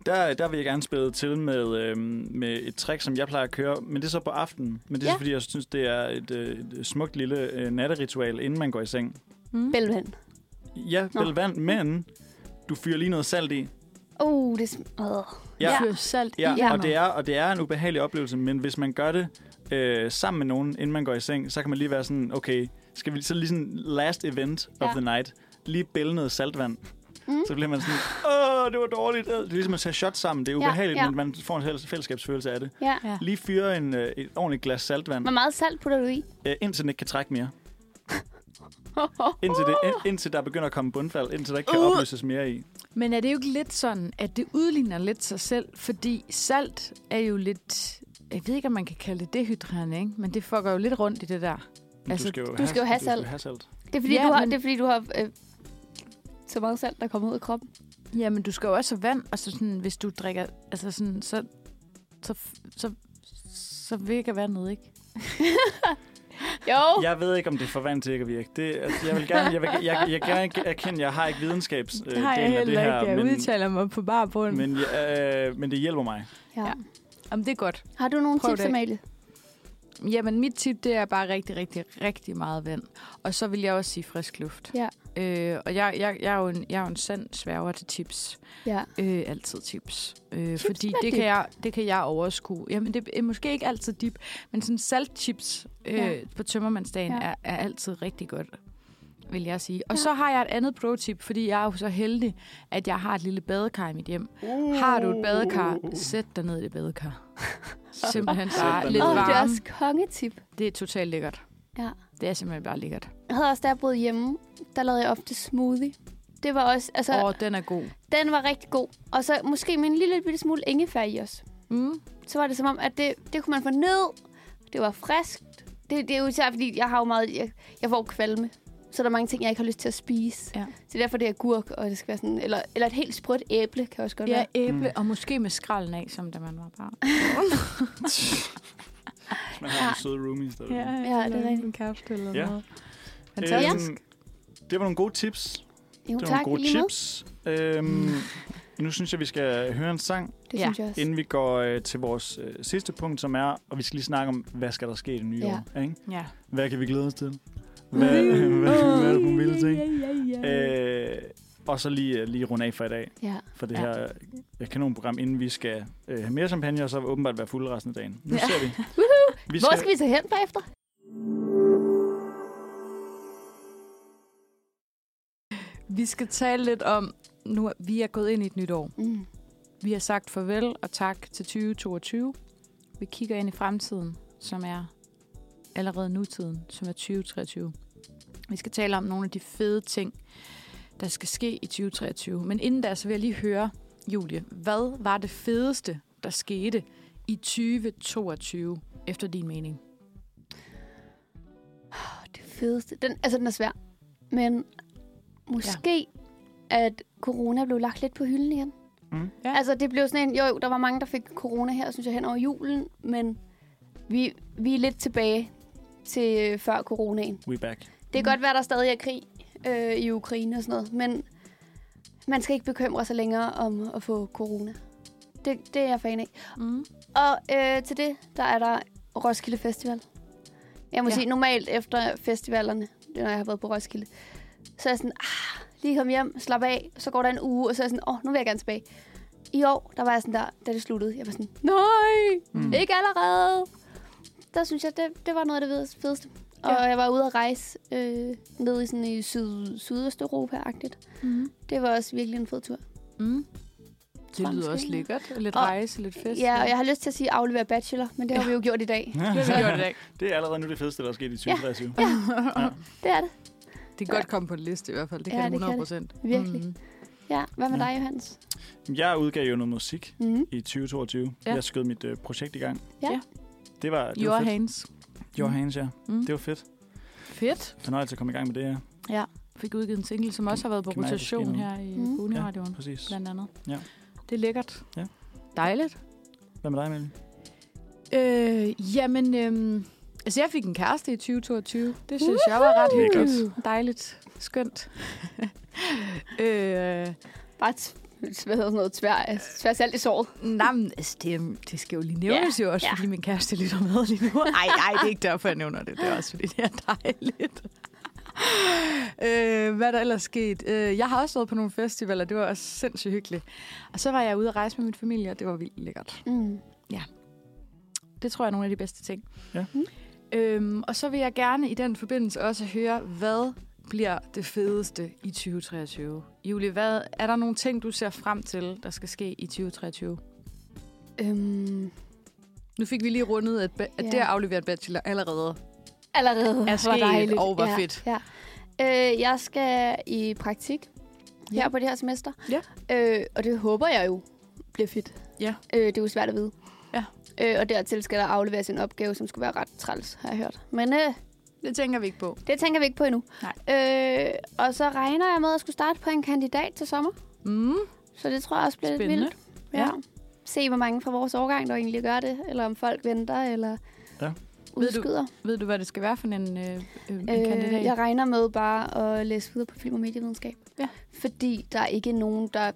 der, der vil jeg gerne spille til med, øhm, med et trick, som jeg plejer at køre, men det er så på aftenen. Men det er Ja. ja. fordi, jeg synes, det er et, øh, et smukt lille øh, natteritual, inden man går i seng. Mm. Bælvand. Ja, Nå. vel vand, men du fyrer lige noget salt i. Uh, det er... sm- Øh. Ja. Ja. Fyr salt Ja, i. og det, er, og det er en ubehagelig oplevelse, men hvis man gør det øh, sammen med nogen, inden man går i seng, så kan man lige være sådan, okay, skal vi så lige sådan last event of Ja. the night, lige bælge noget saltvand. Mm. Så bliver man sådan, åh, det var dårligt. Det er ligesom at tage shot sammen. Det er Ja, ubehageligt, ja. men man får en fælles- fællesskabsfølelse af det. Ja. Ja. Lige fyre en, øh, et ordentligt glas saltvand, Hvor meget salt putter du i? øh, indtil den ikke kan trække mere. Indtil, det, ind, indtil der begynder at komme bundfald, indtil der ikke kan Uh. opløses mere i. Men er det jo ikke lidt sådan, at det udligner lidt sig selv? Fordi salt er jo lidt... Jeg ved ikke, om man kan kalde det dehydrerende, ikke? Men det fucker jo lidt rundt i det der. Men Altså, du skal jo, du skal jo have salt. have salt. Det er fordi, Ja, du har, men- det er, fordi du har øh, så meget salt, der kommer ud af kroppen. Jamen, du skal jo også have vand, og så sådan, hvis du drikker... Altså sådan, så... Så, så, så virker vandet, ikke? Jo. Jeg ved ikke, om det er for vand til ikke at virke. Det, altså, jeg vil gerne, jeg vil, jeg, jeg, jeg gerne erkende, at jeg har ikke videnskabs øh, Det har jeg af det her, ikke. Jeg men, udtaler mig på bare bund. Men, men, øh, men det hjælper mig. Ja. Ja. Jamen, det er godt. Har du nogle Prøv tips, det. Amalie? Jamen, mit tip, det er bare rigtig, rigtig, rigtig meget vand. Og så vil jeg også sige frisk luft. Ja. Øh, og jeg, jeg, jeg, er jo en, jeg er jo en sand sværger til tips. Ja. Øh, altid tips. Øh, Chips fordi det dip. kan, jeg, det kan jeg overskue. Jamen, det er måske ikke altid dip, men sådan saltchips øh, Ja. på tømmermandsdagen ja. er, er altid rigtig godt, vil jeg sige. Og Ja. så har jeg et andet pro-tip, fordi jeg er jo så heldig, at jeg har et lille badekar i mit hjem. Har du et badekar, sæt dig ned i det badekar. Simpelthen bare lidt Åh, ned. det er varme. også kongetip. Det er totalt lækkert. Ja. Det er simpelthen bare lækkert. Jeg havde også, da jeg boede hjemme, der lavede jeg ofte smoothie. Det var også, altså, Åh, oh, den er god. den var rigtig god. Og så måske med en lille bitte smule ingefær i os. Mm. Så var det som om, at det, det kunne man få ned. Det var friskt. Det, det er jo især, fordi jeg har jo meget, jeg, jeg får kvalme. Så der er mange ting, jeg ikke har lyst til at spise. Ja. Så derfor det er gurk, og det skal være sådan, eller, eller et helt sprødt æble, kan også godt Ja, være. æble, Mm. og måske med skralden af, som da man var barn. Hvis man har Ja. en søde roomie stadig. Ja, det er rigtigt. En kæreste eller Ja. noget. Fantastisk. Øhm, det var nogle gode tips. Jo, det var tak. nogle gode chips. Øhm, nu synes jeg, vi skal høre en sang, Det Ja. synes jeg også. inden vi går øh, til vores øh, sidste punkt, som er, og vi skal lige snakke om, hvad skal der ske i det nye Ja. år. Ikke? Ja. Hvad kan vi glæde os til? Hvad, hvad, hvad er det for en vilde ting? Øh, og så lige, lige runde af for i dag, Ja. for det Ja. her øh, kanonprogram, inden vi skal øh, have mere champagne, og så åbenbart være fulde resten af dagen. Nu Ja. ser vi. vi Hvor skal vi tage hen bagefter? Vi skal tale lidt om, nu vi er gået ind i et nyt år. Mm. Vi har sagt farvel og tak til 2022. Vi kigger ind i fremtiden, som er allerede nutiden, som er 2023. Vi skal tale om nogle af de fede ting, der skal ske i 2023. Men inden da, så vil jeg lige høre, Julie, hvad var det fedeste, der skete i 2022, efter din mening? Det fedeste. Den, altså, den er svær. Men måske, ja. at corona blev lagt lidt på hylden igen. Mm. Ja. Altså, det blev sådan en... Jo, der var mange, der fik corona her, synes jeg, hen over julen. Men vi, vi er lidt tilbage til øh, før coronaen. We back. Det kan Mm. godt være, der stadig er krig øh, i Ukraine og sådan noget, men man skal ikke bekymre sig længere om at få corona. Det, det er jeg fan af. Mm. Og øh, til det, der er der Roskilde Festival. Jeg må Ja. sige, normalt efter festivalerne, det er, når jeg har været på Roskilde, så er jeg sådan, ah, lige kom hjem, slap af, så går der en uge, og så er jeg sådan, åh, oh, nu vil jeg gerne tilbage. I år, der var jeg sådan der, da det sluttede, jeg var sådan, nej, mm. ikke allerede. Der synes jeg, det, det var noget af det fedeste. Og Ja. jeg var ude at rejse øh, ned i sådan i syd, Sydøsteuropa-agtigt. Mm. Det var også virkelig en fed tur. Mm. Det lyder også lækkert. Lidt Og- rejse, lidt fest. Ja, og jeg har lyst til at sige aflevere bachelor, men det har Ja. vi jo gjort i dag. Det har vi gjort i dag. Det er allerede nu det fedeste, der er sket i 2023. Det er det. Det kan godt komme på en liste i hvert fald. Det kan Ja, det det kan 100 det. procent. Virkelig. Mm. Ja, hvad med Ja. dig, Johannes? Jeg udgav jo noget musik Mm. i 2022. Ja. Jeg skød mit øh, projekt i gang. Ja. Ja. Det var, det Your var fedt. hands. Your hands, ja. Mm. Det var fedt. Fedt. Fornøjelse at komme i gang med det, ja. Fik udgivet en single, som også har været på rotation her i Mm. mm. Uniradioen, Præcis. blandt andet. Ja. Det er lækkert. Ja. Dejligt. Hvad med dig, Melle? Øh, jamen, øhm, altså jeg fik en kæreste i 2022. Det synes jeg var ret Lækkert. hyggeligt. Dejligt. Skønt. øh, Bare t- hvad hedder sådan noget, tvær, tvær salt i såret. Nej, men altså, det, det skal jo lige nævnes Ja, jo også, ja. fordi min kæreste lytter med lige nu. Nej, nej, det er ikke derfor, jeg nævner det. Det er også, fordi det er dejligt. øh, hvad er der ellers sket? Øh, jeg har også været på nogle festivaler, det var også sindssygt hyggeligt. Og så var jeg ude at rejse med min familie, og det var vildt lækkert. Mm. Det tror jeg er nogle af de bedste ting. Ja. Øhm, og så vil jeg gerne i den forbindelse også høre, hvad bliver det fedeste i 2023? Julie, hvad, er der nogle ting, du ser frem til, der skal ske i 2023? Øhm, Nu fik vi lige rundet, at, at Ja. det at aflevere et bachelor allerede allerede er sket, dejligt. og hvor ja, fedt. Ja. Øh, jeg skal i praktik her Ja. på det her semester. Ja. Øh, og det håber jeg jo bliver fedt. Ja. Øh, det er jo svært at vide. Ja. Øh, og dertil skal der afleveres en opgave, som skulle være ret træls, har jeg hørt. Men øh, Det tænker vi ikke på. det tænker vi ikke på endnu. Nej. Øh, og så regner jeg med at skulle starte på en kandidat til sommer. Mm. Så det tror jeg også bliver lidt Spændende. vildt. Ja. Se, hvor mange fra vores årgang, der egentlig gør det. Eller om folk venter, eller Ja. Ved du- udskyder. Ved du, hvad det skal være for en, øh, øh, en Øh, kandidat? jeg regner med bare at læse videre på film- og medievidenskab. Ja. Fordi der er ikke nogen, der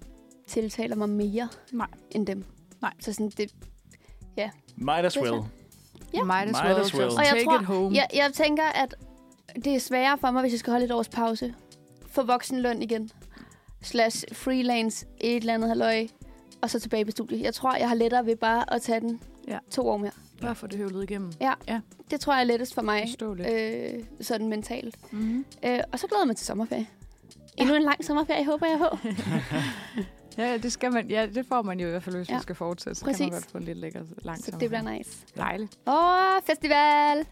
tiltaler mig mere Nej. end dem. Nej. Så sådan, det, Might as Det well. Ja. Might as Might well, as well. just Og jeg take tror- it home. jeg, jeg tænker, at det er sværere for mig, hvis jeg skal holde et års pause. Få voksenløn igen. Slash freelance, et eller andet halløj. Og så tilbage på studiet. Jeg tror, jeg har lettere ved bare at tage den Ja. to år mere. Bare få det høvlet igennem. Det tror jeg er lettest for mig. Forståeligt. Øh, sådan mentalt. Mm-hmm. Øh, og så glæder jeg mig til sommerferie. Endnu en lang sommerferie, håber jeg på. Ja, det skal man. Ja, det får man jo i hvert fald, hvis ja. Man skal fortsætte. Så Præcis. kan man godt få en lidt lækker lang Så det bliver nice. Dejligt. Åh, festival!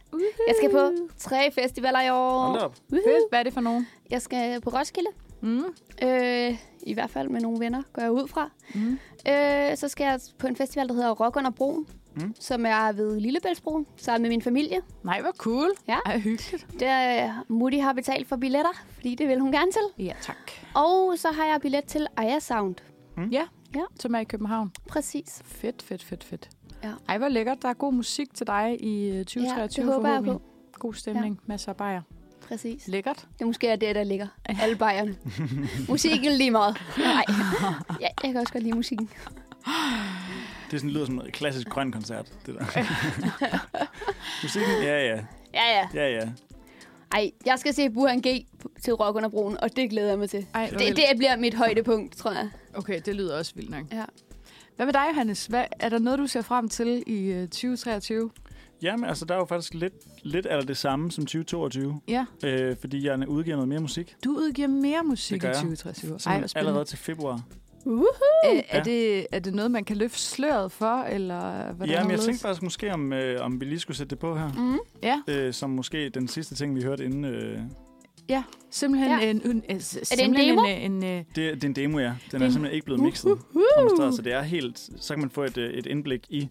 Jeg skal på tre festivaler i år. Hold op. Fedt. Hvad er det for nogen? Jeg skal på Roskilde. Mm. Øh, I hvert fald med nogle venner, går jeg ud fra. Mm. Øh, så skal jeg på en festival, der hedder Rock under broen. Mm. Som er ved Lillebæltsbroen, sammen med min familie. Nej, hvor cool. Ja. Ej, hyggeligt. Der øh, Mutti har betalt for billetter, fordi det vil hun gerne til. Ja, tak. Og så har jeg billet til Aya Sound. Ja, Ja. som er i København. Præcis. Fedt, fedt, fedt, fedt. Ja. Ej, hvor lækkert. Der er god musik til dig i øh, 2023 ja, det håber jeg på. God stemning. Ja. Masser af bajer. Præcis. Lækkert. Det måske er det, der ligger. Alle bajerne. musikken lige meget. Nej. Ja, jeg kan også godt lide musikken. Det er sådan, lyder som en klassisk grøn koncert, det der. Musikken, ja, ja. Ja, ja. Ja, ja. Ej, jeg skal se Burhan G til Rock under broen, og det glæder jeg mig til. Ej, Det, det bliver mit højdepunkt, tror jeg. Okay, det lyder også vildt nok. Ja. Hvad med dig, Johannes? Hvad, er der noget, du ser frem til i øh, 2023? Jamen, altså, der er jo faktisk lidt, lidt af det samme som 2022. Ja, Øh, fordi jeg udgiver noget mere musik. du udgiver mere musik i Det gør jeg. 2023. Ej, allerede til februar. Uh-huh. Er, er, Ja. det, er det noget, man kan løfte sløret for, eller hvordan Ja, men jeg hvorledes? tænkte faktisk måske, om, øh, om vi lige skulle sætte det på her. Mm. Ja, Øh, som måske den sidste ting, vi hørte inden... Øh, simpelthen Ja. en... en, en en simpelthen demo? En, en, en, det, det er en demo, ja. Den Det er er- simpelthen ikke blevet mixet steder, så det er helt... Så kan man få et, øh, et indblik i,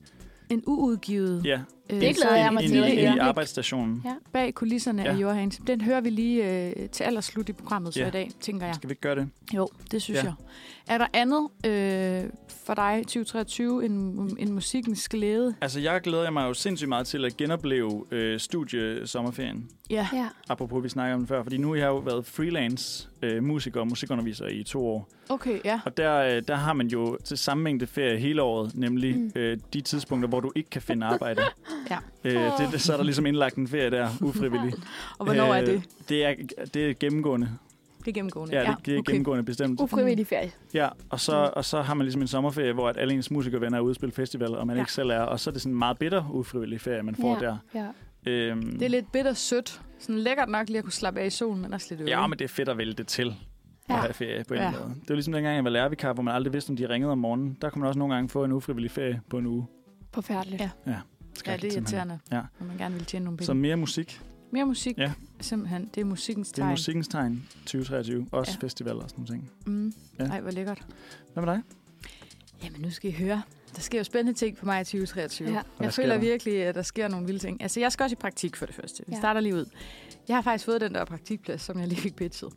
en uudgivet... ja, øh, Det glæder jeg mig ind, til i, at ind i arbejdsstationen. Ja. Bag kulisserne ja. Ja. af Johan. Den hører vi lige øh, til allerslut i programmet så Ja. i dag, tænker jeg. Skal vi ikke gøre det? Jo, det synes Ja. jeg. Er der andet øh, for dig 2023 end, end musikkens glæde? Altså, jeg glæder mig jo sindssygt meget til at genopleve øh, studiesommerferien. Ja. Ja. Apropos, vi snakker om det før. Fordi nu har jeg jo været freelance øh, musiker og musikunderviser i to år. Okay, ja. Og der, øh, der har man jo til samme mængde ferie hele året, nemlig Mm. øh, de tidspunkter, hvor du ikke kan finde arbejde. Ja. Øh, det, det, så er der ligesom indlagt en ferie der, ufrivillig. Og hvornår er Øh, det? Det er, det er gennemgående. Det er gennemgående. Ja, det, det er okay. gennemgående bestemt. Ufrivillig ferie. Ja, og så, og så har man ligesom en sommerferie, hvor at alle ens musikervenner er ude at spille festival, og man Ja. ikke selv er. Og så er det sådan en meget bitter ufrivillig ferie, man får Ja. der. Ja. Øhm, Det er lidt bitter sødt. Sådan lækkert nok lige at kunne slappe af i solen, men også lidt øvrigt. Ja, men det er fedt at vælge det til Ja. at have ferie på en Ja. måde. Det var ligesom dengang, jeg var lærervikar, hvor man aldrig vidste, om de ringede om morgenen. Der kunne man også nogle gange få en ufrivillig ferie på en uge. Forfærdeligt. Ja. Ja. ja, det er irriterende, Ja. når man gerne vil tjene nogle penge. Så mere musik. Mere musik, Ja. simpelthen. Det er musikkens Det er tegn. musikkens tegn 2023. Også Ja. festivaler og sådan nogle ting. Mm. Ja. Ej, hvor lækkert. Hvad med dig? Jamen, nu skal I høre. Der sker jo spændende ting for mig i 2023. Ja. Jeg føler der? virkelig, at der sker nogle vilde ting. Altså, jeg skal også i praktik for det første. Vi Ja. starter lige ud. Jeg har faktisk fået den der praktikplads, som jeg lige fik pitchet.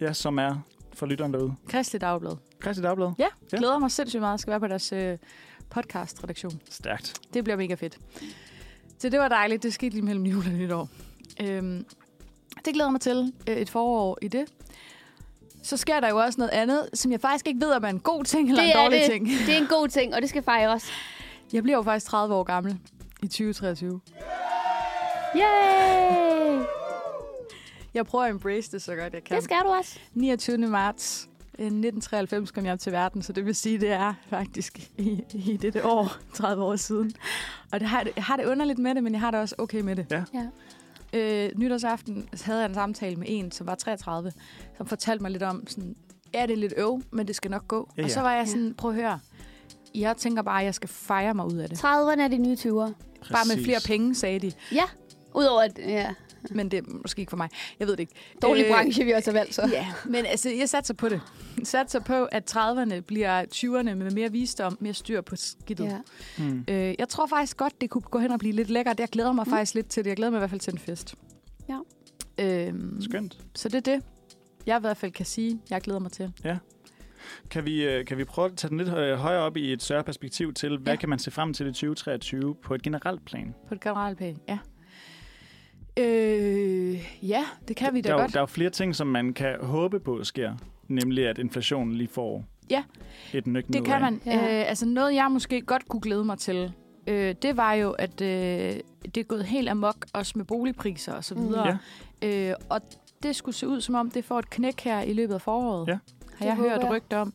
Ja, som er for lytteren derude. Kristelig Dagblad. Christi Dagblad. Ja, Ja. glæder mig sindssygt meget. Jeg skal være på deres øh, podcast-redaktion. Stærkt. Det bliver mega fedt. Så det var dejligt. Det skete lige mellem jul og nytår. Øhm, det glæder mig til. Øh, et forår i det. så sker der jo også noget andet, som jeg faktisk ikke ved, om er en god ting eller Det en dårlig det. ting. Det er en god ting, og det skal fejres. Jeg bliver jo faktisk 30 år gammel i 2023. Yay! Jeg prøver at embrace det så godt jeg kan. Det skal du også. 29. marts øh, 1993 kom jeg til verden, så det vil sige, det er faktisk i, i dette år, 30 år siden. Og det har, jeg har det underligt med det, men jeg har det også okay med det. Ja. Ja. Øh, nytårsaften havde jeg en samtale med en, som var 33, som fortalte mig lidt om, sådan, ja, det er lidt øv, men det skal nok gå. Ja, Og så ja. var jeg sådan, prøv at høre, jeg tænker bare, at jeg skal fejre mig ud af det. 30'erne er de nye 20'er. Bare med flere penge, sagde de. Ja, udover at... Ja, Men det er måske ikke for mig. Jeg ved det ikke. dårlig Øh, branche, vi også har valgt så. Ja, men altså, jeg satser på det. Jeg satser på, at 30'erne bliver 20'erne med mere visdom, mere styr på skidtet. Ja. Mm. Øh, jeg tror faktisk godt, det kunne gå hen og blive lidt lækkert. Jeg glæder mig Mm. faktisk lidt til det. Jeg glæder mig i hvert fald til en fest. Ja. Øhm, Skønt. så det er det, jeg i hvert fald kan sige, jeg glæder mig til. Kan vi, øh, kan vi prøve at tage den lidt øh, højere op i et større perspektiv til, hvad Ja. kan man se frem til i 2023 på et generelt plan? På et generalplan, ja. Øh, ja, det kan vi da der, er jo, godt. der er jo flere ting, som man kan håbe på sker. Nemlig, at inflationen lige får Ja. et nyk Det kan man. Ja. Ja. Øh, altså noget, jeg måske godt kunne glæde mig til, øh, det var jo, at øh, det er gået helt amok, også med boligpriser og så Mm. videre. Øh, og det skulle se ud, som om det får et knæk her i løbet af foråret. Ja. Har Det jeg håber hørt jeg. rygter om.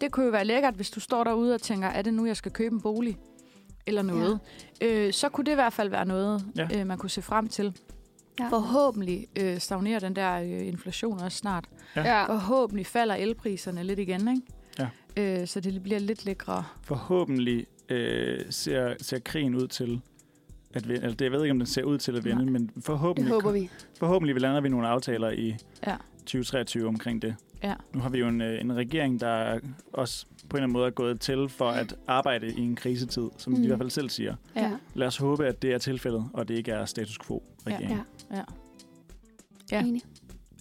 Det kunne jo være lækkert, hvis du står derude og tænker, er det nu, jeg skal købe en bolig? Eller noget. Ja. Øh, så kunne det i hvert fald være noget, Ja. ja. øh, man kunne se frem til. Ja. Forhåbentlig øh, stagnerer den der øh, inflation også snart. Ja. Forhåbentlig falder elpriserne lidt igen, ikke? Ja. Øh, så det bliver lidt lækre. Forhåbentlig øh, ser, ser krigen ud til at vinde. Altså, det, jeg ved ikke, om den ser ud til at vinde, Nej. men Det forhåbentlig, håber vi. forhåbentlig lander vi nogle aftaler i Ja. 2023 omkring det. Ja. Nu har vi jo en, øh, en regering, der er også på en eller anden måde er gået til for at arbejde i en krisetid, som mm. de Mm. i hvert fald selv siger. Ja. Lad os håbe, at det er tilfældet, og det ikke er status quo regering. Ja. Ja. Ja. Ja. Enig.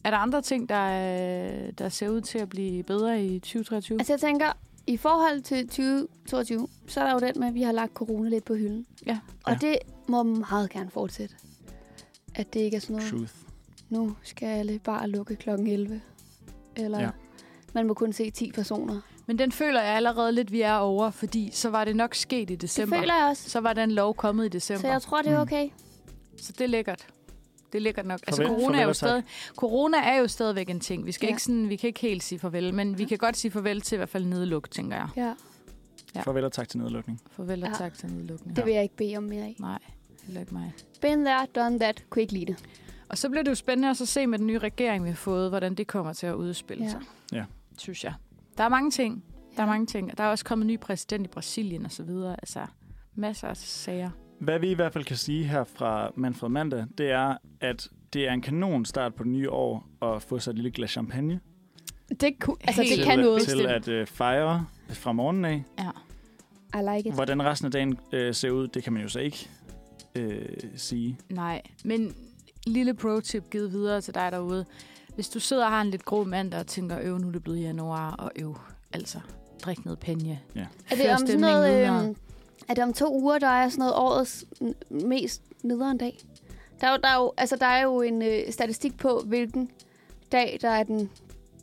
Er der andre ting, der, øh, der ser ud til at blive bedre i 2023? Altså jeg tænker, i forhold til 2022, så er der jo den med, at vi har lagt corona lidt på hylden. Ja. Og Ja. det må meget gerne fortsætte. At det ikke er sådan noget, Truth. nu skal alle bare lukke klokken 11. Eller Ja. man må kun se 10 personer. Men den føler jeg allerede lidt, vi er over, fordi så var det nok sket i Det december. føler jeg også. Så var den lov kommet i december. Så jeg tror, det er Mm. okay. Så det er lækkert. Det er lækkert nok. Altså, Farvel- corona, farvel er jo stadig, corona er jo stadigvæk en ting. Vi, skal Ja. ja. ikke sådan, vi kan ikke helt sige farvel, men vi kan godt sige farvel til i hvert fald nedluk, tænker jeg. Ja. Ja. Farvel og tak til nedlukning. Farvel og Ja. tak til nedlukning. Det vil jeg ikke bede om mere af. Nej, heller ikke mig. Been there, done that. Kunne ikke lide det. Og så bliver det jo spændende at så se med den nye regering, vi har fået, hvordan det kommer til at udspille Ja. sig. Ja. Synes jeg. Der er mange ting. Der er Ja. mange ting. Der er også kommet en ny præsident i Brasilien og så videre. Altså, masser af sager. Hvad vi i hvert fald kan sige her fra Manfred Mandag, det er, at det er en kanon start på det nye år at få sig et lille glas champagne. Det, kunne, altså, det kan til, noget. Til at øh, fejre fra morgenen af. Ja. I like it. Hvordan resten af dagen øh, ser ud, det kan man jo så ikke øh, sige. Nej, men lille pro-tip givet videre til dig derude. Hvis du sidder og har en lidt grå mandag og tænker, øv, nu er det blevet januar, og øv, altså, drik noget panje. Er det om sådan noget... Øh, er det om to uger, der er sådan noget årets mest nederen dag? Der er jo, der er jo, altså, der er jo en øh, statistik på, hvilken dag, der er den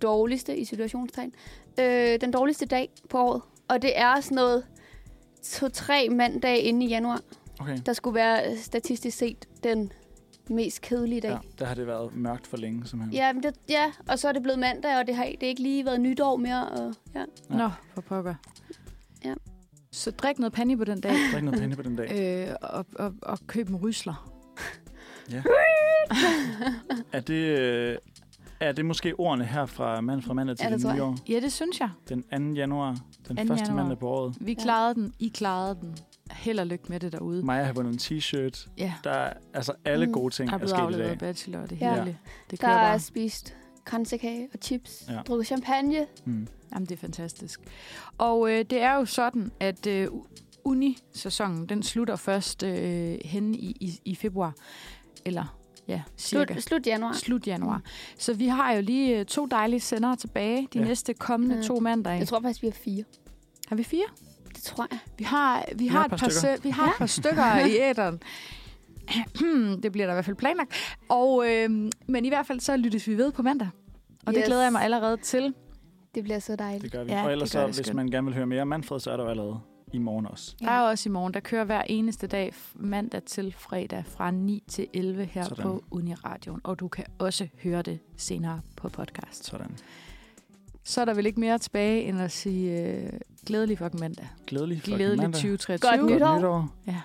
dårligste, i situationstegn. Øh, den dårligste dag på året. Og det er sådan noget to-tre mandag inde i januar, Okay. der skulle være statistisk set den mest kedelige dag. Ja, der har det været mørkt for længe, simpelthen. Ja, men det, ja, og så er det blevet mandag, og det har det er ikke lige været nytår mere. Og, ja. Ja. Nå, for pokker. Ja. Så drik noget panje på den dag, Drik noget penge på den dag. øh, og, og, og køb en rysler. Er det, øh, er det måske ordene her fra mand fra mandag til Ja, det det nye år? Ja, det synes jeg. Den 2. januar, den 2. første januar. mandag på året. Vi Ja. klarede den, I klarede den. Held og lykke med det derude. Maja har vundet en t-shirt. Ja, Der er, altså alle Mm. gode ting der er er blevet sket i dag. bachelor, og det Ja. hele. Det Der er bare. spist kransekage og chips, Ja. ja. drukket champagne. Mm. Jamen, det er fantastisk. Og øh, det er jo sådan, at øh, uni-sæsonen, den slutter først øh, hen i, i, i februar. Eller, ja, cirka. Slut, slut januar. Slut januar. Så vi har jo lige øh, to dejlige sendere tilbage de Ja. ja. næste kommende Ja. to mandage. Jeg tror faktisk, vi har fire. Har vi fire? Det tror jeg. Vi har, vi har har, et par stykker. se- vi har et par stykker i æderen. det bliver der i hvert fald planlagt. Og, øh, men i hvert fald så lyttes vi ved på mandag. Og yes. det glæder jeg mig allerede til. Det bliver så dejligt. Det gør vi. Ja, Ja, og ellers så, hvis skønt. man gerne vil høre mere om Manfred, så er der jo allerede i morgen også. Der er også i morgen. Der kører hver eneste dag, mandag til fredag, fra 9 til 11 her Sådan. på Uniradioen. Og du kan også høre det senere på podcast. Sådan. Så er der vel ikke mere tilbage, end at sige øh, glædelig fucking mandag. Glædelig fucking Glædelig mandag. 2023. Godt nytår. nytår. Ja.